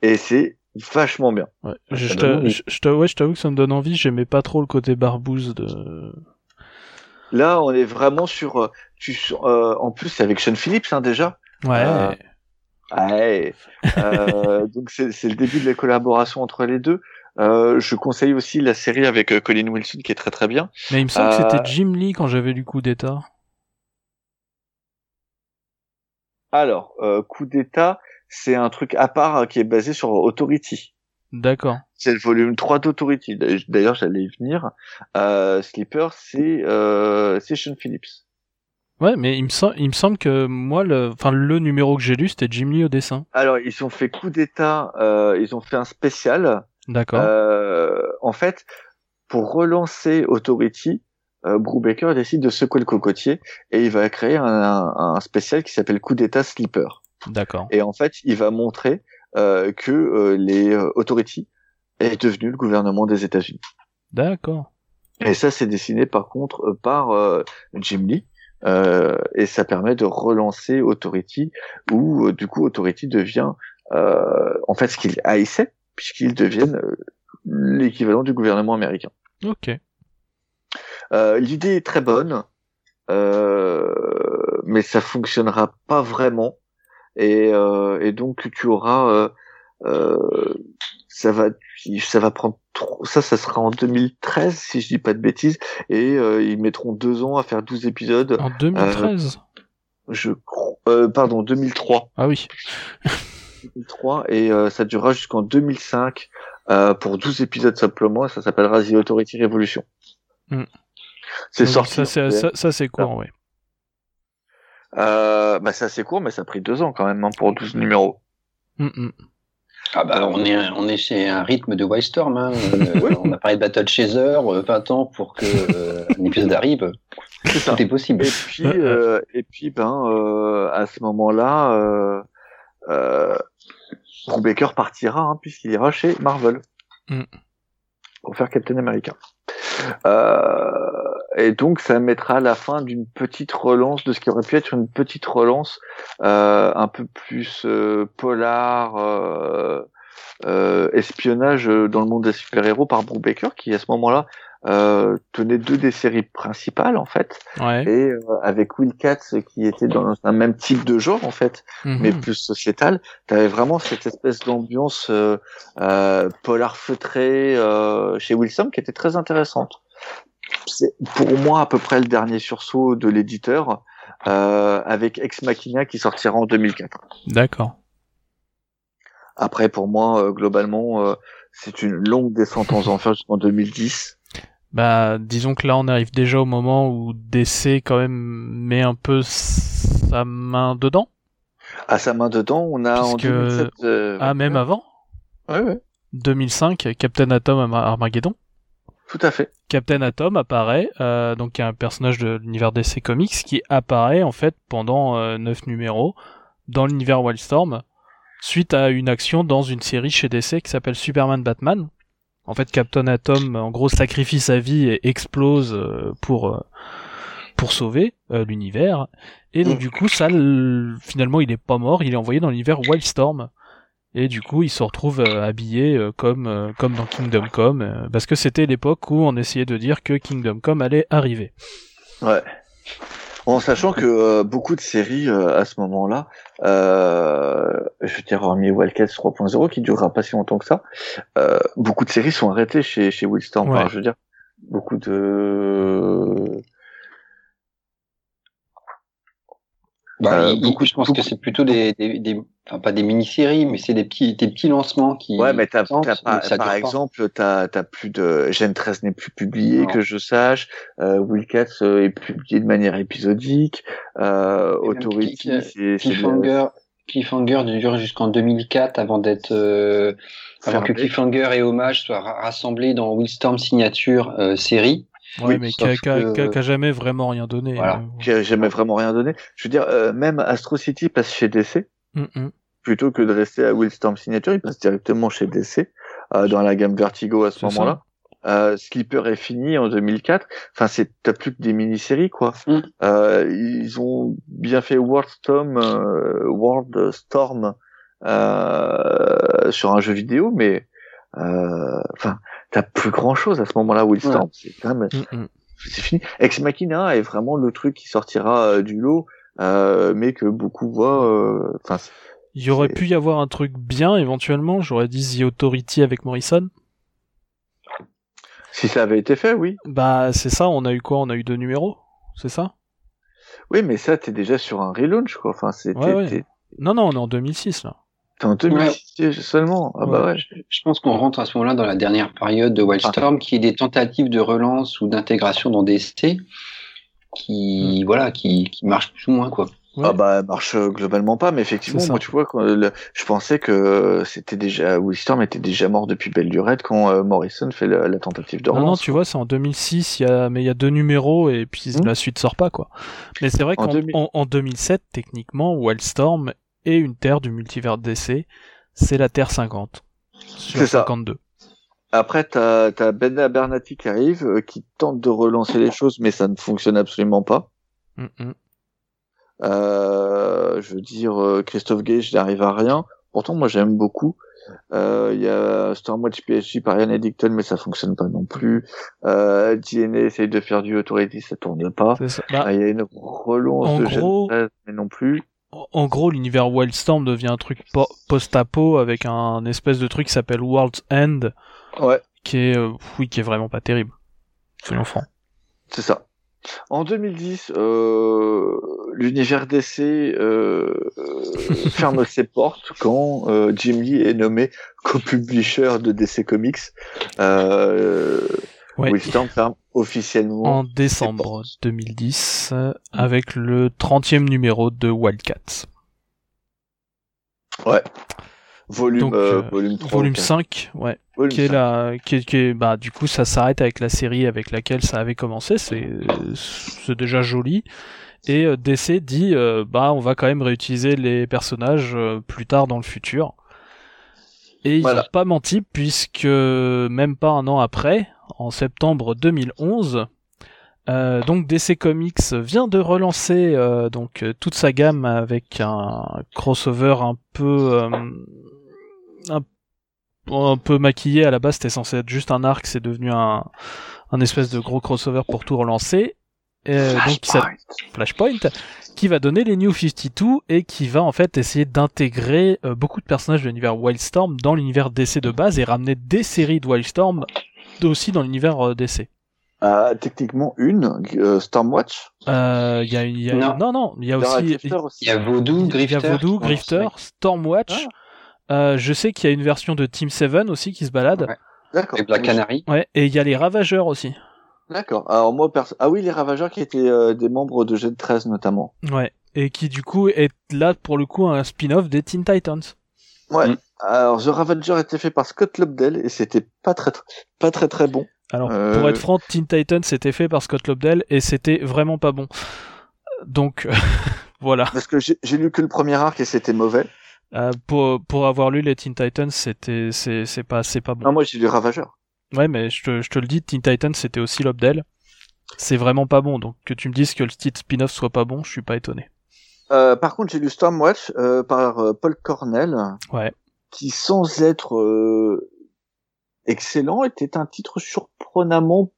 Et c'est vachement bien. Ouais, je, t'avoue que ça me donne envie. J'aimais pas trop le côté barbouze de. Là, on est vraiment sur. Tu, en plus, c'est avec Sean Phillips hein, déjà. Ouais. Ouais. Euh, donc c'est le début de la collaboration entre les deux. Euh, je conseille aussi la série avec euh, Colin Wilson qui est très très bien. Mais il me semble que c'était euh, Jim Lee quand j'avais lu Coup d'État. Alors, euh, Coup d'État, c'est un truc à part qui est basé sur Authority. D'accord. C'est le volume 3 d'Authority. D'ailleurs, j'allais y venir. Euh, Sleeper, c'est euh, Sean Phillips. Ouais, mais il me, il me semble que moi, le, enfin, le numéro que j'ai lu, c'était Jim Lee au dessin. Alors, ils ont fait coup d'état, euh, ils ont fait un spécial. D'accord. Euh, en fait, pour relancer Authority, euh, Brubaker décide de secouer le cocotier et il va créer un, un, spécial qui s'appelle Coup d'état Sleeper. D'accord. Et en fait, il va montrer euh, que euh, les Authority est devenu le gouvernement des États-Unis. D'accord. Et ça, c'est dessiné par contre par Jim Lee. Euh, et ça permet de relancer Authority, où euh, du coup Authority devient euh, en fait ce qu'il haïssait, puisqu'ils deviennent l'équivalent du gouvernement américain. Ok. L'idée est très bonne, mais ça fonctionnera pas vraiment, et, et donc tu auras ça va ça va prendre ça ça sera en 2013 si je dis pas de bêtises et euh, ils mettront deux ans à faire 12 épisodes. En 2013 euh, je crois euh, pardon 2003 ah oui. 2003 et ça durera jusqu'en 2005 pour 12 épisodes simplement ça s'appellera The Authority Revolution. Hmm. c'est sorti ça c'est ça, c'est court oui bah c'est assez court mais ça a pris deux ans quand même hein, pour 12 numéros. Hmm, hmm. Ah bah on est on est chez un rythme de Wildstorm. Hein. Euh, on a parlé de Battle Chaser, 20 euh, ans pour que euh, un épisode arrive. Tout est possible. Et puis et puis ben à ce moment-là, euh, Baker partira hein, puisqu'il ira chez Marvel mm. pour faire Captain America. Et donc ça mettra la fin d'une petite relance de ce qui aurait pu être une petite relance euh, un peu plus euh, polar, euh, euh, espionnage dans le monde des super-héros par Brubaker, qui à ce moment-là tenait deux des séries principales en fait, ouais. et avec Will Katz qui était dans un même type de genre en fait, mhm. mais plus sociétal. T'avais vraiment cette espèce d'ambiance polar feutré chez Wilson qui était très intéressante c'est pour moi à peu près le dernier sursaut de l'éditeur euh, avec Ex Machina qui sortira en 2004. D'accord. Après, pour moi, euh, globalement, euh, c'est une longue descente en enfer jusqu'en 2010. Bah, disons que là, on arrive déjà au moment où DC quand même met un peu sa main dedans. À sa main dedans, on a en 2007, Ah, même avant. Ouais, ouais. 2005, Captain Atom Armageddon. Tout à fait. Captain Atom apparaît, euh, donc un personnage de l'univers DC Comics qui apparaît en fait pendant euh, 9 numéros dans l'univers Wildstorm suite à une action dans une série chez DC qui s'appelle Superman Batman. En fait, Captain Atom en gros sacrifie sa vie et explose euh, pour euh, pour sauver euh, l'univers. Et donc du coup, ça, finalement, il est pas mort, il est envoyé dans l'univers Wildstorm. Et du coup, il se retrouve euh, habillé euh, comme euh, comme dans Kingdom Come, parce que c'était l'époque où on essayait de dire que Kingdom Come allait arriver. Ouais. En sachant que beaucoup de séries à ce moment-là, je veux dire hormis Wildcats 3.0 qui durera pas si longtemps que ça, beaucoup de séries sont arrêtées chez chez Wildstorm. Enfin, je veux dire, beaucoup de Bah, euh, beaucoup, je pense que c'est plutôt des, des, des, enfin pas des mini-séries, mais c'est des petits, des petits lancements qui. Ouais, mais t'as, par exemple, t'as, t'as plus de, Gen 13 n'est plus publié que je sache. Euh, Wildcats euh, est publié de manière épisodique. Euh, Authority, c'est, Cliffhanger, Cliffhanger dure jusqu'en 2004 avant d'être, euh, avant que Cliffhanger et Hommage soient rassemblés dans Wildstorm Signature euh, série. Ouais, oui, mais qui a, jamais vraiment rien donné. Voilà. Euh, qui a jamais vraiment rien donné. Je veux dire, euh, même Astro City passe chez DC. Plutôt que de rester à Willstorm Signature, il passe directement chez DC, euh, dans la gamme Vertigo à ce moment-là. Euh, Sleeper est fini en 2004. Enfin, c'est t'as plus que des mini-séries quoi. Mm. Euh, ils ont bien fait Worldstorm, euh, World Storm euh, sur un jeu vidéo, mais enfin, t'as plus grand chose à ce moment-là, Willstorm. C'est quand même, mm, mm. c'est fini. Ex Machina est vraiment le truc qui sortira euh, du lot, euh, mais que beaucoup voient. Euh, enfin, il y aurait pu y avoir un truc bien éventuellement. J'aurais dit The Authority avec Morrison. Si ça avait été fait, oui. Bah c'est ça. On a eu quoi? On a eu deux numéros, c'est ça? Oui, mais ça t'es déjà sur un relaunch quoi. Enfin, c'était. Ouais, Non, non, on est en 2006 là. En 2006 seulement. Ah bah ouais. Je, pense qu'on rentre à ce moment-là dans la dernière période de Wildstorm, qui est des tentatives de relance ou d'intégration dans DC, qui hmm. voilà, qui, qui marchent plus ou moins quoi. Ah bah marche euh, globalement pas, mais effectivement, moi tu vois, quand je pensais que c'était déjà Wildstorm était déjà mort depuis Belle Lurette quand euh, Morrison fait la, tentative de relance. Non, non, tu vois, c'est en 2006, il y a, mais il y a deux numéros et puis hmm. la suite sort pas quoi. Mais c'est vrai qu'en en, 2007, techniquement, Wildstorm et une Terre du multivers DC, c'est la Terre 50 sur 52. Après, t'as as Ben Abernathy qui arrive, euh, qui tente de relancer les choses, mais ça ne fonctionne absolument pas. Euh, je veux dire, euh, Christophe Gage n'arrive à rien. Pourtant, moi, j'aime beaucoup. Il euh, y a Stormwatch PSG par Ian Eddington, mais ça fonctionne pas non plus. Euh, DNA essaye de faire du Authority, ça tourne pas. Bah, il y a une relance de gros... mais non plus en gros, l'univers Wildstorm devient un truc post-apo avec un espèce de truc qui s'appelle World's End. Ouais. Qui est, euh, oui, qui est vraiment pas terrible. Soyons francs. C'est ça. En 2010, euh, l'univers DC euh, ferme ses portes quand euh, Jim Lee est nommé co-publisher de DC Comics. Euh, Ouais. ferme officiellement. En décembre 2010, avec le 30e numéro de Wildcats. Ouais. Volume, euh, volume, 3, volume 5, ouais. qui est la, qui est, qui est, bah, du coup, ça s'arrête avec la série avec laquelle ça avait commencé. C'est, c'est déjà joli. Et euh, DC dit, euh, bah, on va quand même réutiliser les personnages plus tard dans le futur. Et ils n'ont pas menti puisque même pas un an après, en septembre 2011. Euh, donc DC Comics vient de relancer euh, donc euh, toute sa gamme avec un crossover un peu un, peu maquillé à la base c'était censé être juste un arc c'est devenu un, un espèce de gros crossover pour tout relancer Flashpoint. donc Flashpoint qui va donner les New 52 et qui va en fait essayer d'intégrer beaucoup de personnages de l'univers Wildstorm dans l'univers DC de base et ramener des séries de Wildstorm aussi dans l'univers euh, DC. Euh, techniquement une euh, Stormwatch. Euh, y a, y a, non. non. non, il y a aussi il y a Voodoo, Grifter, il y a Voodoo, Grifter, Stormwatch. Ah. Euh, je sais qu'il y a une version de Team 7 aussi qui se balade. Ouais. D'accord. Et Black Canary. Ouais, et il y a les Ravageurs aussi. D'accord. Alors moi perso... ah oui, les Ravageurs qui étaient euh, des membres de Gen 13 notamment. Ouais, et qui du coup est là pour le coup un spin-off des Teen Titans. Ouais. Mm. Alors, The Ravager était fait par Scott Lobdell et c'était pas très, pas très très bon. Alors, pour être franc, Teen Titans c'était fait par Scott Lobdell et c'était vraiment pas bon. Donc, voilà. Parce que j'ai lu que le premier arc et c'était mauvais. Euh, pour, pour avoir lu les Teen Titans, c'était c'est pas c'est pas bon. Non, moi j'ai lu Ravageur. Ouais, mais je te, je te le dis, Teen Titans c'était aussi Lobdell. C'est vraiment pas bon, donc que tu me dises que le titre spin-off soit pas bon, je suis pas étonné. Euh, par contre, j'ai lu Stormwatch euh, par euh, Paul Cornell, ouais. Qui sans être euh, excellent était un titre surprenamment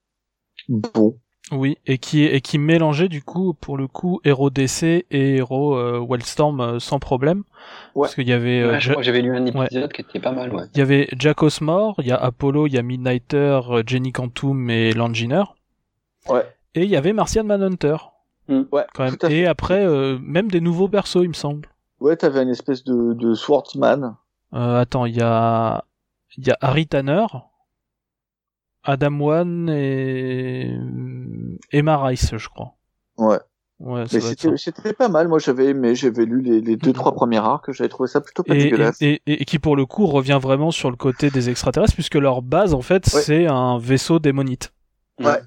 bon. Oui, et qui et qui mélangeait du coup pour le coup héros DC et héros euh, Wellstorm sans problème. Ouais. Parce qu'il y avait. Ouais, j'avais lu un épisode qui était pas mal. Ouais. Il y avait Jack Osmore, il y a Apollo, il y a Midnighter, Jenny Cantum et Langiner. Ouais. Et il y avait Martian Manhunter. Mm. Ouais. Quand même. Et après, euh, même des nouveaux persos, il me semble. Ouais, t'avais une espèce de, de Swordsman. Euh, attends, il y a, il y a Harry Tanner, Adam Wan et Emma Rice, je crois. Ouais. C'était pas mal. Moi, j'avais aimé, j'avais lu les, les deux trois premiers arcs, j'avais trouvé ça plutôt pas et, dégueulasse. Et, et, et, qui pour le coup revient vraiment sur le côté des extraterrestres, puisque leur base en fait Ouais. c'est un vaisseau démonite. Ouais.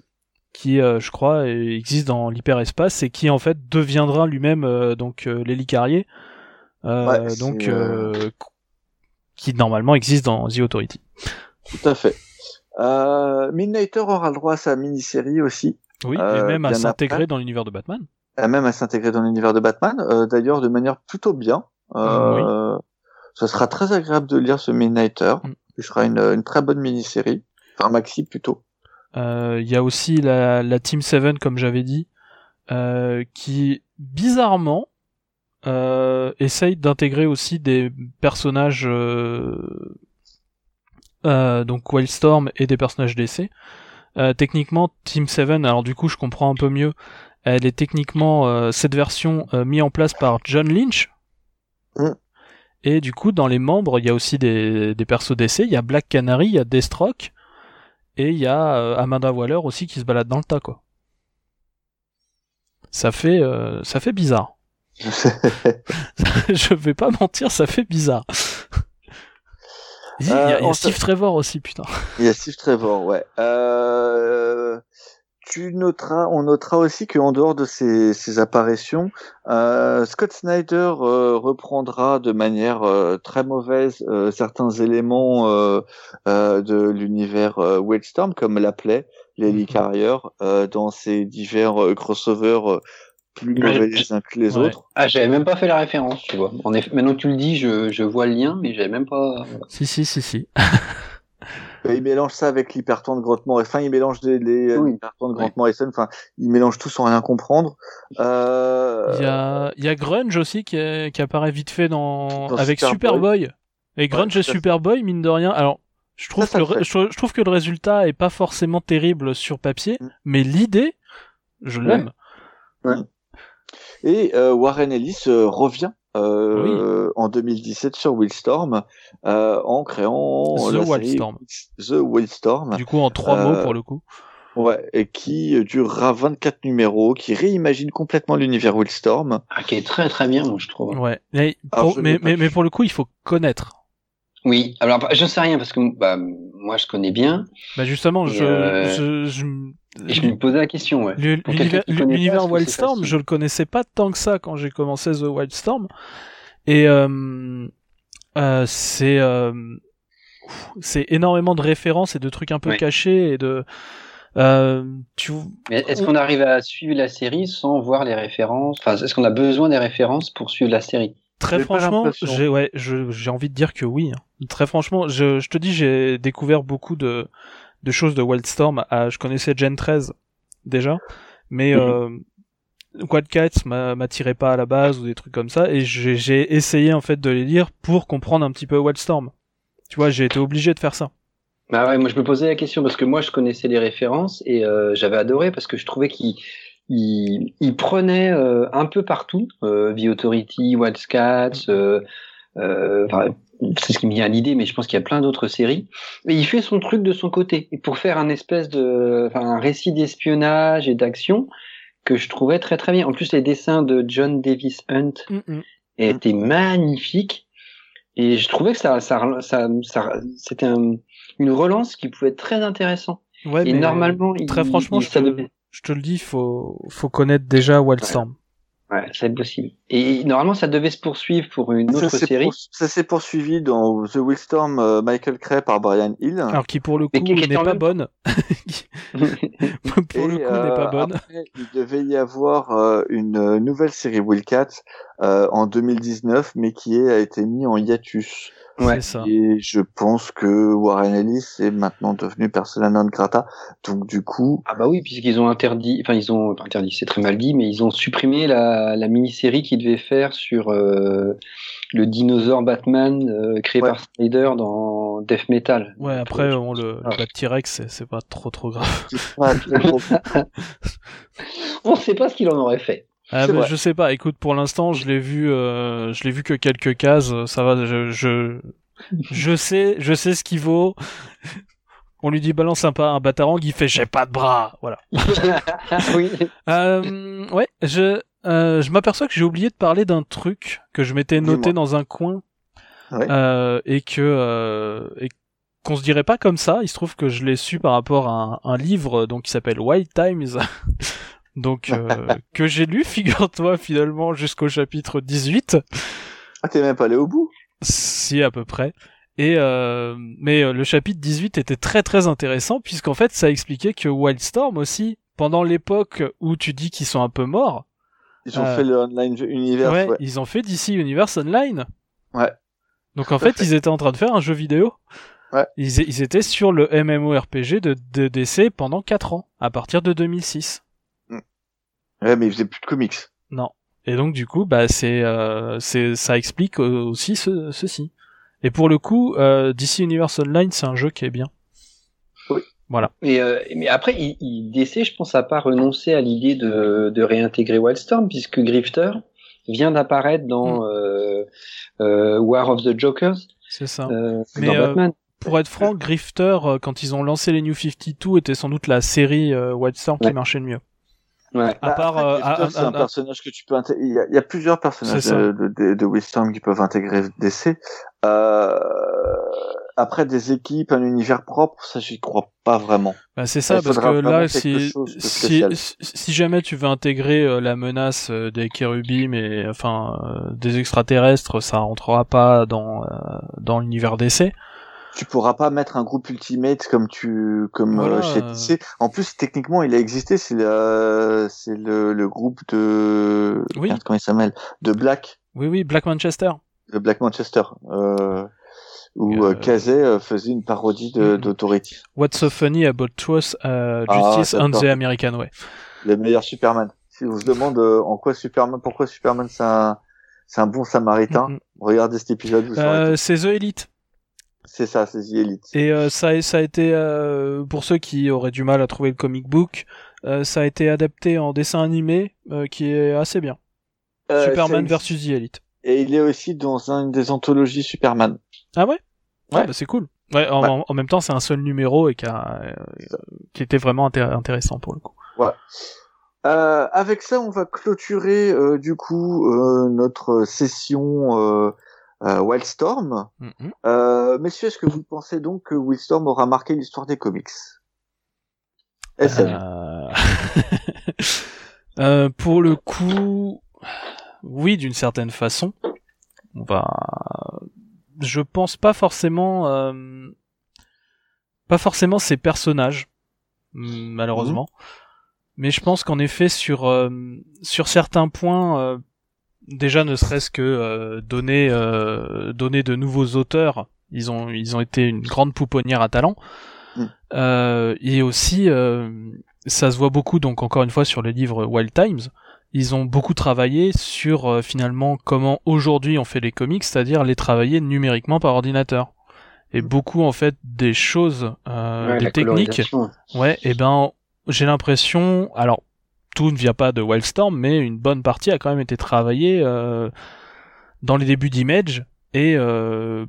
qui euh, je crois existe dans l'hyperespace et qui en fait deviendra lui-même euh, donc euh, l'hélicarié euh, Ouais, donc qui normalement existe dans The Authority. Tout à fait. Euh, Midnighter aura le droit à sa mini-série aussi, Oui, Euh, et même à s'intégrer dans l'univers de Batman. euh, même à s'intégrer dans l'univers de Batman. euh, D'ailleurs, de manière plutôt bien. Euh, Ça sera très agréable de lire ce Midnighter. Mm. Ce sera une, une très bonne mini-série, enfin maxi plutôt. Euh, Il y a aussi la, la Team 7 comme j'avais dit, euh, qui bizarrement euh, essaye d'intégrer aussi des personnages euh, euh, donc Wildstorm et des personnages DC. Euh, techniquement, Team 7, alors du coup je comprends un peu mieux, elle est techniquement euh, cette version euh, mise en place par John Lynch. Mm. Et du coup, dans les membres, il y a aussi des, des persos DC. Il y a Black Canary, il y a Deathstroke, et il y a Amanda Waller aussi qui se balade dans le tas, quoi. Ça fait, euh, ça fait bizarre. Je vais pas mentir, ça fait bizarre. Il y a, il y a Euh, Steve Trevor aussi, putain. Il y a Steve Trevor, ouais. Euh, tu noteras, on notera aussi qu'en dehors de ces, ces apparitions, euh, Scott Snyder euh, reprendra de manière très mauvaise certains éléments de l'univers euh, Wildstorm, comme l'appelait Lily Mhm. Carrier, dans ses divers crossovers plus Ouais, mauvais je- les uns que les Ouais. autres. Ah, j'avais même pas fait la référence, tu vois. En effet, maintenant que tu le dis, je, je vois le lien, mais j'avais même pas. Si, si, si, si. Euh, Il mélange ça avec l'hyperton de Grant Morrison. Enfin, il mélange les, les Oui. l'hyperton de Grant Ouais. Morrison. Enfin, il mélange tout sans rien comprendre. Euh... Il y a, il y a Grunge aussi qui, est- qui apparaît vite fait dans, Dans avec Superboy. Superboy. Et Grunge et. Superboy, mine de rien. Alors, je trouve, Ça, ça que le je, je trouve que le résultat est pas forcément terrible sur papier, Mm. mais l'idée, je l'aime. Et euh, Warren Ellis euh, revient euh, en 2017 sur Wildstorm euh, en créant The la série Wildstorm. The Wildstorm, Du coup, en trois Euh, mots pour le coup. ouais, et qui durera 24 numéros, qui réimagine complètement l'univers Wildstorm. Ah, qui est très très bien, moi, je trouve. Ouais. Mais, Alors, pour, mais, mais, pour le coup, il faut connaître. Oui, alors bah, je sais rien parce que bah, moi je connais bien Bah justement, je, euh, je, je, et je me posais la question. Ouais. L'univers Wildstorm, je le connaissais pas tant que ça quand j'ai commencé The Wildstorm. Et euh, euh, c'est euh, c'est énormément de références et de trucs un peu Ouais. cachés et de euh, tu Mais est-ce qu'on arrive à suivre la série sans voir les références? Enfin, est-ce qu'on a besoin des références pour suivre la série? Très franchement, j'ai ouais, j'ai envie de dire que oui. hein. Très franchement, je, je te dis, j'ai découvert beaucoup de de choses de Wildstorm. Ah, je connaissais Gen 13 déjà, mais Mhm. euh, Quadcats m'a m'attirait pas à la base ou des trucs comme ça, et j'ai essayé en fait de les lire pour comprendre un petit peu Wildstorm. Tu vois, j'ai été obligé de faire ça. Bah ouais, moi je me posais la question parce que moi je connaissais les références et euh, j'avais adoré parce que je trouvais qu'il il, il prenait euh, un peu partout, euh, The Authority, Wildcats, euh, euh, enfin, c'est ce qui me vient à l'idée, mais je pense qu'il y a plein d'autres séries. Et il fait son truc de son côté et pour faire un espèce de, enfin, un récit d'espionnage et d'action que je trouvais très très bien. En plus les dessins de John Davis Hunt étaient magnifiques et je trouvais que ça, ça, ça, ça c'était un- une relance qui pouvait être très intéressant. Ouais, et mais normalement, très il- franchement, il- je ça te, devait- je te le dis, faut, faut connaître déjà Wildstorm. Ouais, c'est possible. Et normalement, ça devait se poursuivre pour une autre Ça série. pour- ça s'est poursuivi dans The Willstorm euh, Michael Cray par Brian Hill. Alors qui pour le coup n'est pas même bonne. pour le coup n'est pas bonne. après, il devait y avoir euh, une euh, nouvelle série Wildcat euh, en 2019, mais qui est- a été mis en hiatus. Ouais. Ça. Et je pense que Warren Ellis est maintenant devenu persona non grata. Donc du coup, Ah bah oui, puisqu'ils ont interdit, enfin ils ont pas interdit, c'est très mal dit, mais ils ont supprimé la, la mini-série qu'ils devaient faire sur euh, le dinosaure Batman euh, créé Ouais. par Snyder dans Death Metal. Ouais, après, euh, on le, Ah. le T-Rex, c'est- pas trop trop grave. ouais, trop- on sait pas ce qu'il en aurait fait. Ah, bah, je sais pas. Écoute, pour l'instant, je l'ai vu, euh, je l'ai vu que quelques cases. Ça va. Je, je, je sais, je sais ce qu'il vaut. On lui dit balance un pas un batarang, il fait j'ai pas de bras. Voilà. oui. Euh, ouais, je, euh, je m'aperçois que j'ai oublié de parler d'un truc que je m'étais noté dans un coin Ouais. euh, et que euh, et qu'on se dirait pas comme ça. Il se trouve que je l'ai su par rapport à un, un livre donc qui s'appelle Wild Times. Donc euh, que j'ai lu, figure-toi finalement jusqu'au chapitre 18, Ah, t'es même pas allé au bout si à peu près. Et euh, mais euh, le chapitre 18 était très très intéressant puisqu'en fait ça expliquait que Wildstorm aussi pendant l'époque où tu dis qu'ils sont un peu morts, Ils ont Euh, fait le online univers. ouais, ouais. ils ont fait DC Universe Online. Ouais. Donc en fait, fait. ils étaient en train de faire un jeu vidéo. Ouais. Ils, ils étaient sur le MMORPG de, de DC pendant 4 ans, à partir de 2006. Ouais, mais ils faisaient plus de comics. Non. Et donc du coup, bah c'est, euh, c'est, ça explique euh, aussi ce, ceci. Et pour le coup, euh, DC Universe Online, c'est un jeu qui est bien. Oui. Voilà. Et, euh, mais après, il, il, DC, je pense, a pas renoncé à l'idée de, de réintégrer Wildstorm, puisque Grifter vient d'apparaître dans euh, euh, War of the Jokers, C'est ça. euh, Mais, dans euh, Batman. Pour être franc, Grifter, quand ils ont lancé les New 52, était sans doute la série euh, Wildstorm qui marchait le mieux. Ouais. À Bah, part, après, euh, à- c'est un personnage que tu peux intégrer. Il y a, il y a plusieurs personnages de, de, de, de Wisdom qui peuvent intégrer DC. Euh, après, des équipes, un univers propre, ça, j'y crois pas vraiment. Bah, c'est ça, parce que là, si, si, si, si jamais tu veux intégrer euh, la menace euh, des kérubim et enfin euh, des extraterrestres, ça rentrera pas dans euh, dans l'univers d'essai. Tu pourras pas mettre un groupe Ultimate comme tu, comme Voilà, euh, chez euh. DC. En plus, techniquement, il a existé. C'est le, c'est le, le groupe de, Oui. Merde, comment il s'appelle, de Black, Oui, oui, Black Manchester. de Black Manchester, euh, où Euh, euh, euh, faisait une parodie de, Mhm. d'Authority. What's so funny about truth, uh, Ah, justice and d'accord. the American way. le meilleur Superman. Si on se demande euh, en quoi Superman, pourquoi Superman c'est un, c'est un bon Samaritain, Mhm. regardez cet épisode. Euh, c'est The Elite. C'est ça, c'est The Elite. Et euh, ça, a- ça a été euh, pour ceux qui auraient du mal à trouver le comic book, euh, ça a été adapté en dessin animé qui est assez bien. Superman versus The Elite. Et il est aussi dans une des anthologies Superman. Ah ouais? Ouais. Ah bah c'est cool. Ouais, en, Ouais. en- en même temps, c'est un seul numéro et qui, a, qui était vraiment intér- intéressant pour le coup. Euh, avec ça, on va clôturer du coup notre session Wildstorm. Mhm. Euh, messieurs, est-ce que vous pensez donc que Wildstorm aura marqué l'histoire des comics? SM. Euh... euh, pour le coup, oui, d'une certaine façon. On va. Je pense pas forcément, euh, pas forcément ces personnages, mm, malheureusement. Mais je pense qu'en effet, sur euh, sur certains points, euh, déjà ne serait-ce que euh, donner euh, donner de nouveaux auteurs, ils ont ils ont été une grande pouponnière à talent. Mm. Euh, et aussi, euh, ça se voit beaucoup, donc encore une fois sur les livres Wild Times, ils ont beaucoup travaillé sur euh, finalement comment aujourd'hui on fait les comics, c'est-à-dire les travailler numériquement par ordinateur. Et beaucoup en fait des choses, euh, Ouais, des techniques, ouais, et ben j'ai l'impression, alors tout ne vient pas de Wildstorm, mais une bonne partie a quand même été travaillée euh, dans les débuts d'Image et euh,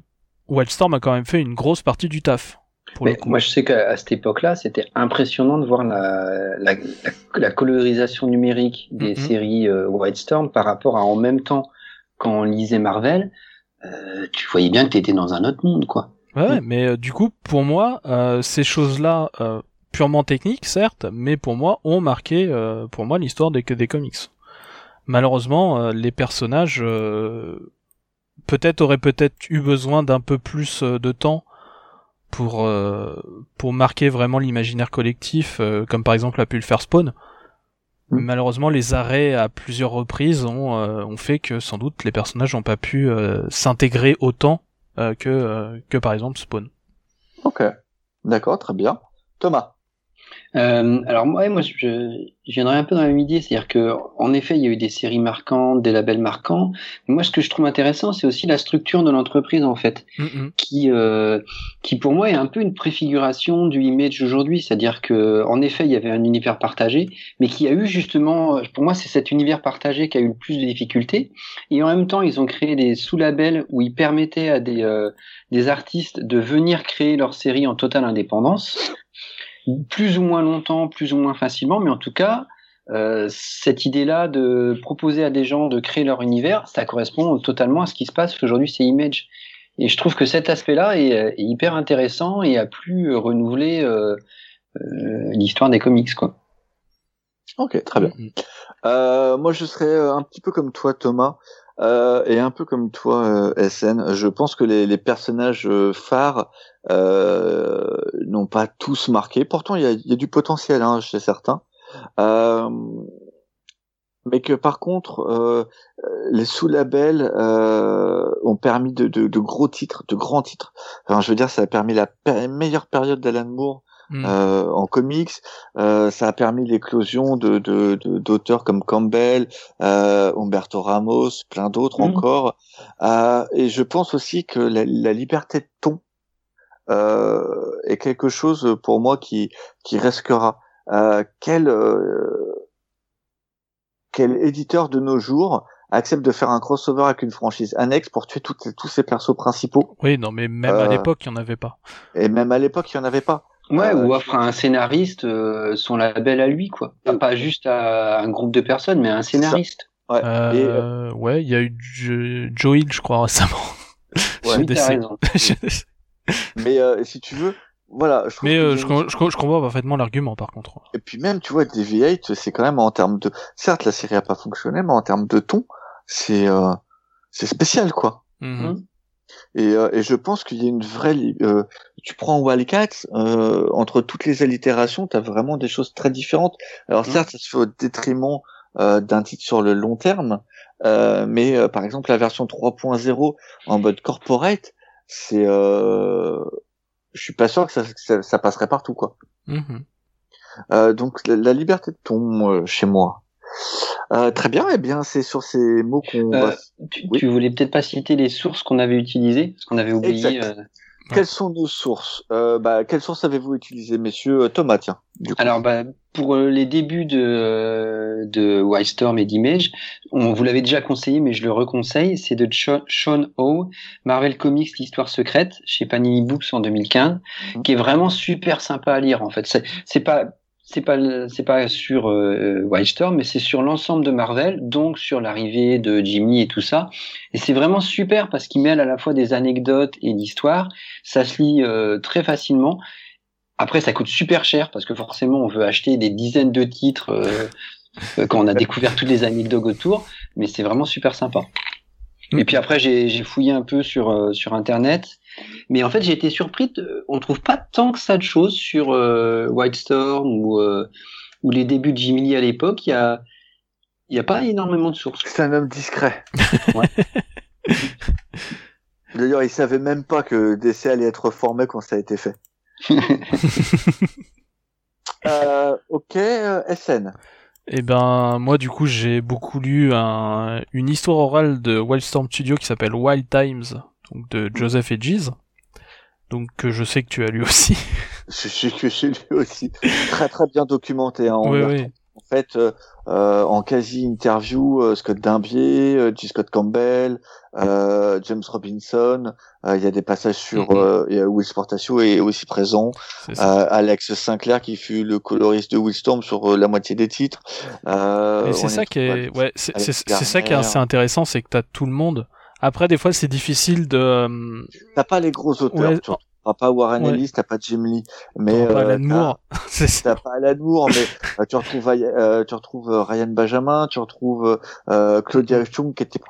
Wildstorm a quand même fait une grosse partie du taf. Pour Mais moi, je sais qu'à cette époque-là, c'était impressionnant de voir la, la, la, la colorisation numérique des Mhm. séries euh, Wildstorm par rapport à en même temps quand on lisait Marvel. Euh, tu voyais bien que tu étais dans un autre monde, quoi. Ouais, ouais, mais euh, du coup, pour moi, ces choses-là, purement techniques, certes, mais pour moi ont marqué, euh, pour moi, l'histoire des, des comics. Malheureusement, euh, les personnages euh, peut-être auraient peut-être eu besoin d'un peu plus de temps pour pour marquer vraiment l'imaginaire collectif, comme par exemple a pu le faire Spawn. Mm. Malheureusement, les arrêts à plusieurs reprises ont, ont fait que sans doute les personnages n'ont pas pu s'intégrer autant que que par exemple Spawn. Ok, d'accord, très bien. Thomas. Euh, alors moi, moi je, je, viendrai un peu dans la même idée, c'est-à-dire que en effet, il y a eu des séries marquantes, des labels marquants. Mais moi, ce que je trouve intéressant, c'est aussi la structure de l'entreprise en fait, qui, euh, qui pour moi est un peu une préfiguration du image aujourd'hui, c'est-à-dire que en effet, il y avait un univers partagé, mais qui a eu justement, pour moi, c'est cet univers partagé qui a eu le plus de difficultés. Et en même temps, ils ont créé des sous-labels où ils permettaient à des euh, des artistes de venir créer leur série en totale indépendance plus ou moins longtemps, plus ou moins facilement, mais en tout cas, euh, cette idée-là de proposer à des gens de créer leur univers, ça correspond totalement à ce qui se passe aujourd'hui, c'est Image. Et je trouve que cet aspect-là est, hyper intéressant et a plus renouvelé euh, euh, l'histoire des comics, quoi. Ok, très bien. Moi, je serais un petit peu comme toi, Thomas. Euh, et un peu comme toi, euh, SN, je pense que les, les personnages euh, phares euh, n'ont pas tous marqué. Pourtant, il y a, y a, du potentiel hein, chez certains. Euh, mais que par contre, les sous-labels ont permis de, de, de, gros titres, de grands titres. Enfin, je veux dire, ça a permis la meilleure période d'Alan Moore Mm. Euh, en comics. Euh, ça a permis l'éclosion de, d'auteurs comme Campbell, euh, Humberto Ramos, plein d'autres mm. encore. et je pense aussi que la, liberté de ton est quelque chose pour moi qui, qui restera. quel, quel éditeur de nos jours accepte de faire un crossover avec une franchise annexe pour tuer tous ces persos principaux? Oui, non, mais même à l'époque, il n'y en avait pas. Et même à l'époque, il n'y en avait pas. Ouais, ou offre à un scénariste euh, son label à lui, quoi. pas juste à un groupe de personnes, mais à un scénariste. Ouais, euh, ouais, il y a eu Joe Hill, je crois, récemment. Ouais, raison. mais euh, si tu veux, voilà. Je mais je, je, je, comprends parfaitement l'argument, par contre. Et puis même, tu vois, DV8, c'est quand même en termes de. Certes, la série a pas fonctionné, mais en termes de ton, c'est c'est spécial, quoi. Mm et, euh, et, je pense qu'il y a une vraie. Euh, tu prends Wildcats, euh, entre toutes les allitérations, tu as vraiment des choses très différentes. Alors mmh. certes, ça se fait au détriment euh, d'un titre sur le long terme, euh, mais euh, par exemple la version 3.0 en mode corporate, c'est, je suis pas sûr que ça, ça, ça passerait partout quoi. Mmh. donc la, la, liberté de ton chez moi, euh, très bien, et eh bien c'est sur ces mots qu'on. Euh, tu, voulais peut-être pas citer les sources qu'on avait utilisées, parce qu'on avait oublié. Euh, quelles sont nos sources? Bah, Quelles sources avez-vous utilisées, messieurs Thomas, tiens. Alors, bah, pour les débuts de, de Wildstorm et d'Image, on vous l'avait déjà conseillé, mais je le reconseille, c'est de Sean O, Marvel Comics, l'histoire secrète, chez Panini Books en 2015, mmh. qui est vraiment super sympa à lire, en fait. C'est pas c'est pas c'est pas sur euh, Wildstorm, mais c'est sur l'ensemble de Marvel, donc sur l'arrivée de Jimmy et tout ça. Et c'est vraiment super parce qu'il mêle à la fois des anecdotes et l'histoire. Ça se lit euh, très facilement. Après, ça coûte super cher parce que forcément, on veut acheter des dizaines de titres euh, quand on a découvert toutes les anecdotes autour. Mais c'est vraiment super sympa. Et puis après, j'ai fouillé un peu sur euh, sur internet mais en fait, j'ai été surpris. De, on trouve pas tant que ça de choses sur euh, Whitestorm ou, euh, ou les débuts de Jimmy Lee à l'époque. Il y a, y a pas énormément de sources. C'est un homme discret. D'ailleurs, il savait même pas que DC allait être formé quand ça a été fait. euh, ok, SN. Eh ben, moi, du coup, j'ai beaucoup lu un, une histoire orale de Wildstorm Studio qui s'appelle Wild Times, donc de Joseph Edges. Donc que je sais que tu as lu aussi. je sais que j'ai lu aussi. Très très bien documenté. Hein, oui, oui. En fait, euh, euh, en quasi interview, euh, Scott Dimbier, euh, J. Scott Campbell, euh, James Robinson. Il y a des passages sur mm Will Sportatio est aussi présent. Alex Sinclair qui fut le coloriste de Willstorm sur la moitié des titres. Et c'est ça qui est, ouais, c'est ça qui est assez intéressant, c'est que t'as tout le monde après, des fois, c'est difficile de. T'as pas les gros auteurs. T'auras pas Warren Ellis, t'as pas Jim Lee, mais pas Alan Moore, t'as pas Alan Moore, mais tu retrouves tu retrouves Ryan Benjamin, tu retrouves Claudia Chung qui était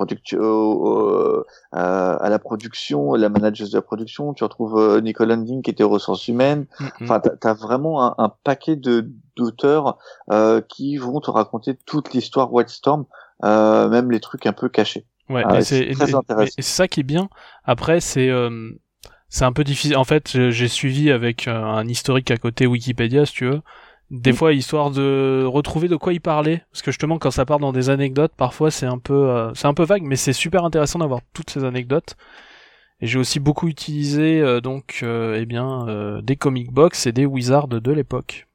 à la production, la manager de la production, tu retrouves Nicole Landing qui était aux ressources humaines. Enfin, t'as as vraiment un, un paquet de d'auteurs qui vont te raconter toute l'histoire White Storm, même les trucs un peu cachés. Ouais, ah, c'est c'est ça qui est bien. Après, c'est euh, c'est un peu difficile. En fait, j'ai suivi avec euh, un historique à côté Wikipédia, si tu veux. Des mm. fois, histoire de retrouver de quoi il parlait, parce que justement, quand ça part dans des anecdotes, parfois c'est un peu euh, c'est un peu vague, mais c'est super intéressant d'avoir toutes ces anecdotes. Et j'ai aussi beaucoup utilisé donc eh bien des comic box et des wizards de l'époque.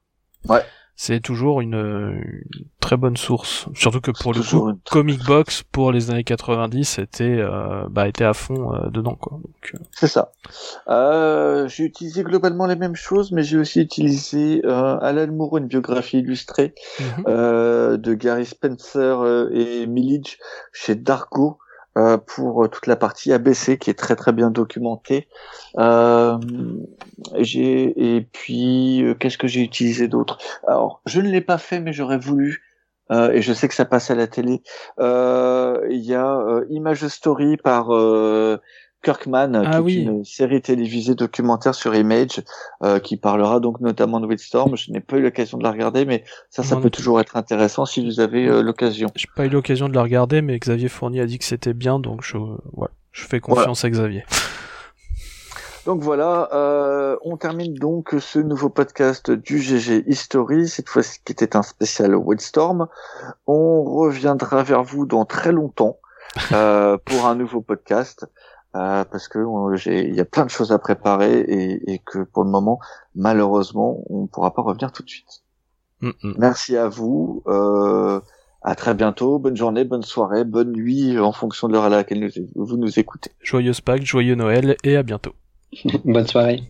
Ouais c'est toujours une, très bonne source. Surtout que pour le coup, Comic Box pour les années 90 c'était euh, bah, était à fond euh, dedans quoi. Euh. C'est ça. Euh, j'ai utilisé globalement les mêmes choses, mais j'ai aussi utilisé Alan Moore, une biographie illustrée mhm. de Gary Spencer et Millage chez Dargo. Euh, pour toute la partie ABC qui est très très bien documentée. Euh, j'ai et puis euh, qu'est-ce que j'ai utilisé d'autre? Alors je ne l'ai pas fait mais j'aurais voulu. Euh, et je sais que ça passe à la télé. Il y a Image Story par Kirkman, ah qui est une série télévisée documentaire sur Image, euh, qui parlera donc notamment de Wildstorm. Je n'ai pas eu l'occasion de la regarder, mais ça, ça peut toujours être intéressant si vous avez euh, l'occasion. J'ai pas eu l'occasion de la regarder, mais Xavier Fournier a dit que c'était bien, donc je, je fais confiance à Xavier. Donc voilà, euh, on termine donc ce nouveau podcast du GG History, cette fois-ci qui était un spécial Wildstorm. On reviendra vers vous dans très longtemps euh, pour un nouveau podcast. Euh, parce que il y a plein de choses à préparer et, et, que pour le moment, malheureusement, on ne pourra pas revenir tout de suite. Mm, mm. Merci à vous. Euh, à très bientôt. Bonne journée, bonne soirée, bonne nuit en fonction de l'heure à laquelle vous nous écoutez. Joyeuse Pâques, joyeux Noël et à bientôt. bonne soirée.